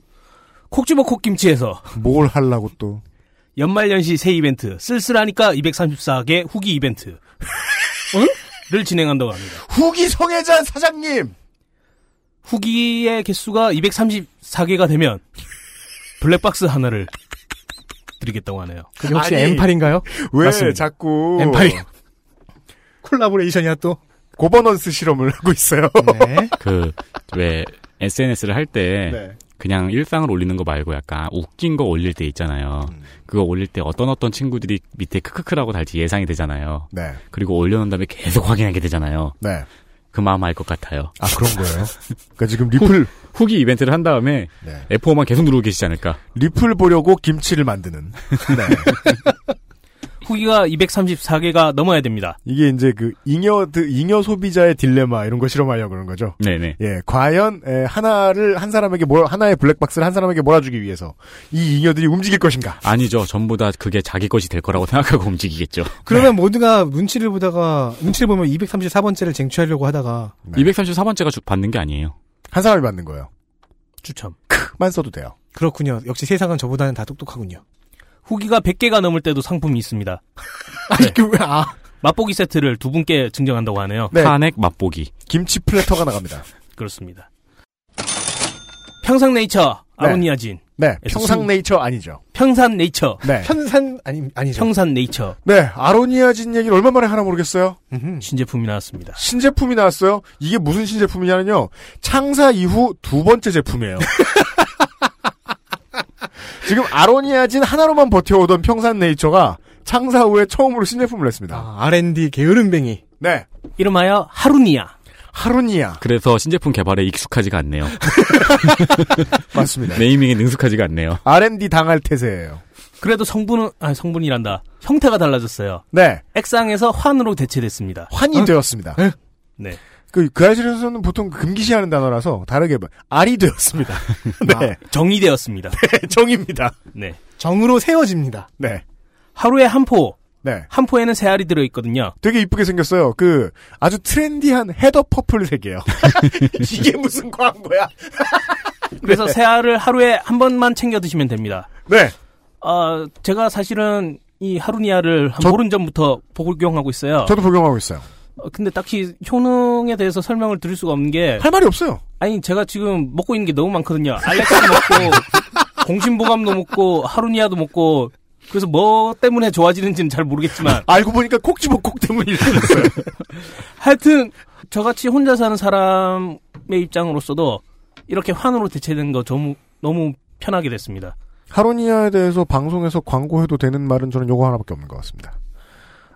콕 집어 콕김치에서 뭘 하려고 또. 연말연시 새 이벤트 쓸쓸하니까 234개 후기 이벤트 를 진행한다고 합니다. 후기 성애자 사장님! 후기의 개수가 234개가 되면 블랙박스 하나를 드리겠다고 하네요. 그게 혹시 아니, M8인가요? 왜 맞습니다. 자꾸. M8. 콜라보레이션이야 또. 고버넌스 실험을 하고 있어요. 네. 그, 왜, SNS를 할 때, 네. 그냥 일상을 올리는 거 말고 약간 웃긴 거 올릴 때 있잖아요. 음. 그거 올릴 때 어떤 어떤 친구들이 밑에 크크크라고 달지 예상이 되잖아요. 네. 그리고 올려놓은 다음에 계속 확인하게 되잖아요. 네. 그 마음 알 것 같아요. 아, 그런 거예요? 그러니까 지금 리플, 후 기 이벤트를 한 다음에 네. F5만 계속 누르고 계시지 않을까. 리플 보려고 김치를 만드는. 네. 후기가 234개가 넘어야 됩니다. 이게 이제 그 잉여 그 잉여 소비자의 딜레마 이런 거 실험하려고 그러는 거죠. 네네. 예, 과연 에, 하나를 한 사람에게 몰 하나의 블랙박스를 한 사람에게 몰아주기 위해서 이 잉여들이 움직일 것인가? 아니죠. 전부 다 그게 자기 것이 될 거라고 생각하고 움직이겠죠. 그러면 모두가 눈치를 보다가 눈치를 보면 234번째를 쟁취하려고 하다가 네. 234번째가 받는 게 아니에요. 한 사람이 만든 거예요. 추첨. 크만 써도 돼요. 그렇군요. 역시 세상은 저보다는 다 똑똑하군요. 후기가 100개가 넘을 때도 상품이 있습니다. 아니 그 아. 맛보기 세트를 두 분께 증정한다고 하네요. 네. 탄핵 맛보기. 김치 플래터가 나갑니다. 그렇습니다. 평상네이처 네. 아로니아진 네, 에서 평상 순- 네이처 아니죠. 평산네이처 네, 편산 아니 아니죠. 평산네이처 네, 아로니아진 얘기를 얼마 만에 하나 모르겠어요. 음흠. 신제품이 나왔습니다. 신제품이 나왔어요. 이게 무슨 신제품이냐면요. 창사 이후 두 번째 제품이에요. 지금 아로니아진 하나로만 버텨오던 평산 네이처가 창사 후에 처음으로 신제품을 냈습니다. 아, R&D 게으름뱅이. 네, 이름하여 하루니아. 하루니아 그래서 신제품 개발에 익숙하지가 않네요. 맞습니다. 네이밍에 능숙하지가 않네요. R&D 당할 대세예요. 그래도 성분은 아 성분이란다. 형태가 달라졌어요. 네, 액상에서 환으로 대체됐습니다. 환이 어? 되었습니다. 네. 그, 그 아실에서는 보통 금기시하는 단어라서 다르게 봐. 알이 되었습니다. 네, 정이 되었습니다. 정입니다. 네. 정으로 세워집니다. 네, 하루에 한 포. 네. 한 포에는 세 알이 들어 있거든요. 되게 이쁘게 생겼어요. 그 아주 trendy한 heather purple 색이에요. 이게 무슨 광고야? 그래서 세 알을 하루에 한 번만 챙겨 드시면 됩니다. 네, 어, 제가 사실은 이 하루니아를 한 저- 보름 전부터 복용하고 있어요. 저도 복용하고 있어요. 어, 근데 딱히 효능에 대해서 설명을 드릴 수가 없는 게 할 말이 없어요. 아니 제가 지금 먹고 있는 게 너무 많거든요. 알렉스도 먹고 공신보감도 먹고 하루니아도 먹고 그래서 뭐 때문에 좋아지는지는 잘 모르겠지만 알고 보니까 콕 집어 콕 때문에 이렇게 됐어요. 하여튼 저같이 혼자 사는 사람의 입장으로서도 이렇게 환으로 대체된 거 너무 너무 편하게 됐습니다. 하로니아에 대해서 방송에서 광고해도 되는 말은 저는 요거 하나밖에 없는 것 같습니다.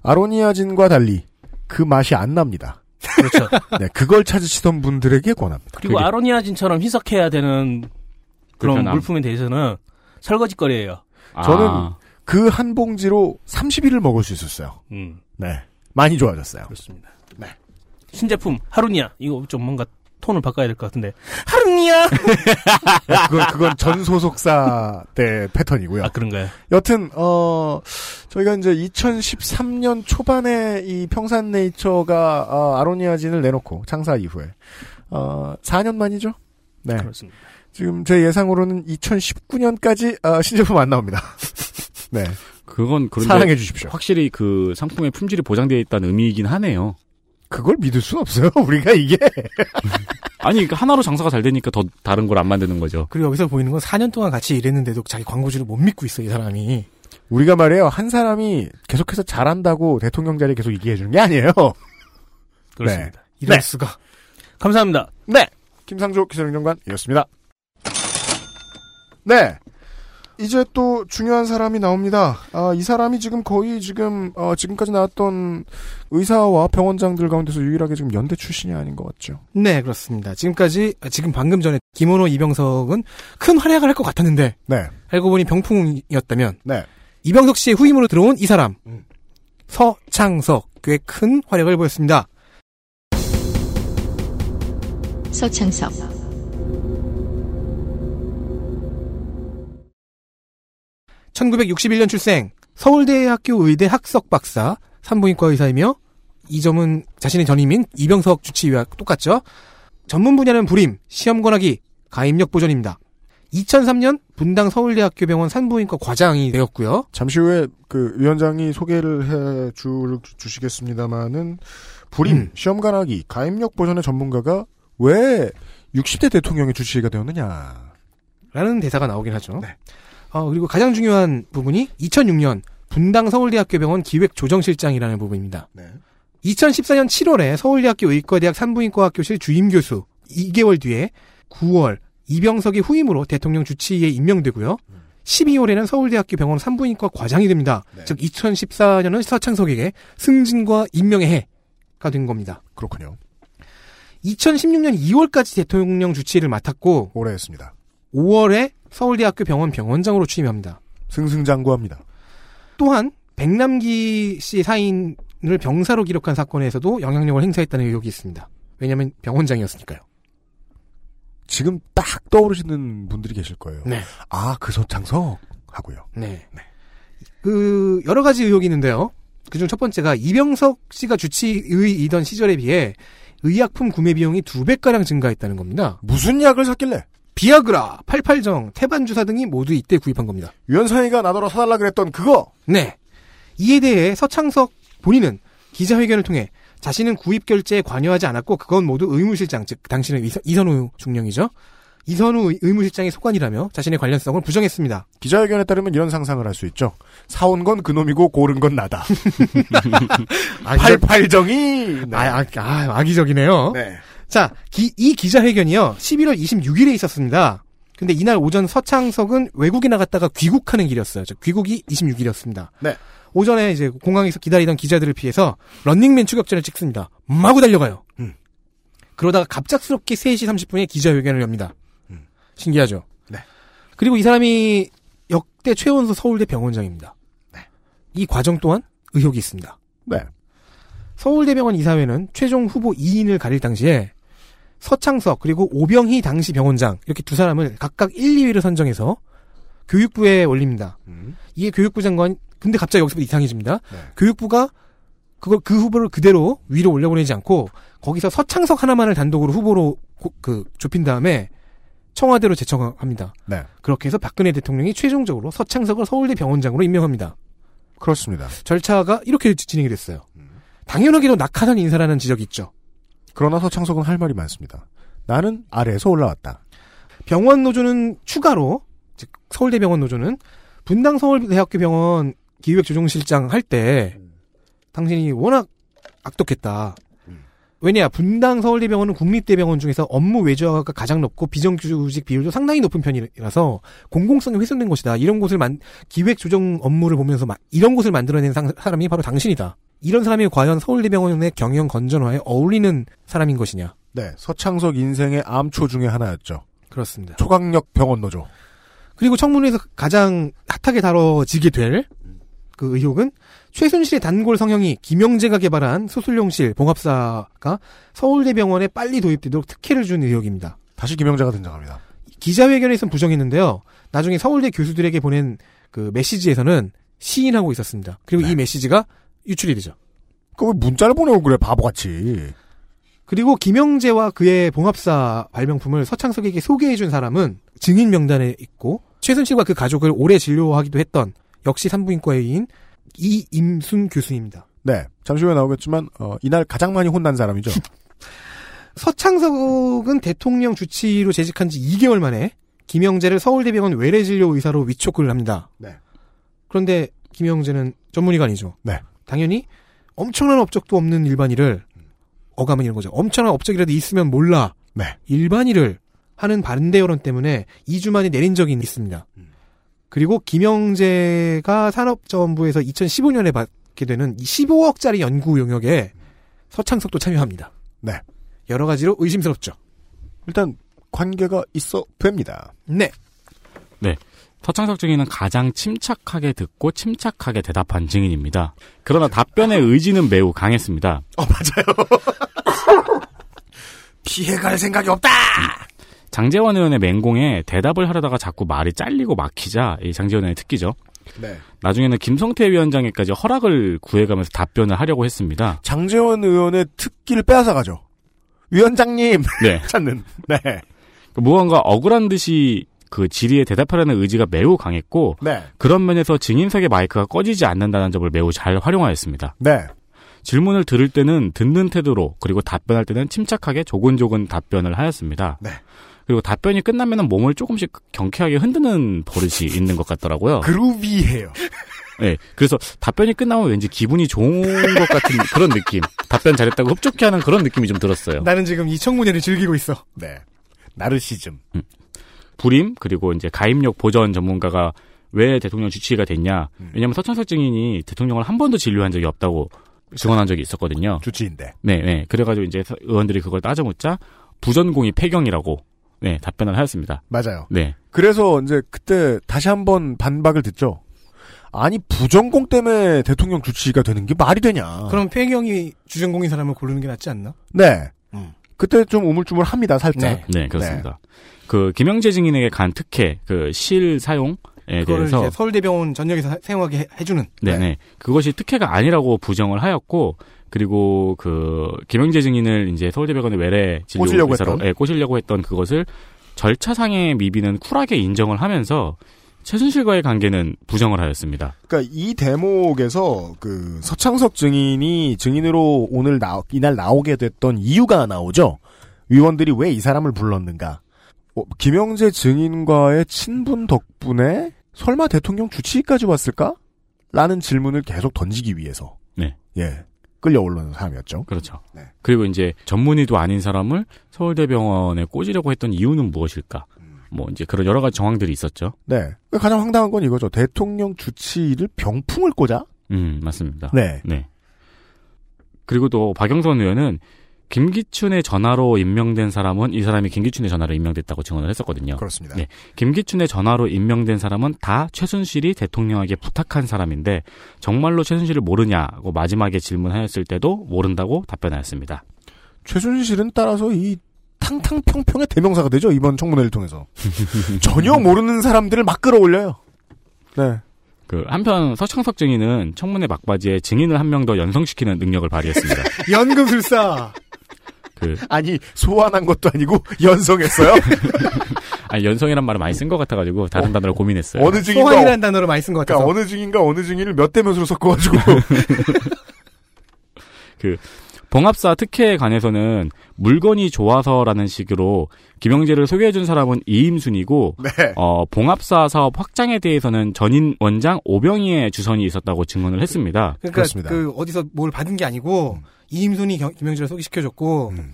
아로니아진과 달리 그 맛이 안 납니다. 그렇죠. 네, 그걸 찾으시던 분들에게 권합니다. 그리고 그게- 아로니아진처럼 희석해야 되는 그런 불편함. 물품에 대해서는 설거지거리예요. 저는 아, 그한 봉지로 30일을 먹을 수 있었어요. 음, 네, 많이 좋아졌어요. 그렇습니다. 네. 신제품 하루니아 이거 좀 뭔가 톤을 바꿔야 될 것 같은데. 하루니야! 그건, 그건 전 소속사 때 패턴이고요. 아, 그런가요? 여튼 어 저희가 이제 2013년 초반에 이 평산네이처가 어, 아로니아진을 내놓고 창사 이후에 어 4년 만이죠. 네. 그렇습니다. 지금 제 예상으로는 2019년까지 어, 신제품 안 나옵니다. 네. 그건 그런데 사랑해 주십시오. 확실히 그 상품의 품질이 보장되어 있다는 의미이긴 하네요. 그걸 믿을 순 없어요. 우리가 이게 아니 그러니까 하나로 장사가 잘 되니까 더 다른 걸 안 만드는 거죠. 그리고 여기서 보이는 건 4년 동안 같이 일했는데도 자기 광고주를 못 믿고 있어, 이 사람이. 우리가 말이에요. 한 사람이 계속해서 잘한다고 대통령 자리에 계속 얘기해 주는 게 아니에요. 그렇습니다. 이럴 네. 수가. 감사합니다. 네. 김상조 기술행정관이었습니다. 네. 이제 또 중요한 사람이 나옵니다. 아, 이 사람이 지금 거의 지금, 어, 지금까지 나왔던 의사와 병원장들 가운데서 유일하게 지금 연대 출신이 아닌 것 같죠. 네, 그렇습니다. 지금까지, 아, 지금 방금 전에 김원호 이병석은 큰 활약을 할 것 같았는데, 네. 알고 보니 병풍이었다면, 네. 이병석 씨의 후임으로 들어온 이 사람, 음. 서창석, 꽤 큰 활약을 보였습니다. 서창석, 1961년 출생, 서울대학교 의대 학석 박사, 산부인과 의사이며, 이 점은 자신의 전임인 이병석 주치의와 똑같죠? 전문 분야는 불임, 시험 권하기, 가입력 보전입니다. 2003년 분당 서울대학교 병원 산부인과 과장이 되었고요. 잠시 후에 그 위원장이 소개를 해 주, 주시겠습니다만은, 불임, 음. 시험 가나기, 가입력 보전의 전문가가 왜 60대 대통령의 주치의가 되었느냐. 라는 대사가 나오긴 하죠. 네. 어, 그리고 가장 중요한 부분이 2006년 분당 서울대학교 병원 기획조정실장이라는 부분입니다. 네. 2014년 7월에 서울대학교 의과대학 산부인과학교실 주임교수 2개월 뒤에 9월 이병석의 후임으로 대통령 주치의에 임명되고요. 12월에는 서울대학교 병원 산부인과 과장이 됩니다. 네. 즉 2014년은 서창석에게 승진과 임명의 해가 된 겁니다. 그렇군요. 2016년 2월까지 대통령 주치의를 맡았고 오래 했습니다. 5월에 서울대학교 병원 병원장으로 취임합니다. 승승장구합니다. 또한 백남기 씨 사인을 병사로 기록한 사건에서도 영향력을 행사했다는 의혹이 있습니다. 왜냐하면 병원장이었으니까요. 지금 딱 떠오르시는 분들이 계실 거예요. 네. 아, 그 서창석? 하고요. 네. 그 여러 가지 의혹이 있는데요. 그중 첫 번째가 이병석 씨가 주치의이던 시절에 비해 의약품 구매 비용이 두 배가량 증가했다는 겁니다. 무슨 약을 샀길래? 비아그라, 팔팔정, 태반주사 등이 모두 이때 구입한 겁니다. 유연상이가 나더러 사달라 그랬던 그거! 네. 이에 대해 서창석 본인은 기자회견을 통해 자신은 구입 결제에 관여하지 않았고 그건 모두 의무실장, 즉 당신은 이선- 이선우 중령이죠. 이선우 의- 의무실장의 소관이라며 자신의 관련성을 부정했습니다. 기자회견에 따르면 이런 상상을 할 수 있죠. 사온 건 그놈이고 고른 건 나다. 팔팔정이! 네. 아, 아, 아, 악의적이네요. 네. 자, 기- 이 기자회견이요. 11월 26일에 있었습니다. 근데 이날 오전 서창석은 외국에 나갔다가 귀국하는 길이었어요. 즉, 귀국이 26일이었습니다. 네. 오전에 이제 공항에서 기다리던 기자들을 피해서 런닝맨 추격전을 찍습니다. 마구 달려가요. 음. 그러다가 갑작스럽게 3시 30분에 기자회견을 엽니다. 음. 신기하죠? 네. 그리고 이 사람이 역대 최원수 서울대 병원장입니다. 네. 이 과정 또한 의혹이 있습니다. 네. 서울대병원 이사회는 최종 후보 2인을 가릴 당시에 서창석 그리고 오병희 당시 병원장 이렇게 두 사람을 각각 1, 2위를 선정해서 교육부에 올립니다. 음. 이게 교육부 장관 근데 갑자기 여기서부터 이상해집니다. 네. 교육부가 그걸 그 후보를 그대로 위로 올려보내지 않고 거기서 서창석 하나만을 단독으로 후보로 고- 그 좁힌 다음에 청와대로 제청합니다. 네. 그렇게 해서 박근혜 대통령이 최종적으로 서창석을 서울대 병원장으로 임명합니다. 그렇습니다. 절차가 이렇게 진행이 됐어요. 당연하게도 낙하산 인사라는 지적이 있죠. 그러나 서 창석은 할 말이 많습니다. 나는 아래에서 올라왔다. 병원 노조는 추가로 즉 서울대병원 노조는 분당 서울대학교 병원 기획조정실장 할 때 당신이 워낙 악독했다. 왜냐 분당 서울대병원은 국립대병원 중에서 업무 외주화가 가장 높고 비정규직 비율도 상당히 높은 편이라서 공공성이 훼손된 것이다. 이런 곳을 만 기획 조정 업무를 보면서 마- 이런 곳을 만들어낸 상- 사람이 바로 당신이다. 이런 사람이 과연 서울대병원의 경영 건전화에 어울리는 사람인 것이냐? 네. 서창석 인생의 암초 중에 하나였죠. 그렇습니다. 초강력 병원 노조. 그리고 청문회에서 가장 핫하게 다뤄지게 될 그 의혹은 최순실의 단골 성형이 김영재가 개발한 수술용실 봉합사가 서울대병원에 빨리 도입되도록 특혜를 준 의혹입니다. 다시 김영자가 등장합니다. 기자회견에서는 부정했는데요. 나중에 서울대 교수들에게 보낸 그 메시지에서는 시인하고 있었습니다. 그리고 이 메시지가 유출이 되죠. 그왜 문자를 보내고 그래 바보같이. 그리고 김영재와 그의 봉합사 발명품을 서창석에게 소개해준 사람은 증인 명단에 있고 최순실과 그 가족을 오래 진료하기도 했던 역시 산부인과의 인 이임순 교수입니다. 네. 잠시 후에 나오겠지만 어, 이날 가장 많이 혼난 사람이죠. 서창석은 대통령 주치의로 재직한 지 2개월 만에 김영재를 서울대병원 외래진료 의사로 위촉을 합니다. 네. 그런데 김영재는 전문의가 아니죠. 네. 당연히 엄청난 업적도 없는 일반인을 어감은 이런 거죠. 엄청난 업적이라도 있으면 몰라. 네. 일반인을 하는 반대 여론 때문에 2주 만에 내린 적이 있습니다. 그리고 김영재가 산업자원부에서 2015년에 받게 되는 15억짜리 연구 용역에 서창석도 참여합니다. 네. 여러 가지로 의심스럽죠. 일단 관계가 있어 됩니다. 네. 네. 서창석 증인은 가장 침착하게 듣고 침착하게 대답한 증인입니다. 그러나 답변의 의지는 매우 강했습니다. 어 맞아요. 피해갈 생각이 없다. 장재원 의원의 맹공에 대답을 하려다가 자꾸 말이 잘리고 막히자 이 장재원 의원의 특기죠. 네. 나중에는 김성태 위원장에까지 허락을 구해가면서 답변을 하려고 했습니다. 장재원 의원의 특기를 빼앗아 가죠. 위원장님 네. 찾는. 네. 무언가 억울한 듯이 그 질의에 대답하려는 의지가 매우 강했고 네. 그런 면에서 증인석의 마이크가 꺼지지 않는다는 점을 매우 잘 활용하였습니다. 네. 질문을 들을 때는 듣는 태도로 그리고 답변할 때는 침착하게 조곤조곤 답변을 하였습니다. 네. 그리고 답변이 끝나면 몸을 조금씩 경쾌하게 흔드는 버릇이 있는 것 같더라고요. 그루비해요. 네, 그래서 답변이 끝나면 왠지 기분이 좋은 것 같은 그런 느낌. 답변 잘했다고 흡족해하는 그런 느낌이 좀 들었어요. 나는 지금 이 청문회를 즐기고 있어. 네. 나르시즘. 불임 그리고 이제 가입력 보전 전문가가 왜 대통령 주치의가 됐냐? 왜냐하면 서창석 증인이 대통령을 한 번도 진료한 적이 없다고 증언한 적이 있었거든요. 주치인데. 네, 네. 그래가지고 이제 서- 의원들이 그걸 따져묻자 부전공이 폐경이라고 네 답변을 하였습니다. 맞아요. 네, 그래서 이제 그때 다시 한번 반박을 듣죠. 아니 부전공 때문에 대통령 주치의가 되는 게 말이 되냐. 그럼 폐경이 주전공인 사람을 고르는 게 낫지 않나? 네. 음. 그때 좀 우물쭈물합니다 살짝. 네 그렇습니다. 그 김영재 증인에게 간 특혜 그 실 사용에 그거를 대해서 이제 서울대병원 전역에서 사- 사용하게 해- 해주는. 네네. 그것이 특혜가 아니라고 부정을 하였고, 그리고 그, 김영재 증인을 이제 서울대병원의 외래 진료 꼬시려고 의사로 했던? 예, 꼬시려고 했던 그것을 절차상의 미비는 쿨하게 인정을 하면서 최순실과의 관계는 부정을 하였습니다. 그러니까 이 대목에서 그 서창석 증인이 증인으로 오늘 나 이날 나오게 됐던 이유가 나오죠. 위원들이 왜 이 사람을 불렀는가? 어, 김영재 증인과의 친분 덕분에 설마 대통령 주치의까지 왔을까? 라는 질문을 계속 던지기 위해서. 네. 예. 끌려 올라온 사람이었죠. 그렇죠. 네. 그리고 이제 전문의도 아닌 사람을 서울대병원에 꽂으려고 했던 이유는 무엇일까? 뭐 이제 그런 여러 가지 정황들이 있었죠. 네. 가장 황당한 건 이거죠. 대통령 주치의를 병풍을 꽂아? 음, 맞습니다. 네. 네. 그리고 또 박영선 의원은 김기춘의 전화로 임명된 사람은 이 사람이 김기춘의 전화로 임명됐다고 증언을 했었거든요. 그렇습니다. 네. 김기춘의 전화로 임명된 사람은 다 최순실이 대통령에게 부탁한 사람인데 정말로 최순실을 모르냐고 마지막에 질문하였을 때도 모른다고 답변하였습니다. 최순실은 따라서 이 탕탕평평의 대명사가 되죠. 이번 청문회를 통해서. 전혀 모르는 사람들을 막 끌어올려요. 네. 그 한편 서창석 증인은 청문회 막바지에 증인을 한 명 더 연성시키는 능력을 발휘했습니다. 연금술사. 그 아니 소환한 것도 아니고 연성했어요. 아니, 연성이란 말을 많이 쓴 것 같아가지고 다른 단어를 고민했어요. 어느 증인가 소환이라는 단어를 많이 쓴 것 같아서. 그러니까 어느 증인가 어느 증인을 몇 대 몇으로 섞어가지고 그 봉합사 특혜에 관해서는 물건이 좋아서라는 식으로 김영재를 소개해준 사람은 이임순이고 네. 어, 봉합사 사업 확장에 대해서는 전인 원장 오병이의 주선이 있었다고 증언을 했습니다. 그러니까 그렇습니다. 그 어디서 뭘 받은 게 아니고 이임순이 경- 김영재를 소개시켜줬고 음.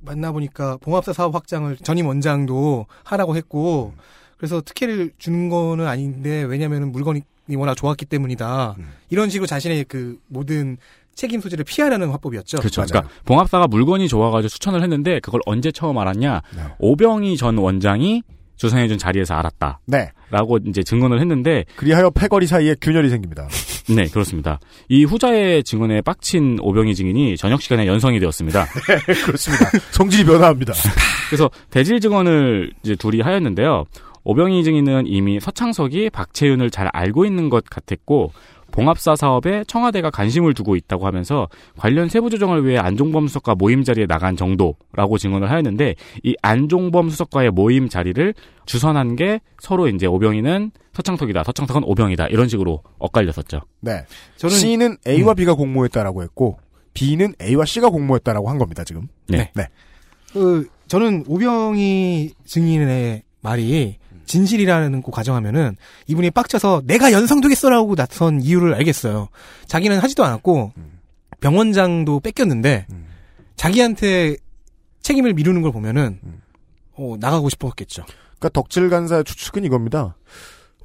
만나보니까 봉합사 사업 확장을 전임 원장도 하라고 했고 그래서 특혜를 주는 거는 아닌데 왜냐면은 물건이 워낙 좋았기 때문이다. 음. 이런 식으로 자신의 그 모든 책임 소재를 피하려는 화법이었죠. 그렇죠. 맞아요. 그러니까 봉합사가 물건이 좋아가지고 추천을 했는데 그걸 언제 처음 알았냐? 네. 오병희 전 원장이 주선해준 자리에서 알았다. 네. 라고 이제 증언을 했는데 그리하여 패거리 사이에 균열이 생깁니다. 네 그렇습니다. 이 후자의 증언에 빡친 오병희 증인이 저녁 시간에 연성이 되었습니다. 그렇습니다. 성질이 변화합니다. 그래서 대질 증언을 이제 둘이 하였는데요. 오병희 증인은 이미 서창석이 박채윤을 잘 알고 있는 것 같았고 봉합사 사업에 청와대가 관심을 두고 있다고 하면서 관련 세부 조정을 위해 안종범 수석과 모임 자리에 나간 정도라고 증언을 하였는데 이 안종범 수석과의 모임 자리를 주선한 게 서로 이제 오병희는 서창석이다, 서창석은 오병이다 이런 식으로 엇갈렸었죠. 네. 저는 C는 A와 B가 공모했다라고 했고 B는 A와 C가 공모했다라고 한 겁니다. 지금. 네. 네. 그 저는 오병희 증인의 말이 진실이라는 거 가정하면은 이분이 빡쳐서 내가 연성되겠어라고 나선 이유를 알겠어요. 자기는 하지도 않았고 병원장도 뺏겼는데 음. 자기한테 책임을 미루는 걸 보면은 음. 어, 나가고 싶었겠죠. 그러니까 덕질 간사의 추측은 이겁니다.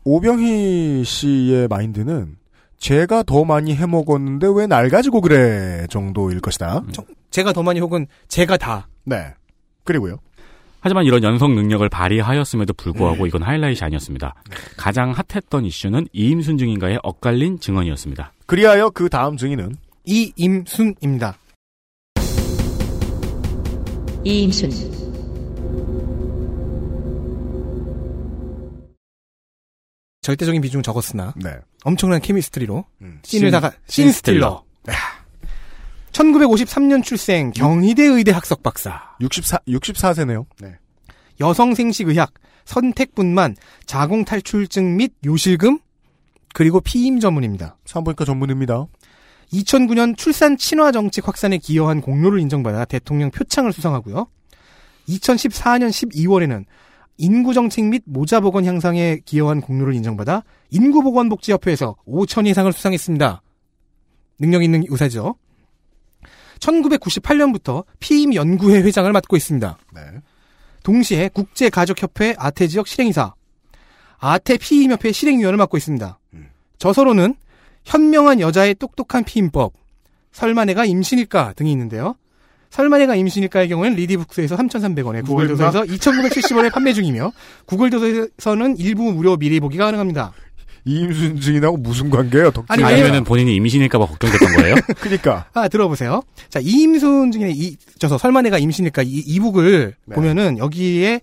오병희 씨의 마인드는 제가 더 많이 해먹었는데 왜 날 가지고 그래 정도일 것이다. 제가 더 많이 혹은 제가 다 네. 그리고요. 하지만 이런 연성 능력을 발휘하였음에도 불구하고 이건 하이라이트이 아니었습니다. 가장 핫했던 이슈는 이임순 증인과의 엇갈린 증언이었습니다. 그리하여 그 다음 증인은 이임순입니다. 이임순, 절대적인 비중 적었으나 네. 엄청난 케미스트리로 음. 씬을 다가 씬 씬스틸러. 1953년 출생 경희대 의대 학석 박사. 64 64세네요. 네. 여성 생식의학, 선택분만, 자궁 탈출증 및 요실금, 그리고 피임 전문입니다. 산부인과 전문입니다. 2009년 출산 친화 정책 확산에 기여한 공로를 인정받아 대통령 표창을 수상하고요. 2014년 12월에는 인구 정책 및 모자 보건 향상에 기여한 공로를 인정받아 인구보건복지협회에서 5천 이상을 수상했습니다. 능력 있는 의사죠. 1998년부터 피임 연구회 회장을 맡고 있습니다. 네. 동시에 국제가족협회 아태 지역 실행이사, 아태 피임협회 실행위원을 맡고 있습니다. 음. 저서로는 현명한 여자의 똑똑한 피임법, 설마 내가 임신일까 등이 있는데요. 설마 내가 임신일까의 경우에는 리디북스에서 3,300원에 구글 도서에서 2,970원에 판매 중이며 구글 도서에서는 일부 무료 미리 보기가 가능합니다. 이임순 증인하고 무슨 관계예요? 덕질 아니? 아니면은 본인이 임신일까봐 걱정됐던 거예요? 그러니까 아, 들어보세요. 자, 이임순 중에 이, 저서 설마 내가 임신일까 이, 이북을 네. 보면은 여기에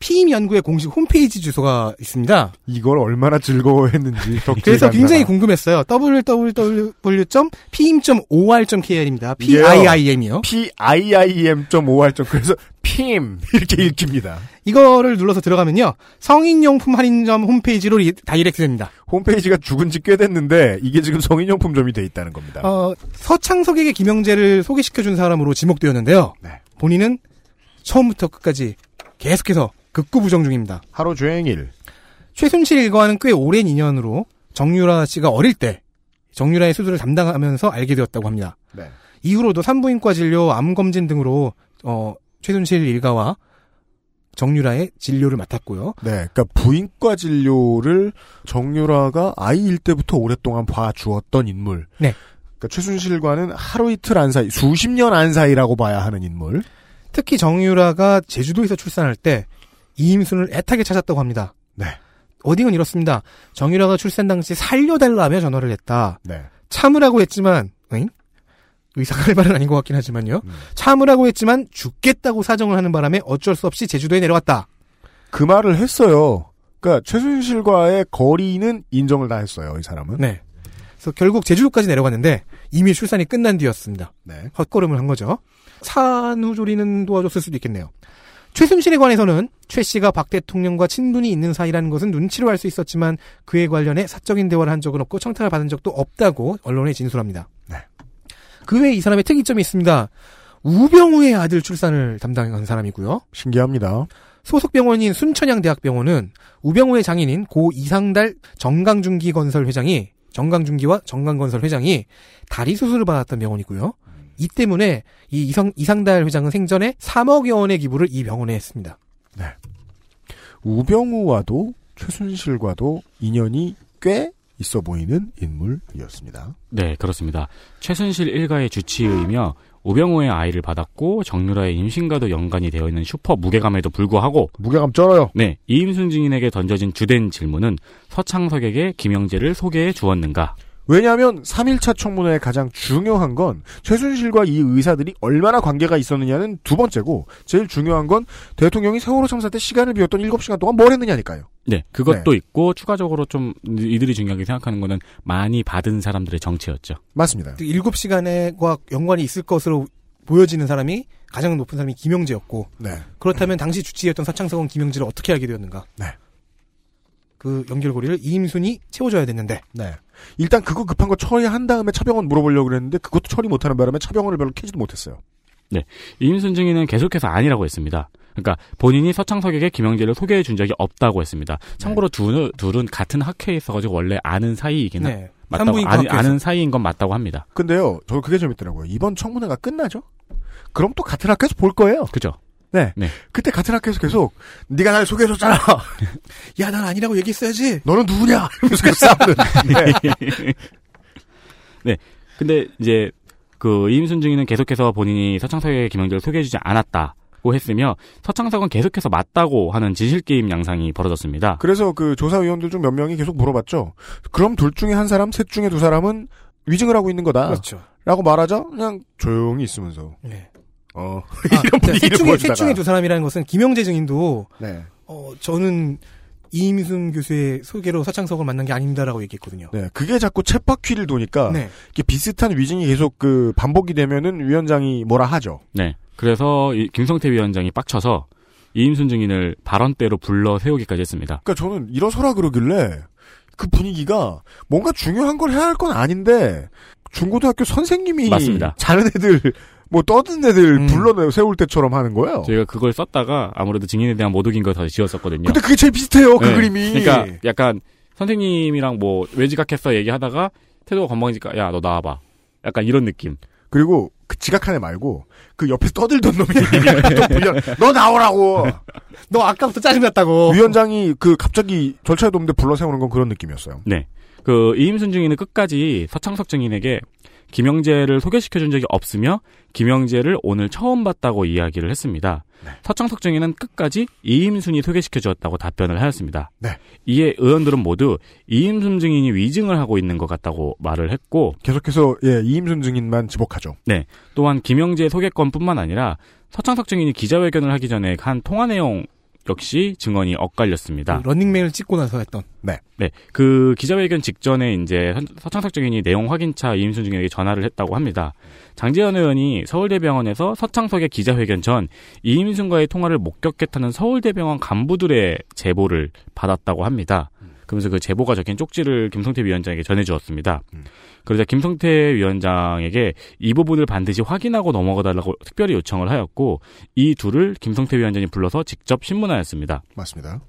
피임 연구의 공식 홈페이지 주소가 있습니다. 이걸 얼마나 즐거워했는지 그래서. 굉장히 궁금했어요. www.pim.or.kr입니다. 이게요. P-I-I-M이요. PIIM.5할 그래서 PIM 이렇게 읽힙니다. 이거를 눌러서 들어가면요. 성인용품 할인점 홈페이지로 re- direct 됩니다. 홈페이지가 죽은 지 꽤 됐는데 이게 지금 성인용품점이 돼 있다는 겁니다. 어, 서창석에게 김영재를 소개시켜준 사람으로 지목되었는데요. 네. 본인은 처음부터 끝까지 계속해서 극구 부정 중입니다. 하루 종일 최순실 일과는 꽤 오랜 인연으로 정유라 씨가 어릴 때 정유라의 수술을 담당하면서 알게 되었다고 합니다. 네. 이후로도 산부인과 진료, 암 검진 등으로 어, 최순실 일가와 정유라의 진료를 맡았고요. 네, 그러니까 부인과 진료를 정유라가 아이일 때부터 오랫동안 봐주었던 인물. 네. 그러니까 최순실과는 하루 이틀 안 사이, 수십 년 안 사이라고 봐야 하는 인물. 특히 정유라가 제주도에서 출산할 때 이임순을 애타게 찾았다고 합니다. 네. 어딩은 이렇습니다. 정유라가 출산 당시 살려달라며 전화를 했다. 네. 참으라고 했지만, 응? 의사가 할 말은 아닌 것 같긴 하지만요. 음. 참으라고 했지만 죽겠다고 사정을 하는 바람에 어쩔 수 없이 제주도에 내려왔다. 그 말을 했어요. 그러니까 최순실과의 거리는 인정을 다 했어요, 이 사람은. 네. 그래서 결국 제주도까지 내려갔는데 이미 출산이 끝난 뒤였습니다. 네. 헛걸음을 한 거죠. 산후조리는 도와줬을 수도 있겠네요. 최순실에 관해서는 최 씨가 박 대통령과 친분이 있는 사이라는 것은 눈치로 알 수 있었지만 그에 관련해 사적인 대화를 한 적은 없고 청탁을 받은 적도 없다고 언론에 진술합니다. 네. 그 외에 이 사람의 특이점이 있습니다. 우병우의 아들 출산을 담당한 사람이고요. 신기합니다. 소속 병원인 순천향대학병원은 우병우의 장인인 고 이상달 정강중기 건설 회장이 정강중기와 정강건설 회장이 다리 수술을 받았던 병원이고요. 이 때문에 이 이상, 이상달 회장은 생전에 3억여 원의 기부를 이 병원에 했습니다. 우병우와도 최순실과도 인연이 꽤 있어 보이는 인물이었습니다. 네, 그렇습니다. 최순실 일가의 주치의이며 우병우의 아이를 받았고 정유라의 임신과도 연관이 되어 있는 슈퍼 무게감에도 불구하고 무게감 쩔어요. 네, 이임순 증인에게 던져진 주된 질문은 서창석에게 김영재를 소개해 주었는가? 왜냐하면 3일차 청문회의 가장 중요한 건 최순실과 이 의사들이 얼마나 관계가 있었느냐는 두 번째고 제일 중요한 건 대통령이 세월호 참사 때 시간을 비웠던 7시간 동안 뭘 했느냐니까요. 네, 그것도 있고 추가적으로 좀 이들이 중요하게 생각하는 거는 많이 받은 사람들의 정체였죠. 맞습니다. 7시간과 연관이 있을 것으로 보여지는 사람이 가장 높은 사람이 김영재였고 네. 그렇다면 당시 주치의였던 서창석은 김영재를 어떻게 알게 되었는가? 네. 그 연결고리를 이임순이 채워줘야 됐는데 네. 일단 그거 급한 거 처리한 다음에 차병원 물어보려고 그랬는데 그것도 처리 못하는 바람에 차병원을 별로 캐지도 못했어요. 네, 이임순 증인은 계속해서 아니라고 했습니다. 그러니까 본인이 서창석에게 김영재를 소개해 준 적이 없다고 했습니다. 참고로 둘, 둘은 같은 학회에 있어가지고 원래 아는 사이이긴 하 네. 맞다고 산부인과 아는, 사이인 건 맞다고 합니다. 근데요, 저도 그게 재밌더라고요. 이번 청문회가 끝나죠? 그럼 또 같은 학교에서 볼 거예요. 그죠? 네. 네. 그때 같은 학교에서 계속 네가 날 소개해줬잖아. 야 난 아니라고 얘기했어야지. 너는 누구냐? 이러면서 계속 싸우는. 네. 네. 근데 이제 그 이임순 증인은 계속해서 본인이 서창석에게 김영재를 소개해주지 않았다 고 했으며 서창석은 계속해서 맞다고 하는 지실 게임 양상이 벌어졌습니다. 그래서 그 조사위원들 중 몇 명이 계속 물어봤죠. 그럼 둘 중에 한 사람, 셋 중에 두 사람은 위증을 하고 있는 거다. 그렇죠. 라고 말하자 그냥 조용히 있으면서 네. 어 아, 보여주다가 셋 중에 두 사람이라는 것은 김영재 증인도 네. 어, 저는 이임순 교수의 소개로 서창석을 만난 게 아닙니다라고 얘기했거든요. 네, 그게 자꾸 쳇바퀴를 도니까 네. 이게 비슷한 위증이 계속 그 반복이 되면은 위원장이 뭐라 하죠. 네. 그래서 이 김성태 위원장이 빡쳐서 이임순 증인을 발언대로 불러 세우기까지 했습니다. 그러니까 저는 일어서라 그러길래 그 분위기가 뭔가 중요한 걸 해야 할 건 아닌데 중고등학교 선생님이 맞습니다. 자는 애들 뭐 떠든 애들 음. 불러 세울 때처럼 하는 거예요. 저희가 그걸 썼다가 아무래도 증인에 대한 모독인 걸 다시 지었었거든요. 근데 그게 제일 비슷해요 그 네. 그림이. 그러니까 약간 선생님이랑 뭐왜 지각했어 얘기하다가 태도가 건방지니까 야 너 나와봐. 약간 이런 느낌. 그리고 그 지각한 애 말고 그 옆에서 떠들던 놈이 또 불려 너 나오라고 너 아까부터 짜증났다고. 위원장이 그 갑자기 절차에도 없는데 불러 세우는 건 그런 느낌이었어요. 네. 그 이임순 증인은 끝까지 서창석 증인에게 김영재를 소개시켜준 적이 없으며 김영재를 오늘 처음 봤다고 이야기를 했습니다. 서창석 증인은 끝까지 이임순이 소개시켜주었다고 답변을 하였습니다. 네. 이에 의원들은 모두 이임순 증인이 위증을 하고 있는 것 같다고 말을 했고 계속해서 예 이임순 증인만 지목하죠. 네. 또한 김영재 소개권뿐만 아니라 서창석 증인이 기자회견을 하기 전에 한 통화 내용 역시 증언이 엇갈렸습니다. 그 런닝맨을 찍고 나서 했던. 네. 그 기자회견 직전에 이제 선- 서창석 증인이 내용 확인차 이임순 증인에게 전화를 했다고 합니다. 장재현 의원이 서울대병원에서 서창석의 기자회견 전 이임순과의 통화를 목격했다는 서울대병원 간부들의 제보를 받았다고 합니다. 그러면서 그 제보가 적힌 쪽지를 김성태 위원장에게 전해주었습니다. 그러자 김성태 위원장에게 이 부분을 반드시 확인하고 넘어가달라고 특별히 요청을 하였고 이 둘을 김성태 위원장이 불러서 직접 신문하였습니다. 맞습니다.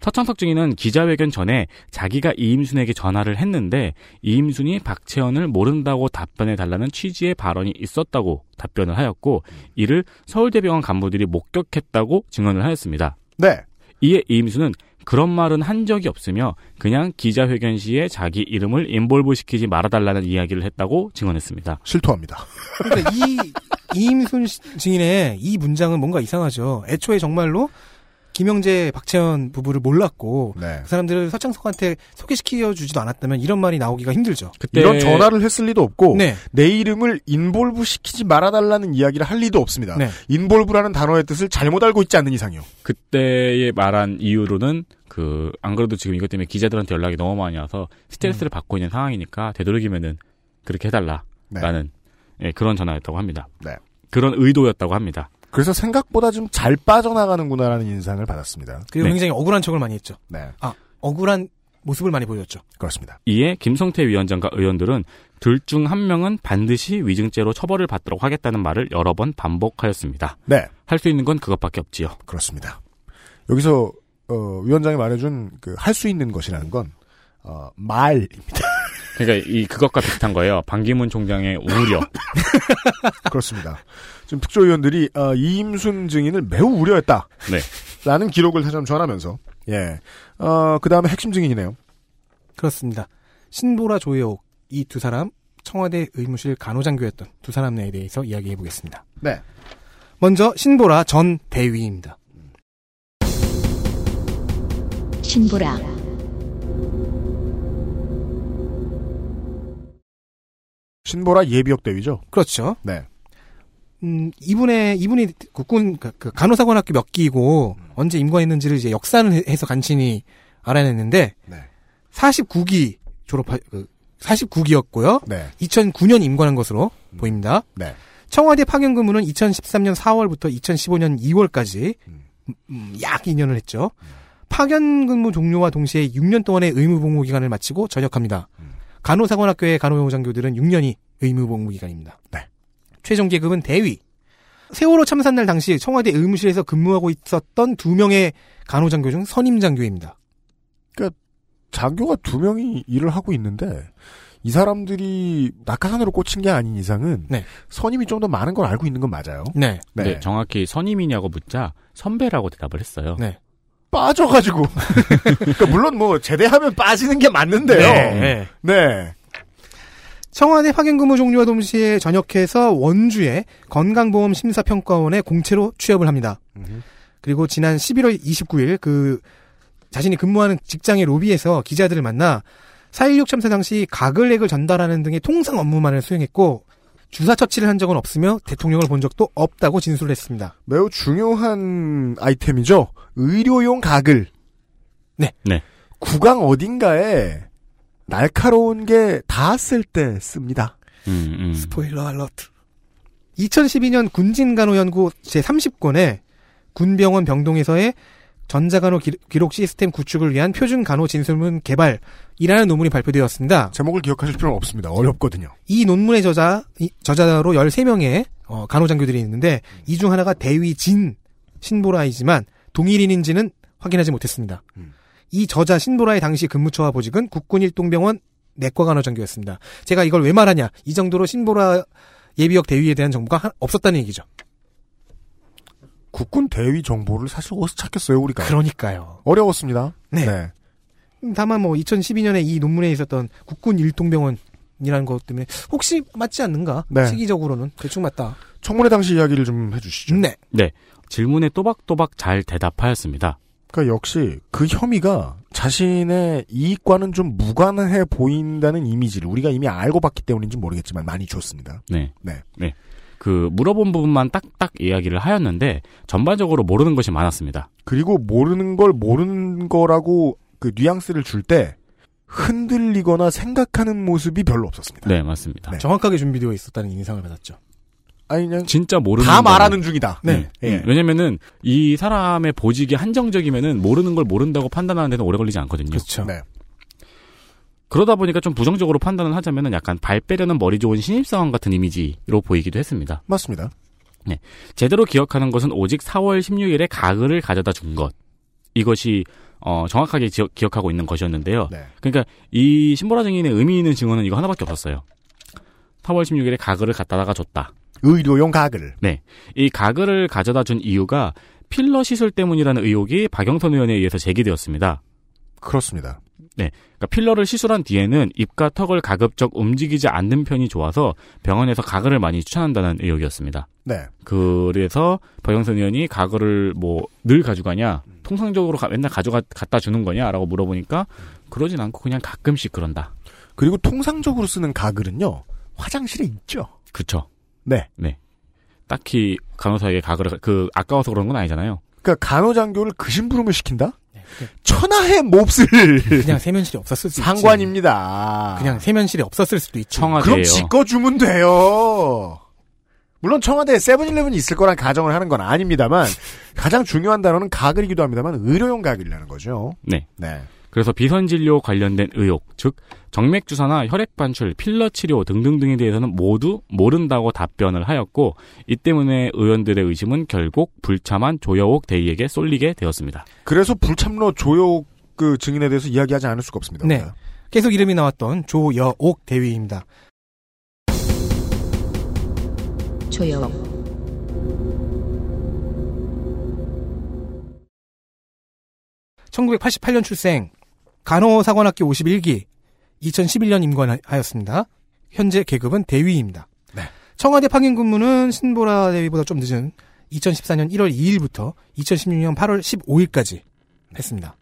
서창석 증인은 기자회견 전에 자기가 이임순에게 전화를 했는데 이임순이 박채연을 모른다고 답변해 달라는 취지의 발언이 있었다고 답변을 하였고 이를 서울대병원 간부들이 목격했다고 증언을 하였습니다. 네. 이에 이임순은 그런 말은 한 적이 없으며 그냥 기자회견 시에 자기 이름을 인볼브 시키지 말아달라는 이야기를 했다고 증언했습니다. 실토합니다. 그러니까 이 이임순 씨- 증인의 이 문장은 뭔가 이상하죠. 애초에 정말로 김영재, 박채윤 부부를 몰랐고 네. 그 사람들을 서창석한테 소개시켜 주지도 않았다면 이런 말이 나오기가 힘들죠. 그때 이런 전화를 했을 리도 없고 네. 내 이름을 involve 시키지 말아달라는 이야기를 할 리도 없습니다. 네. involve라는 단어의 뜻을 잘못 알고 있지 않는 이상이요. 그때에 말한 이유로는 그 안 그래도 지금 이것 때문에 기자들한테 연락이 너무 많이 와서 스트레스를 받고 있는 상황이니까 되도록이면은 그렇게 해달라라는 네. 예, 그런 전화였다고 합니다. 네. 그런 의도였다고 합니다. 그래서 생각보다 좀 잘 빠져나가는구나라는 인상을 받았습니다. 그리고 네. 굉장히 억울한 척을 많이 했죠. 네. 억울한 모습을 많이 보였죠. 그렇습니다. 이에 김성태 위원장과 의원들은 둘 중 한 명은 반드시 위증죄로 처벌을 받도록 하겠다는 말을 여러 번 반복하였습니다. 네. 할 수 있는 건 그것밖에 없지요. 그렇습니다. 여기서 어, 위원장이 말해준 그 할 수 있는 것이라는 건 어, 말입니다. 그러니까 이 그것과 비슷한 거예요. 반기문 총장의 우려. 그렇습니다. 지금 특조위원들이 어, 이임순 증인을 매우 우려했다. 네. 라는 기록을 다시 한번 전하면서 예. 어, 그 다음에 핵심 증인이네요. 그렇습니다. 신보라 조혜옥 이 두 사람 청와대 의무실 간호장교였던 두 사람에 대해서 이야기해 보겠습니다. 네. 먼저 신보라 전 대위입니다. 신보라, 신보라 예비역 대위죠. 그렇죠. 네. 음, 이분의 이분이 국군 그, 그 간호사관학교 몇 기이고 언제 임관했는지를 이제 역사를 해서 간신히 알아냈는데 네. 49기 졸업하 그 49기였고요. 네. 2009년 임관한 것으로 보입니다. 네. 청와대 파견 근무는 2013년 4월부터 2015년 2월까지 음. 음, 약 2년을 했죠. 파견 근무 종료와 동시에 6년 동안의 의무 복무 기간을 마치고 전역합니다. 음. 간호사관학교의 간호장교들은 6년이 의무 복무 기간입니다. 네. 최종 계급은 대위. 세월호 참사날 당시 청와대 의무실에서 근무하고 있었던 두 명의 간호장교 중 선임 장교입니다. 장교가 두 명이 일을 하고 있는데 이 사람들이 낙하산으로 꽂힌 게 아닌 이상은 네. 선임이 좀 더 많은 걸 알고 있는 건 맞아요. 네. 네. 네, 정확히 선임이냐고 묻자 선배라고 대답을 했어요. 네. 빠져가지고. 그러니까 물론 뭐 제대하면 빠지는 게 맞는데요. 네. 네. 청와대 파견 근무 종료와 동시에 전역해서 원주의 건강보험심사평가원에 공채로 취업을 합니다. 그리고 지난 11월 29일 그 자신이 근무하는 직장의 로비에서 기자들을 만나 4.16 참사 당시 가글액을 전달하는 등의 통상 업무만을 수행했고 주사 처치를 한 적은 없으며 대통령을 본 적도 없다고 진술을 했습니다. 매우 중요한 아이템이죠. 의료용 가글. 네. 네. 구강 어딘가에 날카로운 게 닿았을 때 씁니다. 음, 음. 스포일러 알러트. 2012년 군진간호연구 제30권에 군병원 병동에서의 전자간호 기- 기록 시스템 구축을 위한 표준 간호 진술문 개발이라는 논문이 발표되었습니다. 제목을 기억하실 필요는 없습니다. 어렵거든요. 이 논문의 저자, 이- 저자로 13명의 어, 간호장교들이 있는데 이 중 하나가 대위 진 신보라이지만 동일인인지는 확인하지 못했습니다. 음. 이 저자 신보라의 당시 근무처와 보직은 국군 일동병원 내과 간호장교였습니다. 제가 이걸 왜 말하냐? 이 정도로 신보라 예비역 대위에 대한 정보가 하- 없었다는 얘기죠. 국군 대위 정보를 사실 어디서 찾겠어요, 우리가. 그러니까요. 어려웠습니다. 네. 다만 뭐 2012년에 이 논문에 있었던 국군 일동병원이라는 것 때문에 혹시 맞지 않는가? 네. 시기적으로는 대충 맞다. 청문회 당시 이야기를 좀 해주시죠. 네. 질문에 또박또박 잘 대답하였습니다. 그러니까 역시 그 혐의가 자신의 이익과는 좀 무관해 보인다는 이미지를 우리가 이미 알고 봤기 때문인지 모르겠지만 많이 줬습니다. 네. 네. 그 물어본 부분만 딱딱 이야기를 하였는데 전반적으로 모르는 것이 많았습니다. 그리고 모르는 걸 모르는 거라고 그 뉘앙스를 줄 때 흔들리거나 생각하는 모습이 별로 없었습니다. 네, 맞습니다. 네. 정확하게 준비되어 있었다는 인상을 받았죠. 아니 그냥 진짜 모르는 다 말하는 중이다. 네. 예. 음, 왜냐면은 이 사람의 보직이 한정적이면은 모르는 걸 모른다고 판단하는 데는 오래 걸리지 않거든요. 그렇죠. 네. 그러다 보니까 좀 부정적으로 판단을 하자면은 약간 발 빼려는 머리 좋은 신입사원 같은 이미지로 보이기도 했습니다. 맞습니다. 제대로 기억하는 것은 오직 4월 16일에 가글을 가져다 준 것. 이것이 어, 정확하게 지어- 기억하고 있는 것이었는데요. 네. 그러니까 이 신보라 증인의 의미 있는 증언은 이거 하나밖에 없었어요. 4월 16일에 가글을 갖다가 줬다. 의료용 가글. 이 가글을 가져다 준 이유가 필러 시술 때문이라는 의혹이 박영선 의원에 의해서 제기되었습니다. 그렇습니다. 그러니까 필러를 시술한 뒤에는 입과 턱을 가급적 움직이지 않는 편이 좋아서 병원에서 가글을 많이 추천한다는 의혹이었습니다. 네. 그래서 박영선 의원이 가글을 뭐 늘 가져가냐, 통상적으로 가- 맨날 가져가 갖다 주는 거냐라고 물어보니까 그러진 않고 그냥 가끔씩 그런다. 그리고 통상적으로 쓰는 가글은요 화장실에 있죠. 그쵸? 네. 딱히 간호사에게 가글을 그 아까워서 그런 건 아니잖아요. 그러니까 간호장교를 그 심부름을 시킨다? 네. 천하의 몹쓸 그냥 세면실에 없었을 수도 있지. 상관입니다. 그냥 세면실에 없었을 수도 있지. 청와대예요. 그럼 지꺼 주면 돼요. 물론 청와대에 세븐일레븐이 있을 거란 가정을 하는 건 아닙니다만 가장 중요한 단어는 가글이기도 합니다만 의료용 가글이라는 거죠. 네. 네. 그래서 비선 진료 관련된 의혹, 즉 정맥 주사나 혈액 반출, 필러 치료 등등등에 대해서는 모두 모른다고 답변을 하였고 이 때문에 의원들의 의심은 결국 불참한 조여옥 대의에게 쏠리게 되었습니다. 그래서 불참로 조욕 그 증인에 대해서 이야기하지 않을 수가 없습니다. 네. 계속 이름이 나왔던 조여옥 대위입니다. 조여옥, 1988년 출생, 간호사관학교 51기, 2011년 임관하였습니다. 현재 계급은 대위입니다. 네. 청와대 파견 근무는 신보라 대위보다 좀 늦은 2014년 1월 2일부터 2016년 8월 15일까지 했습니다.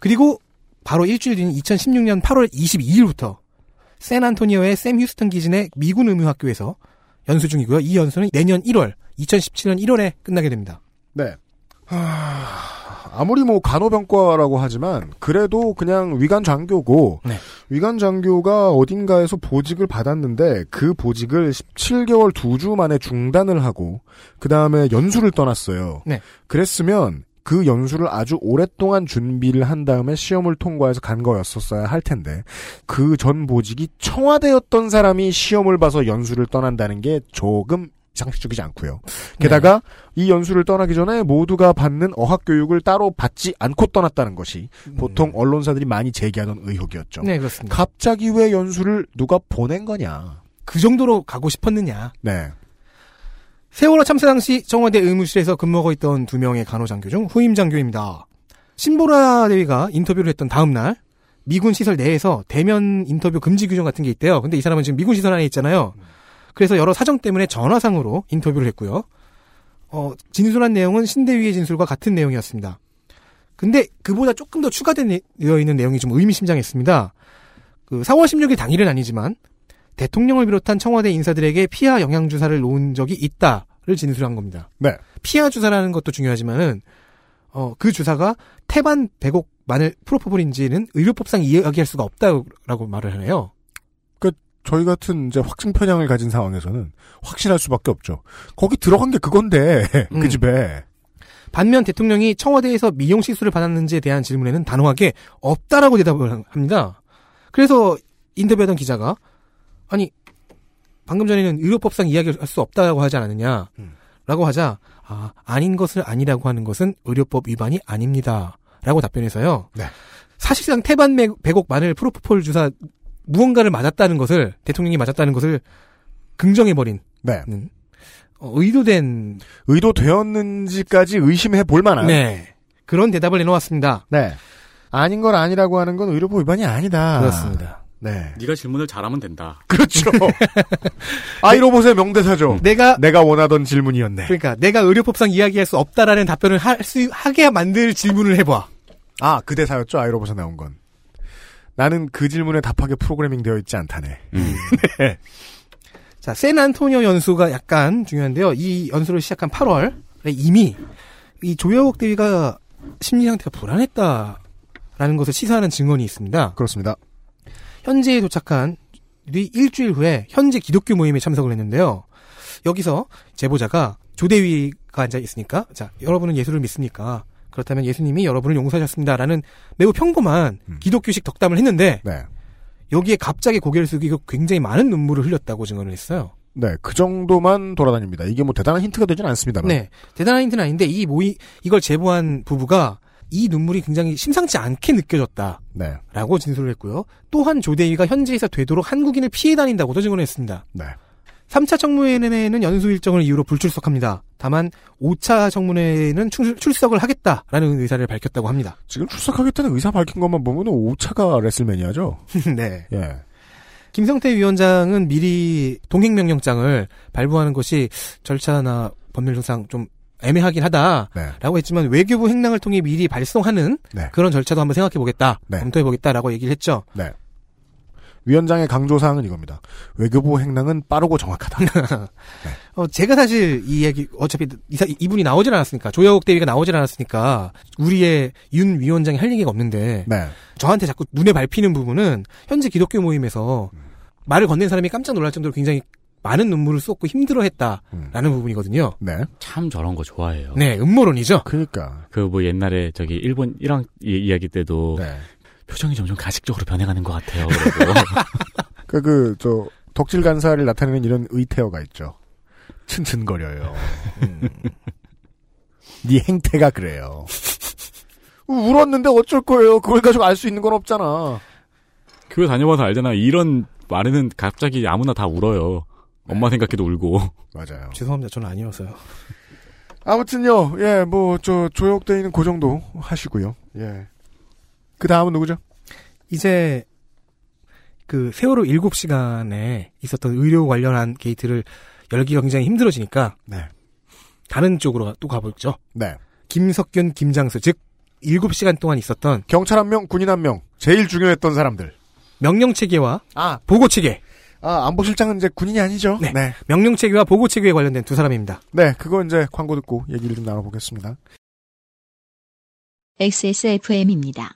그리고 바로 일주일 뒤인 2016년 8월 22일부터 샌안토니오의 샘 휴스턴 기진의 미군 의무학교에서 연수 중이고요. 이 연수는 내년 1월, 2017년 1월에 끝나게 됩니다. 네. 하... 아무리 뭐 간호병과라고 하지만 그래도 그냥 위관 장교고 네. 위관 장교가 어딘가에서 보직을 받았는데 그 보직을 17개월 2주 만에 중단을 하고 그 다음에 연수를 떠났어요. 네. 그랬으면 그 연수를 아주 오랫동안 준비를 한 다음에 시험을 통과해서 간 거였었어야 할 텐데 그 전 보직이 청와대였던 사람이 시험을 봐서 연수를 떠난다는 게 조금 상식적이지 않고요. 게다가 이 연수를 떠나기 전에 모두가 받는 어학 교육을 따로 받지 않고 떠났다는 것이 보통 언론사들이 많이 제기하던 의혹이었죠. 네, 그렇습니다. 갑자기 왜 연수를 누가 보낸 거냐? 그 정도로 가고 싶었느냐. 네. 세월호 참사 당시 청와대 의무실에서 근무하고 있던 두 명의 간호장교 중 후임 장교입니다. 신보라 대위가 인터뷰를 했던 다음 날 미군 시설 내에서 대면 인터뷰 금지 규정 같은 게 있대요. 근데 이 사람은 지금 미군 시설 안에 있잖아요. 그래서 여러 사정 때문에 전화상으로 인터뷰를 했고요. 어, 진술한 내용은 신대위의 진술과 같은 내용이었습니다. 근데 그보다 조금 더 추가되어 있는 내용이 좀 의미심장했습니다. 그 4월 16일 당일은 아니지만 대통령을 비롯한 청와대 인사들에게 피하 영양 주사를 놓은 적이 있다를 진술한 겁니다. 네. 피하 주사라는 것도 중요하지만은 어, 그 주사가 태반 백옥 마늘 프로포폴인지는 의료법상 이야기할 수가 없다라고 말을 해요. 저희 같은 이제 확증 편향을 가진 상황에서는 확신할 수밖에 없죠. 거기 들어간 게 그건데 그 음. 집에 반면 대통령이 청와대에서 미용 시술을 받았는지에 대한 질문에는 단호하게 없다라고 대답을 합니다. 그래서 인터뷰하던 기자가 아니 방금 전에는 의료법상 이야기할 수 없다고 하지 않았느냐 라고 하자 아 아닌 것을 아니라고 하는 것은 의료법 위반이 아닙니다 라고 답변해서요 네. 사실상 태반 백- 백옥 마늘 프로포폴 주사 무언가를 맞았다는 것을 대통령이 맞았다는 것을 긍정해 버린 네. 어, 의도된 의도되었는지까지 의심해 볼 만한 네 그런 대답을 내놓았습니다 네. 아닌 걸 아니라고 하는 건 의료법 위반이 아니다. 그렇습니다 네. 네가 질문을 잘하면 된다. 그렇죠. 아이로봇의 명대사죠. 내가 내가 원하던 질문이었네. 그러니까 내가 의료법상 이야기할 수 없다라는 답변을 할 수 하게 만들 질문을 해봐. 아, 그 대사였죠. 아이로봇에 나온 건. 나는 그 질문에 답하게 프로그래밍 되어 있지 않다네. 네. 자, 샌 안토니오 연수가 약간 중요한데요. 이 연수를 시작한 8월에 이미 이 조여옥 대위가 심리 상태가 불안했다라는 것을 시사하는 증언이 있습니다. 그렇습니다. 현지에 도착한 뒤 일주일 후에 현지 기독교 모임에 참석을 했는데요. 여기서 제보자가 조대위가 앉아 있으니까 자 여러분은 예수를 믿습니까? 그렇다면 예수님이 여러분을 용서하셨습니다라는 매우 평범한 기독교식 덕담을 했는데 네. 여기에 갑자기 고개를 숙이고 굉장히 많은 눈물을 흘렸다고 증언을 했어요. 네, 그 정도만 돌아다닙니다. 이게 뭐 대단한 힌트가 되진 않습니다만. 네, 대단한 힌트는 아닌데 이 모이 이걸 제보한 부부가 이 눈물이 굉장히 심상치 않게 느껴졌다라고 네. 진술을 했고요. 또한 조대위가 현지에서 되도록 한국인을 피해 다닌다고도 증언을 했습니다. 네. 3차 청문회에는 연수 일정을 이유로 불출석합니다. 다만 5차 청문회에는 출, 출석을 하겠다라는 의사를 밝혔다고 합니다. 지금 출석하겠다는 의사 밝힌 것만 보면 5차가 레슬매니아죠. 네. 예. 김성태 위원장은 미리 동행명령장을 발부하는 것이 절차나 법률상 좀 애매하긴 하다라고 네. 했지만 외교부 행랑을 통해 미리 발송하는 네. 그런 절차도 한번 생각해 보겠다, 네. 검토해 보겠다라고 얘기를 했죠. 네. 위원장의 강조사항은 이겁니다. 외교부 행랑은 빠르고 정확하다. 어, 제가 사실 이 얘기, 어차피 이, 사- 이분이 나오질 않았으니까, 조여옥 대위가 나오질 않았으니까, 우리의 윤 위원장이 할 얘기가 없는데, 네. 저한테 자꾸 눈에 밟히는 부분은, 현재 기독교 모임에서 말을 건넨 사람이 깜짝 놀랄 정도로 굉장히 많은 눈물을 쏟고 힘들어 했다라는 부분이거든요. 네. 참 저런 거 좋아해요. 네, 음모론이죠. 그러니까. 그 뭐 옛날에 저기 일본 1학 이- 이야기 때도 네. 표정이 점점 가식적으로 변해가는 것 같아요. 그래도 그, 그, 저, 덕질 간사를 나타내는 이런 의태어가 있죠. 츤츤거려요. 음. 네 행태가 그래요. 울었는데 어쩔 거예요. 그걸 가지고 알 수 있는 건 없잖아. 교회 다녀봐서 알잖아. 이런 말에는 갑자기 아무나 다 울어요. 엄마 생각해도 울고. 맞아요. 죄송합니다. 저는 아니어서요. 아무튼요, 예, 뭐, 저, 조역대위는 그 정도 하시고요. 예. 그 다음은 누구죠? 이제, 그 세월호 7시간에 있었던 의료 관련한 게이트를 열기가 굉장히 힘들어지니까 네. 다른 쪽으로 또 가보죠. 네. 김석균, 김장수 즉 7시간 동안 있었던 경찰 한 명, 군인 한 명. 제일 중요했던 사람들. 명령 체계와 아, 보고 체계, 아, 안보실장은 이제 군인이 아니죠? 네. 네. 명령 체계와 보고 체계에 관련된 두 사람입니다. 네, 그거 이제 광고 듣고 얘기를 좀 나눠 보겠습니다. XSFM입니다.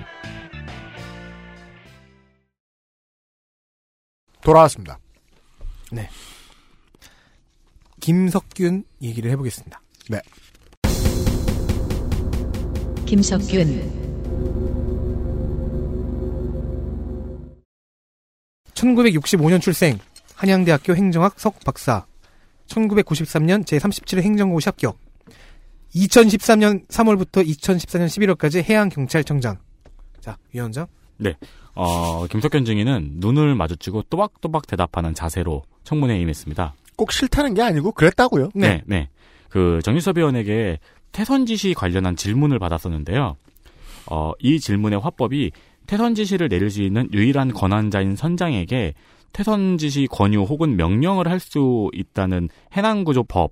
돌아왔습니다. 김석균 얘기를 해보겠습니다. 김석균, 1965년 출생, 한양대학교 행정학 석 박사, 1993년 제37회 행정고시 합격, 2013년 3월부터 2014년 11월까지 해양경찰청장. 자, 위원장. 어, 김석현 증인은 눈을 마주치고 또박또박 대답하는 자세로 청문회에 임했습니다. 꼭 싫다는 게 아니고 그랬다고요. 네, 네. 그 정유섭 의원에게 태선 지시 관련한 질문을 받았었는데요. 어, 이 질문의 화법이 태선 지시를 내릴 수 있는 유일한 권한자인 선장에게 태선 지시 권유 혹은 명령을 할 수 있다는 해난구조법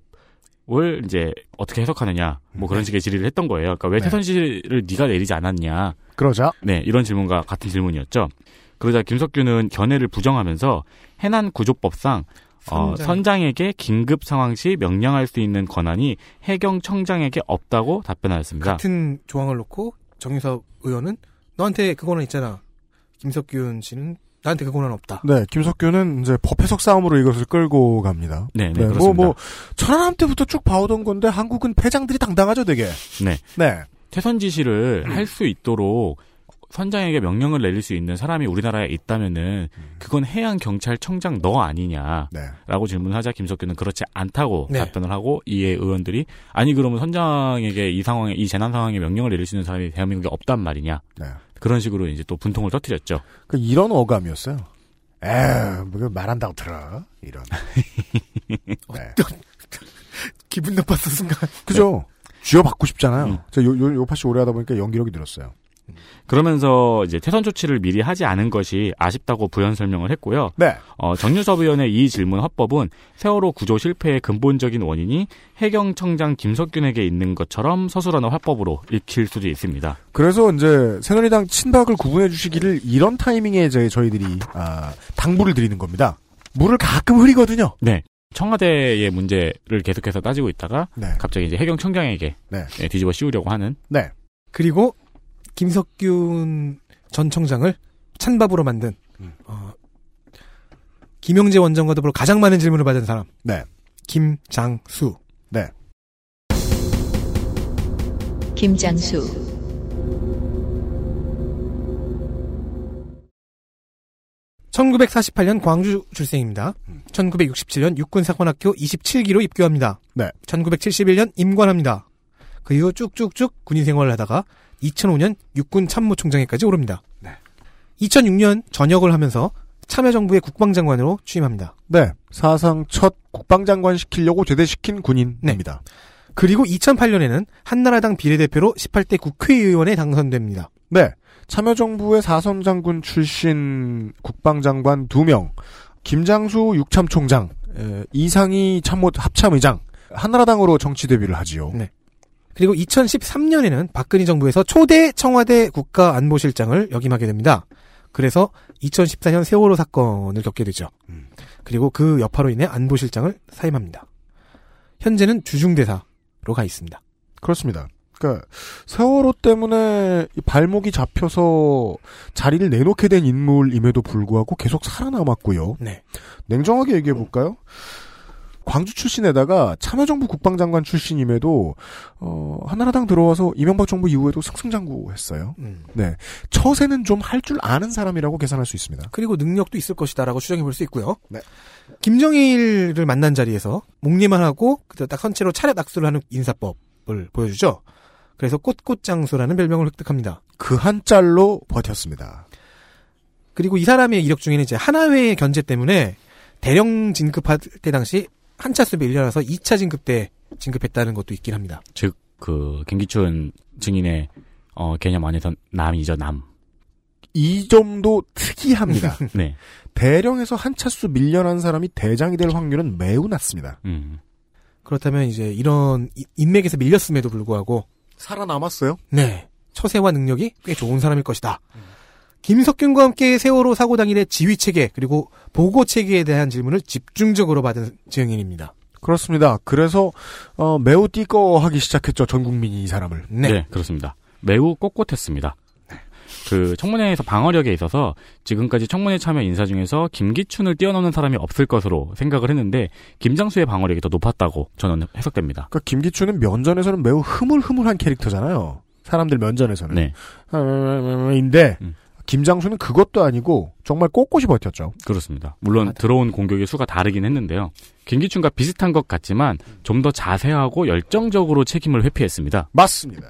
을 이제 어떻게 해석하느냐 뭐 그런 식의 질의를 했던 거예요. 그러니까 왜 네. 태선 지시를 네 가 내리지 않았냐. 그러자 네, 이런 질문과 같은 질문이었죠. 그러자 김석규는 견해를 부정하면서 해난 구조법상 어, 선장. 선장에게 긴급 상황 시 명령할 수 있는 권한이 해경청장에게 없다고 답변하였습니다. 같은 조항을 놓고 정유섭 의원은 너한테 그 권한 있잖아. 김석균 씨는 나한테 그 권한 없다. 네, 김석규는 이제 법 해석 싸움으로 이것을 끌고 갑니다. 네, 네, 네, 뭐, 그렇습니다. 뭐, 천안함 때부터 쭉 봐오던 건데 한국은 패장들이 당당하죠, 되게. 네. 네. 태선 지시를 할수 있도록 선장에게 명령을 내릴 수 있는 사람이 우리나라에 있다면은 그건 해양 경찰청장 너 아니냐라고 네. 질문하자 김석규는 그렇지 않다고 네. 답변을 하고 이에 의원들이 아니 그러면 선장에게 이 상황에 이 재난 상황에 명령을 내릴 수 있는 사람이 대한민국에 없단 말이냐 네. 그런 식으로 이제 또 분통을 터뜨렸죠. 그 이런 어감이었어요. 에휴, 뭐 말한다고 들어. 이런. 네. 기분 나빴어 순간. 그죠? 쥐어받고 싶잖아요. 음. 저 요, 요, 요파씨 오래 하다 보니까 연기력이 늘었어요. 그러면서 이제 태선 조치를 미리 하지 않은 것이 아쉽다고 부연 설명을 했고요. 네. 어, 정유섭 의원의 이 질문 화법은 세월호 구조 실패의 근본적인 원인이 해경청장 김석균에게 있는 것처럼 서술하는 화법으로 읽힐 수도 있습니다. 그래서 이제 새누리당 친박을 구분해 주시기를 이런 타이밍에 이제 저희들이 아, 당부를 드리는 겁니다. 물을 가끔 흐리거든요. 네. 청와대의 문제를 계속해서 따지고 있다가 네. 갑자기 이제 해경 청장에게 네. 예, 뒤집어 씌우려고 하는 네. 그리고 김석균 전 청장을 찬밥으로 만든 음. 어, 김영재 원장과 더불어 가장 많은 질문을 받은 사람 네. 김장수. 김장수, (1948년) 광주 출생입니다. 음. (1967년) 육군사관학교 (27기로) 입교합니다. 네. (1971년) 임관합니다. 그 이후 쭉쭉쭉 군인 생활을 하다가 (2005년) 육군 참모총장에까지 오릅니다. 네. (2006년) 전역을 하면서 참여정부의 국방장관으로 취임합니다. 네. 사상 첫 국방장관 시키려고 제대시킨 군인입니다. 그리고 2008년에는 한나라당 비례대표로 18대 국회의원에 당선됩니다. 네. 참여정부의 사선 장군 출신 국방장관 2명, 김장수 육참총장, 에, 이상희 참모 합참의장, 한나라당으로 정치 데뷔를 하지요. 네. 그리고 2013년에는 박근혜 정부에서 초대 청와대 국가안보실장을 역임하게 됩니다. 그래서 2014년 세월호 사건을 겪게 되죠. 음. 그리고 그 여파로 인해 안보실장을 사임합니다. 현재는 주중대사로 가 있습니다. 그렇습니다. 그러니까 세월호 때문에 이 발목이 잡혀서 자리를 내놓게 된 인물임에도 불구하고 계속 살아남았고요. 네. 냉정하게 얘기해 볼까요? 광주 출신에다가 참여정부 국방장관 출신임에도 어, 한나라당 들어와서 이명박 정부 이후에도 승승장구했어요. 음. 네, 처세는 좀 할 줄 아는 사람이라고 계산할 수 있습니다. 그리고 능력도 있을 것이다라고 추정해 볼 수 있고요. 네. 김정일을 만난 자리에서 목리만 하고 그때 딱 선체로 차렷 악수를 하는 인사법을 보여주죠. 그래서 꽃꽃장수라는 별명을 획득합니다. 그 한 짤로 버텼습니다. 그리고 이 사람의 이력 중에는 이제 하나회의 견제 때문에 대령 진급할 때 당시 한차 수비 1년라서 2차 진급 때 진급했다는 것도 있긴 합니다. 즉, 그, 김기춘 증인의, 어, 개념 안에선 남이죠, 남. 이 점도 특이합니다. 네. 대령에서 한 차수 밀려난 사람이 대장이 될 확률은 매우 낮습니다. 음. 그렇다면 이제 이런 이- 인맥에서 밀렸음에도 불구하고 살아남았어요? 네. 처세와 능력이 꽤 좋은 사람일 것이다. 김석균과 함께 세월호 사고 당일의 지휘 체계 그리고 보고 체계에 대한 질문을 집중적으로 받은 증인입니다. 그렇습니다. 그래서 어, 매우 띠꺼하기 시작했죠. 전 국민이 이 사람을. 네. 그렇습니다. 매우 꼿꼿했습니다. 그 청문회에서 방어력에 있어서 지금까지 청문회 참여 인사 중에서 김기춘을 뛰어넘는 사람이 없을 것으로 생각을 했는데 김장수의 방어력이 더 높았다고 저는 해석됩니다. 그러니까 김기춘은 면전에서는 매우 흐물흐물한 캐릭터잖아요. 사람들 면전에서는. 네. 아, 인데 음. 김장수는 그것도 아니고 정말 꼿꼿이 버텼죠. 그렇습니다. 물론 들어온 공격의 수가 다르긴 했는데요. 김기춘과 비슷한 것 같지만 좀 더 자세하고 열정적으로 책임을 회피했습니다. 맞습니다.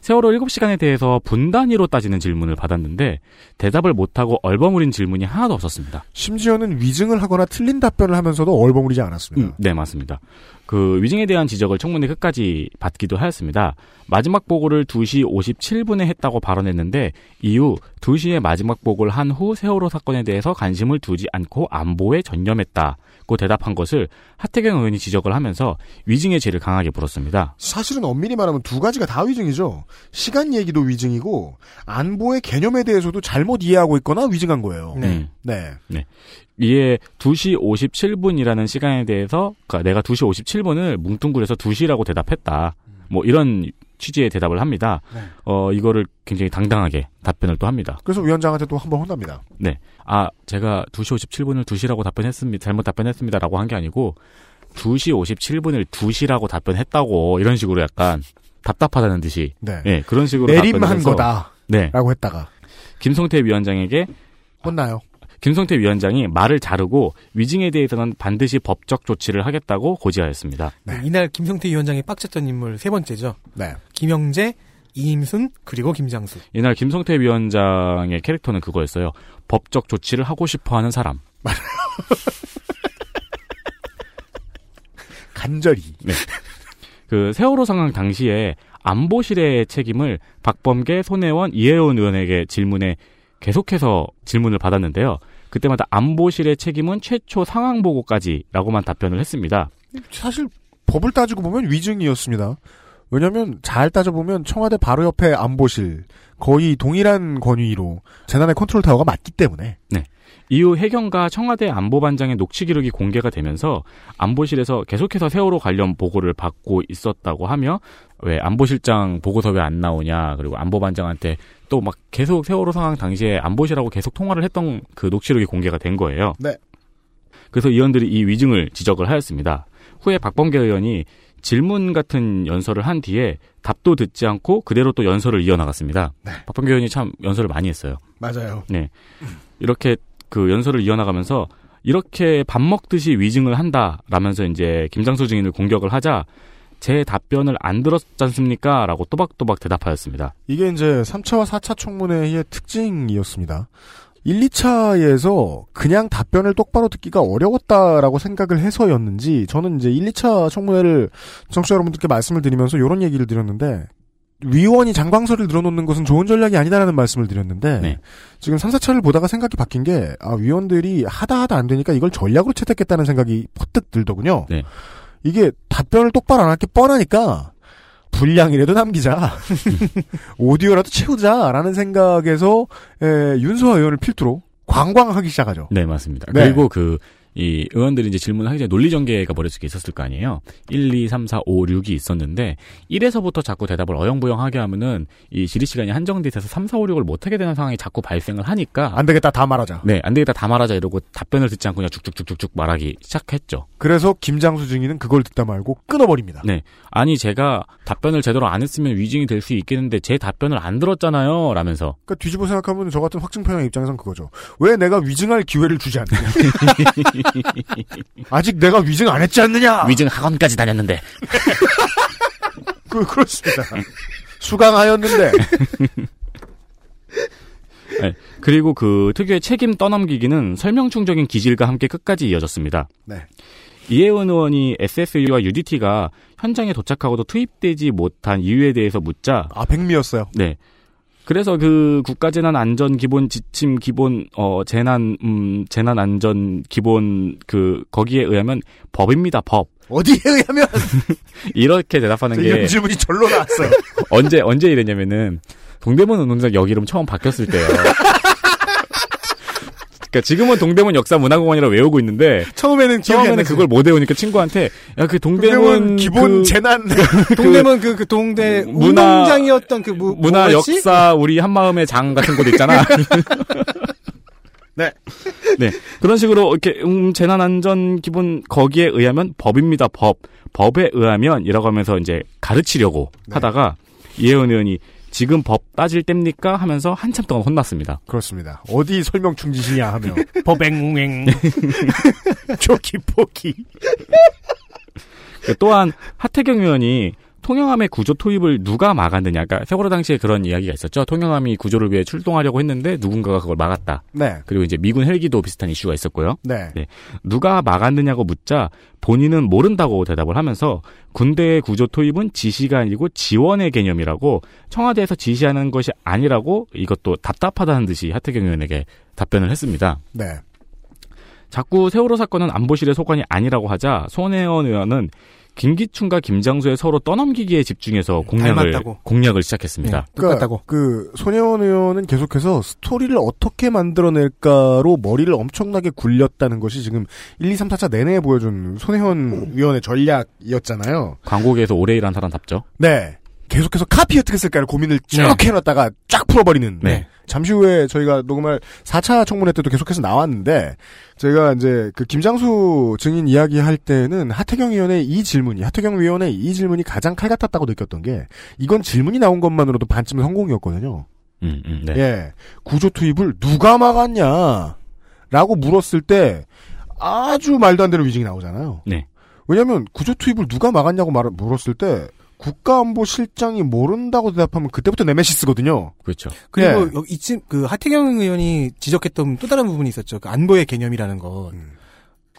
세월호 7시간에 대해서 분 단위로 따지는 질문을 받았는데 대답을 못하고 얼버무린 질문이 하나도 없었습니다. 심지어는 위증을 하거나 틀린 답변을 하면서도 얼버무리지 않았습니다. 음, 네, 맞습니다. 그 위증에 대한 지적을 청문회 끝까지 받기도 하였습니다. 마지막 보고를 2시 57분에 했다고 발언했는데 이후 2시에 마지막 보고를 한 후 세월호 사건에 대해서 관심을 두지 않고 안보에 전념했다 고 대답한 것을 하태경 의원이 지적을 하면서 위증의 죄를 강하게 물었습니다. 사실은 엄밀히 말하면 두 가지가 다 위증이죠. 시간 얘기도 위증이고 안보의 개념에 대해서도 잘못 이해하고 있거나 위증한 거예요. 네. 네. 이에 2시 57분이라는 시간에 대해서 그러니까 내가 2시 57분을 뭉뚱그려서 2시라고 대답했다. 뭐 이런 취지의 대답을 합니다. 네. 어 이거를 굉장히 당당하게 답변을 또 합니다. 그래서 위원장한테 또 한 번 혼납니다. 네. 아, 제가 2시 57분을 2시라고 답변했습니다. 잘못 답변했습니다라고 한 게 아니고 2시 57분을 2시라고 답변했다고 이런 식으로 약간 답답하다는 듯이 네. 예, 그런 식으로 내림한 답변을 해서 거다. 네. 라고 했다가 김성태 위원장에게 혼나요. 김성태 위원장이 말을 자르고 위증에 대해서는 반드시 법적 조치를 하겠다고 고지하였습니다. 이날 김성태 위원장이 빡쳤던 인물 세 번째죠. 네. 김영재, 이임순 그리고 김장수. 이날 김성태 위원장의 캐릭터는 그거였어요. 법적 조치를 하고 싶어 하는 사람. 간절히. 네. 그 세월호 상황 당시에 안보실의 책임을 박범계, 손혜원, 이혜원 의원에게 질문에 계속해서 질문을 받았는데요. 그때마다 안보실의 책임은 최초 상황 보고까지라고만 답변을 했습니다. 사실 법을 따지고 보면 위증이었습니다. 왜냐하면 잘 따져보면 청와대 바로 옆에 안보실 거의 동일한 권위로 재난의 컨트롤 타워가 맞기 때문에 네. 이후 해경과 청와대 안보반장의 녹취 기록이 공개가 되면서 안보실에서 계속해서 세월호 관련 보고를 받고 있었다고 하며 왜 안보실장 보고서 왜 안 나오냐 그리고 안보반장한테 또 막 계속 세월호 상황 당시에 안보실하고 계속 통화를 했던 그 녹취록이 공개가 된 거예요. 네. 그래서 의원들이 이 위증을 지적을 하였습니다. 후에 박범계 의원이 질문 같은 연설을 한 뒤에 답도 듣지 않고 그대로 또 연설을 이어나갔습니다. 박범계 의원이 참 연설을 많이 했어요. 맞아요. 네. 이렇게 그 연설을 이어나가면서 이렇게 밥 먹듯이 위증을 한다라면서 이제 김장수 증인을 공격을 하자 제 답변을 안 들었지 않습니까? 라고 또박또박 대답하였습니다. 이게 이제 3차와 4차 청문회의 특징이었습니다. 1, 2차에서 그냥 답변을 똑바로 듣기가 어려웠다라고 생각을 해서였는지 저는 이제 1, 2차 청문회를 청취자 여러분들께 말씀을 드리면서 이런 얘기를 드렸는데 위원이 장광설을 늘어놓는 것은 좋은 전략이 아니다라는 말씀을 드렸는데 네. 지금 3, 4차를 보다가 생각이 바뀐 게 아, 위원들이 하다 하다 안 되니까 이걸 전략으로 채택했다는 생각이 퍼뜩 들더군요. 네. 이게 답변을 똑바로 안 할 게 뻔하니까 분량이라도 남기자. 오디오라도 채우자라는 생각에서 에, 윤소아 의원을 필두로 관광하기 시작하죠. 네, 맞습니다. 네. 그리고 그 이 의원들이 이제 질문을 하기 전에 논리 전개가 머릿속에 있었을 거 아니에요. 1, 2, 3, 4, 5, 6이 있었는데 1에서부터 자꾸 대답을 어영부영하게 하면은 이 질의 시간이 한정돼 있어서 3, 4, 5, 6을 못 하게 되는 상황이 자꾸 발생을 하니까 안 되겠다 다 말하자. 네, 안 되겠다 다 말하자 이러고 답변을 듣지 않고 그냥 쭉쭉쭉쭉쭉 말하기 시작했죠. 그래서 김장수 증인은 그걸 듣다 말고 끊어버립니다. 네. 아니 제가 답변을 제대로 안 했으면 위증이 될 수 있겠는데 제 답변을 안 들었잖아요. 라면서 그러니까 뒤집어 생각하면 저 같은 확증편향 입장에선 그거죠. 왜 내가 위증할 기회를 주지 않느냐. 아직 내가 위증 안 했지 않느냐. 위증 학원까지 다녔는데 그, 그렇습니다. 수강하였는데. 네. 그리고 그 특유의 책임 떠넘기기는 설명충적인 기질과 함께 끝까지 이어졌습니다. 네. 이혜원 의원이 SSU와 UDT가 현장에 도착하고도 투입되지 못한 이유에 대해서 묻자 아, 백미였어요. 네. 그래서 그 국가재난 안전 기본 지침 기본 어 재난 음 재난 안전 기본 그 거기에 의하면 법입니다 법 어디에 의하면 이렇게 대답하는 게 질문이 절로 나왔어요. 언제 언제 이랬냐면은 동대문 운동장 여기 이름 처음 바뀌었을 때요. 그러니까 지금은 동대문 역사문화공원이라 외우고 있는데 처음에는 처음에는. 그걸 못 외우니까 친구한테 야 그 동대문, 동대문 기본 그 재난 동대문 그, 그 동대 문화- 운동장이었던 그 무, 문화 뭐였지? 역사 우리 한마음의 장 같은 곳 있잖아. 네. 네. 그런 식으로 이렇게 음 재난 안전 기본 거기에 의하면 법입니다. 법. 법에 의하면이라고 하면서 이제 가르치려고 네. 하다가 이혜원 의원이 지금 법 따질 때입니까 하면서 한참 동안 혼났습니다. 그렇습니다. 어디 설명 충지시냐 하며. 조기포기. 그 또한 하태경 의원이 통영함의 구조 투입을 누가 막았느냐. 그러니까 세월호 당시에 그런 이야기가 있었죠. 통영함이 구조를 위해 출동하려고 했는데 누군가가 그걸 막았다. 네. 그리고 이제 미군 헬기도 비슷한 이슈가 있었고요. 네. 네. 누가 막았느냐고 묻자 본인은 모른다고 대답을 하면서 군대의 구조 투입은 지시가 아니고 지원의 개념이라고 청와대에서 지시하는 것이 아니라고 이것도 답답하다는 듯이 하태경 의원에게 답변을 했습니다. 네. 자꾸 세월호 사건은 안보실의 소관이 아니라고 하자 손혜원 의원은 김기춘과 김장수의 서로 떠넘기기에 집중해서 공략을 닮았다고. 공략을 시작했습니다. 똑같다고. 그 손혜원 의원은 계속해서 스토리를 어떻게 만들어낼까로 머리를 엄청나게 굴렸다는 것이 지금 1, 2, 3, 4차 내내 보여준 손혜원 의원의 전략이었잖아요. 광고계에서 오래 일한 사람답죠. 네. 계속해서 카피 어떻게 쓸까를 고민을 쭉 네. 해놨다가 쫙 풀어버리는. 네. 잠시 후에 저희가 녹음할 4차 청문회 때도 계속해서 나왔는데, 제가 이제 그 김장수 증인 이야기할 때는 하태경 의원의 이 질문이, 하태경 위원의 이 질문이 가장 칼 같았다고 느꼈던 게, 이건 질문이 나온 것만으로도 반쯤 성공이었거든요. 음, 음, 네. 예. 구조 투입을 누가 막았냐? 라고 물었을 때, 아주 말도 안 되는 위증이 나오잖아요. 네. 왜냐면, 구조 투입을 누가 막았냐고 말, 물었을 때, 국가안보실장이 모른다고 대답하면 그때부터 네메시스거든요. 그렇죠. 그리고 예. 여기 이쯤 그 하태경 의원이 지적했던 또 다른 부분이 있었죠. 그 안보의 개념이라는 것. 음.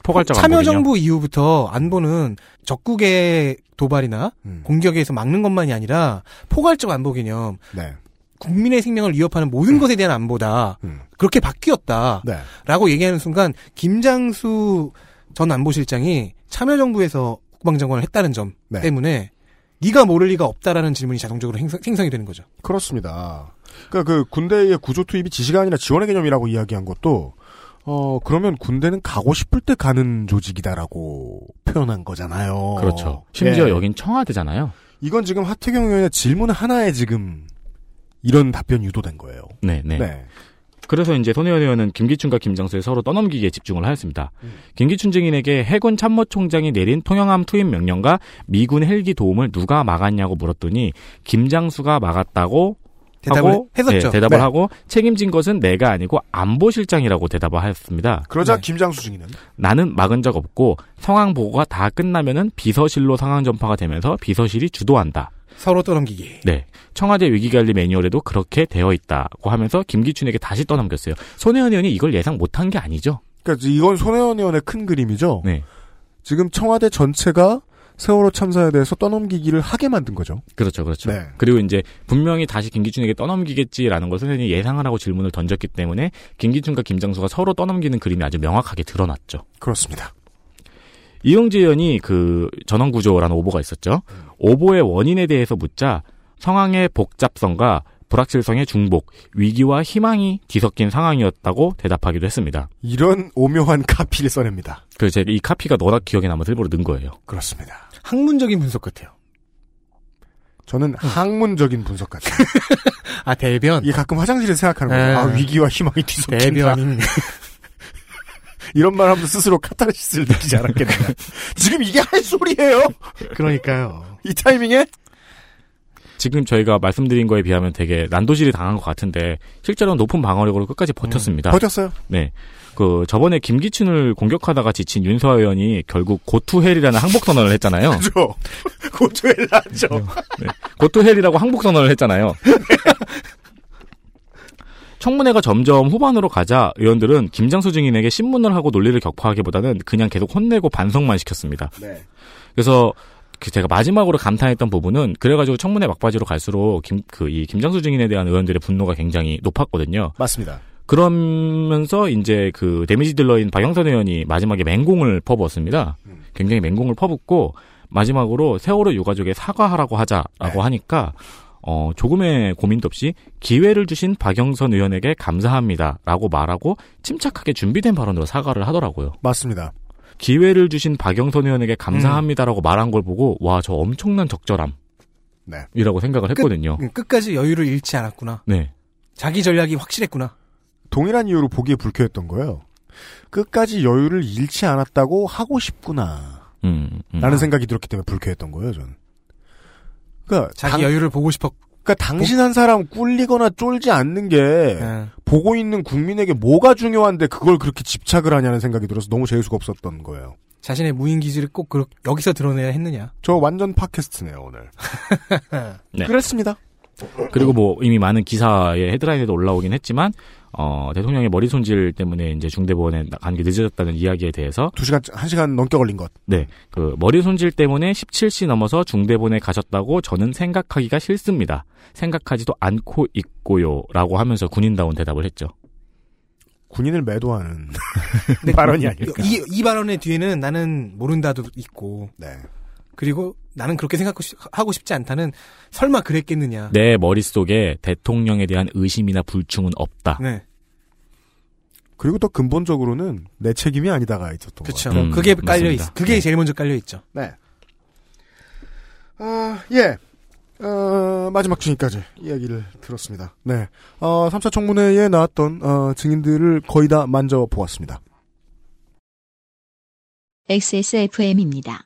포괄적 안보 참여정부 이후부터 안보는 적국의 도발이나 음. 공격에서 막는 것만이 아니라 포괄적 안보 개념, 네. 국민의 생명을 위협하는 모든 것에 대한 안보다 음. 그렇게 바뀌었다라고 네. 얘기하는 순간 김장수 전 안보실장이 참여정부에서 국방장관을 했다는 점 네. 때문에 네가 모를 리가 없다라는 질문이 자동적으로 행성, 생성 이 되는 거죠. 그렇습니다. 그러니까 그 군대의 구조 투입이 지시가 아니라 지원의 개념이라고 이야기한 것도 어 그러면 군대는 가고 싶을 때 가는 조직이다라고 표현한 거잖아요. 그렇죠. 심지어 예. 여긴 청와대잖아요. 이건 지금 하태경 의원의 질문 하나에 지금 이런 답변이 유도된 거예요. 네, 네. 네. 그래서 이제 손혜원 의원은 김기춘과 김장수의 서로 떠넘기기에 집중을 하였습니다. 음. 김기춘 증인에게 해군 참모총장이 내린 통영함 투입 명령과 미군 헬기 도움을 누가 막았냐고 물었더니 김장수가 막았다고 대답을 하고 했었죠. 네, 대답을 네. 하고 책임진 것은 내가 아니고 안보실장이라고 대답을 하였습니다. 그러자 네. 김장수 증인은 나는 막은 적 없고 상황 보고가 다 끝나면은 비서실로 상황 전파가 되면서 비서실이 주도한다. 서로 떠넘기기. 네. 청와대 위기관리 매뉴얼에도 그렇게 되어 있다고 하면서 김기춘에게 다시 떠넘겼어요. 손혜원 의원이 이걸 예상 못한 게 아니죠. 그러니까 이건 손혜원 의원의 큰 그림이죠. 네. 지금 청와대 전체가 세월호 참사에 대해서 떠넘기기를 하게 만든 거죠. 그렇죠, 그렇죠. 네. 그리고 이제 분명히 다시 김기춘에게 떠넘기겠지라는 걸 선생님이 예상을 하고 질문을 던졌기 때문에 김기춘과 김장수가 서로 떠넘기는 그림이 아주 명확하게 드러났죠. 그렇습니다. 이용재 의원이 그 전원구조라는 오보가 있었죠. 오보의 원인에 대해서 묻자 상황의 복잡성과 불확실성의 중복, 위기와 희망이 뒤섞인 상황이었다고 대답하기도 했습니다. 이런 오묘한 카피를 써냅니다. 그래서 제가 이 카피가 너나 기억에 남아서 일부러 넣은 거예요. 그렇습니다. 학문적인 분석 같아요. 저는 학문적인 분석 같아요. 아 대변. 이게 가끔 화장실에서 생각하는 네. 거예요. 아, 위기와 희망이 뒤섞인다. 대변인. 이런 말 하면서 스스로 카타르시스를 느끼지 않았겠냐. 지금 이게 할 소리예요? 그러니까요. 이 타이밍에? 지금 저희가 말씀드린 거에 비하면 되게 난도질이 당한 것 같은데 실제로는 높은 방어력으로 끝까지 버텼습니다. 버텼어요? 네. 그 저번에 김기춘을 공격하다가 지친 윤서아 의원이 결국 고투헬이라는 항복 선언을 했잖아요. 그죠. 고투헬 나죠. 네. 고투헬이라고 항복 선언을 했잖아요. 청문회가 점점 후반으로 가자 의원들은 김장수 증인에게 신문을 하고 논리를 격파하기보다는 그냥 계속 혼내고 반성만 시켰습니다. 네. 그래서 그 제가 마지막으로 감탄했던 부분은 그래가지고 청문회 막바지로 갈수록 김 그 이 김장수 증인에 대한 의원들의 분노가 굉장히 높았거든요. 맞습니다. 그러면서 이제 그 데미지 딜러인 박영선 의원이 마지막에 맹공을 퍼부었습니다. 굉장히 맹공을 퍼붓고 마지막으로 세월호 유가족에 사과하라고 하자라고 하니까 어 조금의 고민도 없이 기회를 주신 박영선 의원에게 감사합니다 라고 말하고 침착하게 준비된 발언으로 사과를 하더라고요. 맞습니다. 기회를 주신 박영선 의원에게 감사합니다라고 말한 걸 보고 와 저 엄청난 적절함. 네. 이라고 생각을 했거든요. 음, 끝까지 여유를 잃지 않았구나. 네. 자기 전략이 확실했구나. 동일한 이유로 보기에 불쾌했던 거예요. 끝까지 여유를 잃지 않았다고 하고 싶구나. 음, 음. 라는 생각이 들었기 때문에 불쾌했던 거예요, 저는. 그러니까 자기 당- 여유를 보고 싶었. 그러니까 당신 한 사람 꿀리거나 쫄지 않는 게 예. 보고 있는 국민에게 뭐가 중요한데 그걸 그렇게 집착을 하냐는 생각이 들어서 너무 재수가 없었던 거예요. 자신의 무인 기질을 꼭 그렇- 여기서 드러내야 했느냐. 저 완전 팟캐스트네요, 오늘. 네. 그랬습니다. 그리고 뭐 이미 많은 기사의 헤드라인에도 올라오긴 했지만 어 대통령의 머리 손질 때문에 이제 중대본에 가는 게 늦어졌다는 이야기에 대해서 두 시간, 한 시간 넘게 걸린 것. 네. 그 머리 손질 때문에 17시 넘어서 중대본에 가셨다고 저는 생각하기가 싫습니다. 생각하지도 않고 있고요라고 하면서 군인다운 대답을 했죠. 군인을 매도하는 근데 발언이 아닐까. 이, 이 발언의 뒤에는 나는 모른다도 있고. 네. 그리고 나는 그렇게 생각하고 싶지 않다는 설마 그랬겠느냐. 내 머릿속에 대통령에 대한 의심이나 불충은 없다. 네. 그리고 또 근본적으로는 내 책임이 아니다가 있었던 그렇죠. 거예요. 음, 그게 깔려 맞습니다. 있. 그게 네. 제일 먼저 깔려 있죠. 네. 아, 예. 어, 마지막 주니까지 이야기를 들었습니다. 네. 어, 3차 청문회에 나왔던, 어, 증인들을 거의 다 만져보았습니다. XSFM입니다.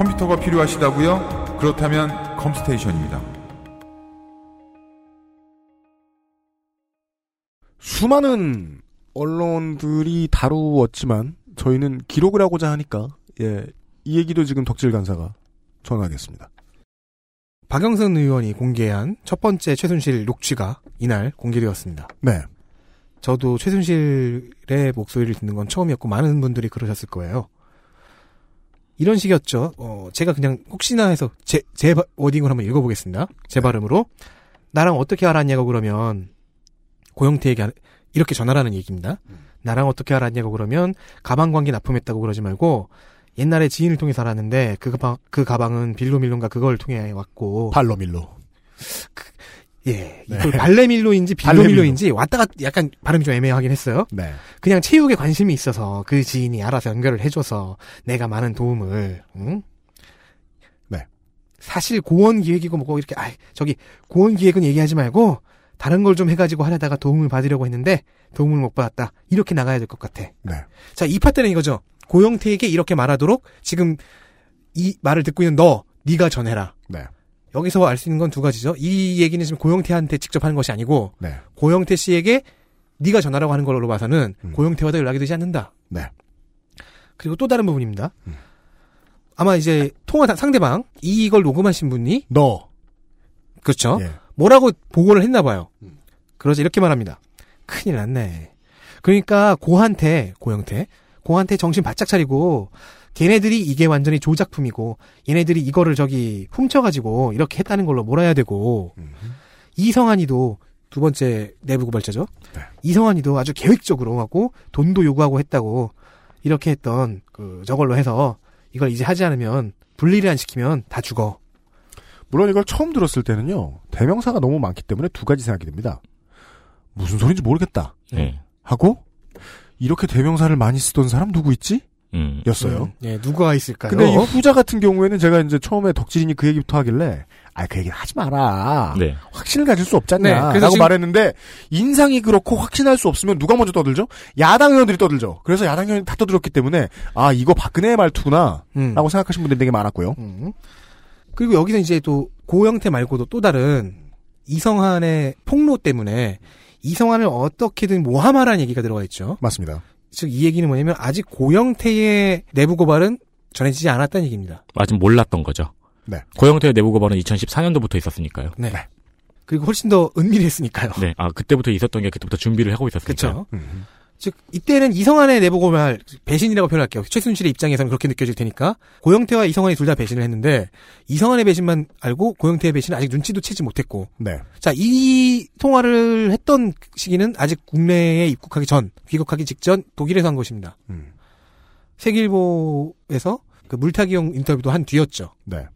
컴퓨터가 필요하시다고요? 그렇다면 컴스테이션입니다. 수많은 언론들이 다루었지만, 저희는 기록을 하고자 하니까, 예, 이 얘기도 지금 덕질 간사가 전하겠습니다. 박영선 의원이 공개한 첫 번째 최순실 녹취가 이날 공개되었습니다. 네. 저도 최순실의 목소리를 듣는 건 처음이었고 많은 분들이 그러셨을 거예요. 이런 식이었죠. 어, 제가 그냥 혹시나 해서 제, 제 바- 워딩을 한번 읽어보겠습니다. 제 발음으로. 나랑 어떻게 알았냐고 그러면 고영태에게 안- 이렇게 전화라는 얘기입니다. 나랑 어떻게 알았냐고 그러면 가방 관계 납품했다고 그러지 말고 옛날에 지인을 통해서 알았는데 그 가방 그 가방은 빌로밀론가 그걸 통해 왔고 발로밀로. 예 네. 이걸 발레밀로인지 빌로밀로인지 왔다 갔다 약간 발음이 좀 애매하긴 했어요. 네. 그냥 체육에 관심이 있어서 그 지인이 알아서 연결을 해줘서 내가 많은 도움을 응? 네. 사실 고원 기획이고 뭐고 이렇게 아 저기 고원 기획은 얘기하지 말고 다른 걸 좀 해가지고 하려다가 도움을 받으려고 했는데 도움을 못 받았다 이렇게 나가야 될 것 같아. 네. 자 이 파트는 이거죠. 고영태에게 이렇게 말하도록 지금 이 말을 듣고 있는 너 네가 전해라. 네. 여기서 알 수 있는 건 두 가지죠. 이 얘기는 지금 고영태한테 직접 하는 것이 아니고 네. 고영태 씨에게 네가 전화라고 하는 걸로 봐서는 음. 고영태와도 연락이 되지 않는다. 네. 그리고 또 다른 부분입니다. 음. 아마 이제 통화 다- 상대방 이걸 녹음하신 분이 너. 그렇죠. 예. 뭐라고 보고를 했나 봐요. 그러자 이렇게 말합니다. 큰일 났네. 그러니까 고한테 고영태 고한테 정신 바짝 차리고 걔네들이 이게 완전히 조작품이고 얘네들이 이거를 저기 훔쳐가지고 이렇게 했다는 걸로 몰아야 되고 이성환이도 두 번째 내부 고발자죠. 네. 이성환이도 아주 계획적으로 하고 돈도 요구하고 했다고 이렇게 했던 그 저걸로 해서 이걸 이제 하지 않으면 분리를 안 시키면 다 죽어. 물론 이걸 처음 들었을 때는요. 대명사가 너무 많기 때문에 두 가지 생각이 듭니다. 무슨 소린지 모르겠다. 네. 하고 이렇게 대명사를 많이 쓰던 사람 누구 있지? 음. 였어요. 음, 예, 누가 있을까요? 근데 이 후자 같은 경우에는 제가 이제 처음에 덕질인이 그 얘기부터 하길래 아 그 얘기는 하지 마라. 네. 확신을 가질 수 네, 없잖냐. 그래서 라고 말했는데 인상이 그렇고 확신할 수 없으면 누가 먼저 떠들죠? 야당 의원들이 떠들죠. 그래서 야당 의원이 다 떠들었기 때문에 아 이거 박근혜의 말투구나 음. 라고 생각하신 분들이 되게 많았고요. 음. 그리고 여기서 이제 또 고영태 말고도 또 다른 이성한의 폭로 때문에 이성한을 어떻게든 모함하라는 얘기가 들어가 있죠. 맞습니다. 즉 이 얘기는 뭐냐면 아직 고영태의 내부 고발은 전해지지 않았다는 얘기입니다. 아직 몰랐던 거죠. 네. 고영태의 내부 고발은 2014년도부터 있었으니까요. 네. 그리고 훨씬 더 은밀했으니까요. 네. 아, 그때부터 있었던 게 그때부터 준비를 하고 있었으니까요. 그렇죠. 즉 이때는 이성한의 내부 고발 배신이라고 표현할게요. 최순실의 입장에서는 그렇게 느껴질 테니까 고영태와 이성한이 둘 다 배신을 했는데 이성한의 배신만 알고 고영태의 배신은 아직 눈치도 채지 못했고 네. 자, 이 통화를 했던 시기는 아직 국내에 입국하기 전, 귀국하기 직전 독일에서 한 것입니다. 음. 세계일보에서 그 물타기용 인터뷰도 한 뒤였죠. 네.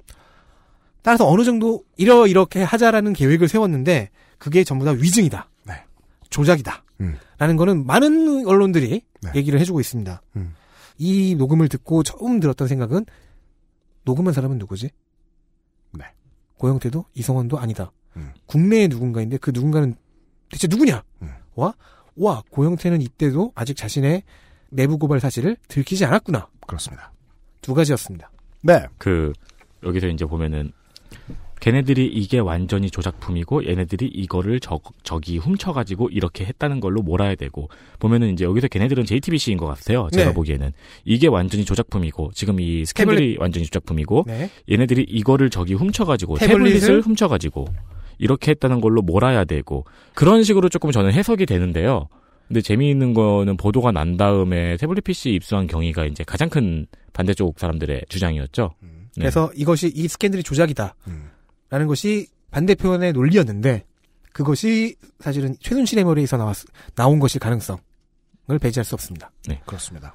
따라서 어느 정도 이러 이렇게 하자라는 계획을 세웠는데 그게 전부 다 위증이다. 네. 조작이다. 음. 라는 거는 많은 언론들이 네. 얘기를 해주고 있습니다. 음. 이 녹음을 듣고 처음 들었던 생각은 녹음한 사람은 누구지? 네. 고영태도 이성원도 아니다. 음. 국내에 누군가인데 그 누군가는 대체 누구냐? 음. 와, 와 고영태는 이때도 아직 자신의 내부 고발 사실을 들키지 않았구나. 그렇습니다. 두 가지였습니다. 네. 그 여기서 이제 보면은 걔네들이 이게 완전히 조작품이고 얘네들이 이거를 저, 저기 훔쳐가지고 이렇게 했다는 걸로 몰아야 되고 보면은 이제 여기서 걔네들은 JTBC인 것 같아요. 제가 네. 보기에는 이게 완전히 조작품이고 지금 이 스캔들이 완전히 조작품이고 네. 얘네들이 이거를 저기 훔쳐가지고 태블릿을? 태블릿을 훔쳐가지고 이렇게 했다는 걸로 몰아야 되고 그런 식으로 조금 저는 해석이 되는데요. 근데 재미있는 거는 보도가 난 다음에 태블릿 PC 입수한 경위가 이제 가장 큰 반대쪽 사람들의 주장이었죠. 네. 그래서 이것이 이 스캔들이 조작이다. 음. 라는 것이 반대편의 논리였는데 그것이 사실은 최순실의 머리에서 나왔, 나온 것일 가능성을 배제할 수 없습니다. 그렇습니다.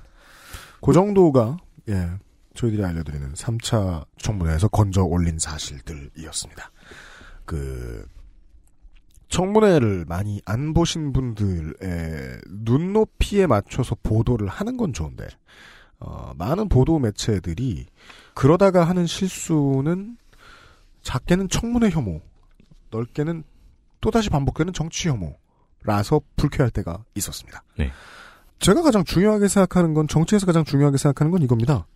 그 정도가 예 저희들이 알려드리는 3차 청문회에서 건져 올린 사실들이었습니다. 그 청문회를 많이 안 보신 분들의 눈높이에 맞춰서 보도를 하는 건 좋은데 어, 많은 보도 매체들이 그러다가 하는 실수는 작게는 청문회 혐오, 넓게는 또다시 반복되는 정치 혐오라서 불쾌할 때가 있었습니다. 네. 제가 가장 중요하게 생각하는 건 정치에서 가장 중요하게 생각하는 건 이겁니다.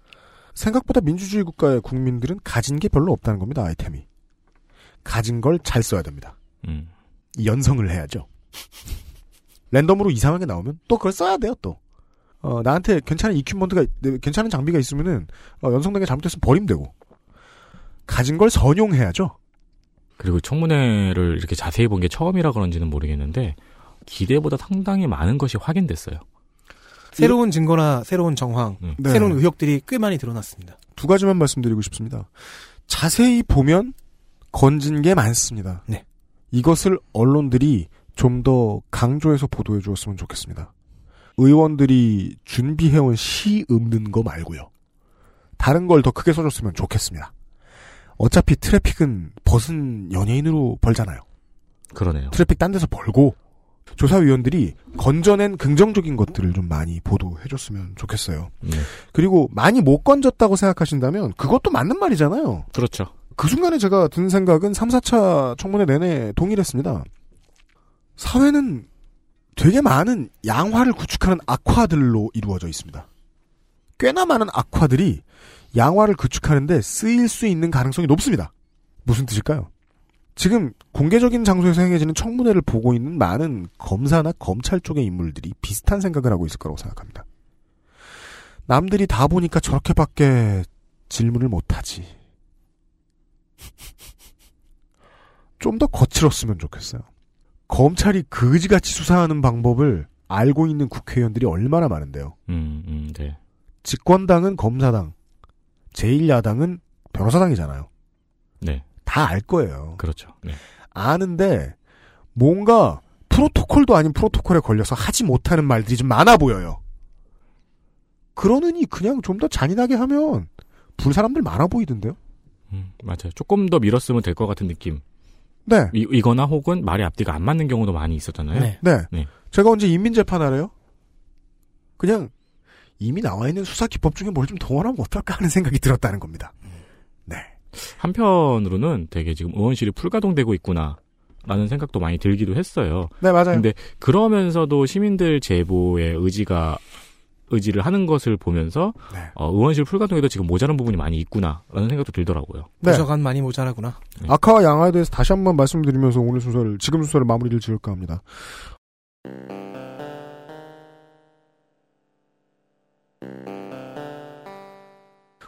생각보다 민주주의 국가의 국민들은 가진 게 별로 없다는 겁니다. 아이템이 가진 걸 잘 써야 됩니다. 음. 연성을 해야죠. 랜덤으로 이상하게 나오면 또 그걸 써야 돼요. 또 어, 나한테 괜찮은 이큐먼트가 네, 괜찮은 장비가 있으면은 어, 연성된 게 잘못됐으면 버리면 되고 가진 걸 선용해야죠. 그리고 청문회를 이렇게 자세히 본 게 처음이라 그런지는 모르겠는데 기대보다 상당히 많은 것이 확인됐어요. 새로운 증거나 새로운 정황, 음. 네. 새로운 의혹들이 꽤 많이 드러났습니다. 두 가지만 말씀드리고 싶습니다. 자세히 보면 건진 게 많습니다. 네. 이것을 언론들이 좀 더 강조해서 보도해 주었으면 좋겠습니다. 의원들이 준비해온 시 읊는 거 말고요. 다른 걸 더 크게 써줬으면 좋겠습니다. 어차피 트래픽은 벗은 연예인으로 벌잖아요. 그러네요. 트래픽 딴 데서 벌고 조사위원들이 건져낸 긍정적인 것들을 좀 많이 보도해줬으면 좋겠어요. 네. 그리고 많이 못 건졌다고 생각하신다면 그것도 맞는 말이잖아요. 그렇죠. 그 순간에 제가 든 생각은 3, 4차 청문회 내내 동일했습니다. 사회는 되게 많은 양화를 구축하는 악화들로 이루어져 있습니다. 꽤나 많은 악화들이 양화를 구축하는데 쓰일 수 있는 가능성이 높습니다. 무슨 뜻일까요? 지금 공개적인 장소에서 행해지는 청문회를 보고 있는 많은 검사나 검찰 쪽의 인물들이 비슷한 생각을 하고 있을 거라고 생각합니다. 남들이 다 보니까 저렇게밖에 질문을 못하지. 좀 더 거칠었으면 좋겠어요. 검찰이 그지같이 수사하는 방법을 알고 있는 국회의원들이 얼마나 많은데요. 음, 음, 네. 집권당은 검사당, 제1야당은 변호사당이잖아요. 네. 다 알 거예요. 그렇죠. 네. 아는데 뭔가 프로토콜도 아닌 프로토콜에 걸려서 하지 못하는 말들이 좀 많아 보여요. 그러느니 그냥 좀 더 잔인하게 하면 불 사람들 많아 보이던데요. 음, 맞아요. 조금 더 밀었으면 될 것 같은 느낌. 네. 이, 이거나 혹은 말이 앞뒤가 안 맞는 경우도 많이 있었잖아요. 네. 네. 네. 제가 언제 인민재판 하래요? 그냥 이미 나와 있는 수사 기법 중에 뭘 좀 동원하면 어떨까 하는 생각이 들었다는 겁니다. 네. 한편으로는 되게 지금 의원실이 풀가동되고 있구나. 라는 생각도 많이 들기도 했어요. 네, 맞아요. 근데 그러면서도 시민들 제보의 의지가 의지를 하는 것을 보면서 네. 어, 의원실 풀가동에도 지금 모자란 부분이 많이 있구나라는 생각도 들더라고요. 네. 부서간 많이 모자라구나. 아카와 양아에 대해서 다시 한번 말씀드리면서 오늘 순서를 지금 순서를 마무리를 지을까 합니다.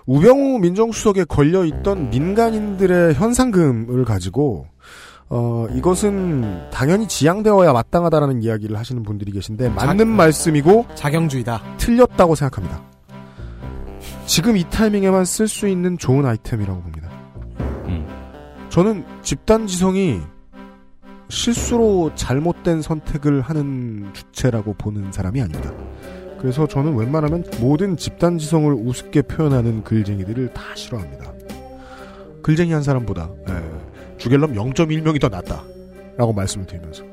우병우 민정수석에 걸려있던 민간인들의 현상금을 가지고 어, 이것은 당연히 지양되어야 마땅하다라는 이야기를 하시는 분들이 계신데 맞는 말씀이고 자경주의다. 틀렸다고 생각합니다. 지금 이 타이밍에만 쓸 수 있는 좋은 아이템이라고 봅니다. 음. 저는 집단 지성이 실수로 잘못된 선택을 하는 주체라고 보는 사람이 아닙니다. 그래서 저는 웬만하면 모든 집단 지성을 우습게 표현하는 글쟁이들을 다 싫어합니다. 글쟁이 한 사람보다 예, 주갤럼 0.1명이 더 낫다. 라고 말씀을 드리면서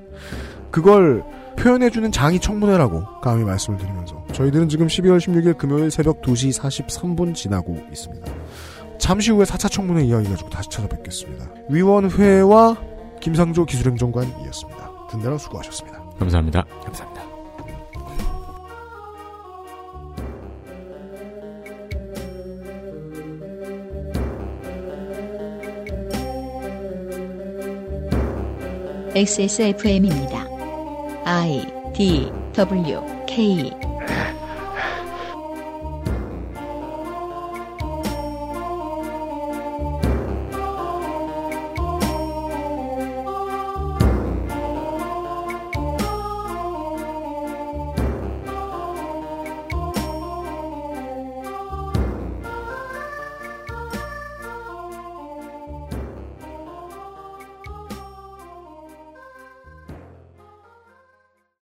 그걸 표현해주는 장이 청문회라고 감히 말씀을 드리면서 저희들은 지금 12월 16일 금요일 새벽 2시 43분 지나고 있습니다. 잠시 후에 4차 청문회 이야기 가지고 다시 찾아뵙겠습니다. 위원회와 김상조 기술행정관이었습니다. 든든한 수고하셨습니다. 감사합니다. 감사합니다. XSFM입니다. I D W K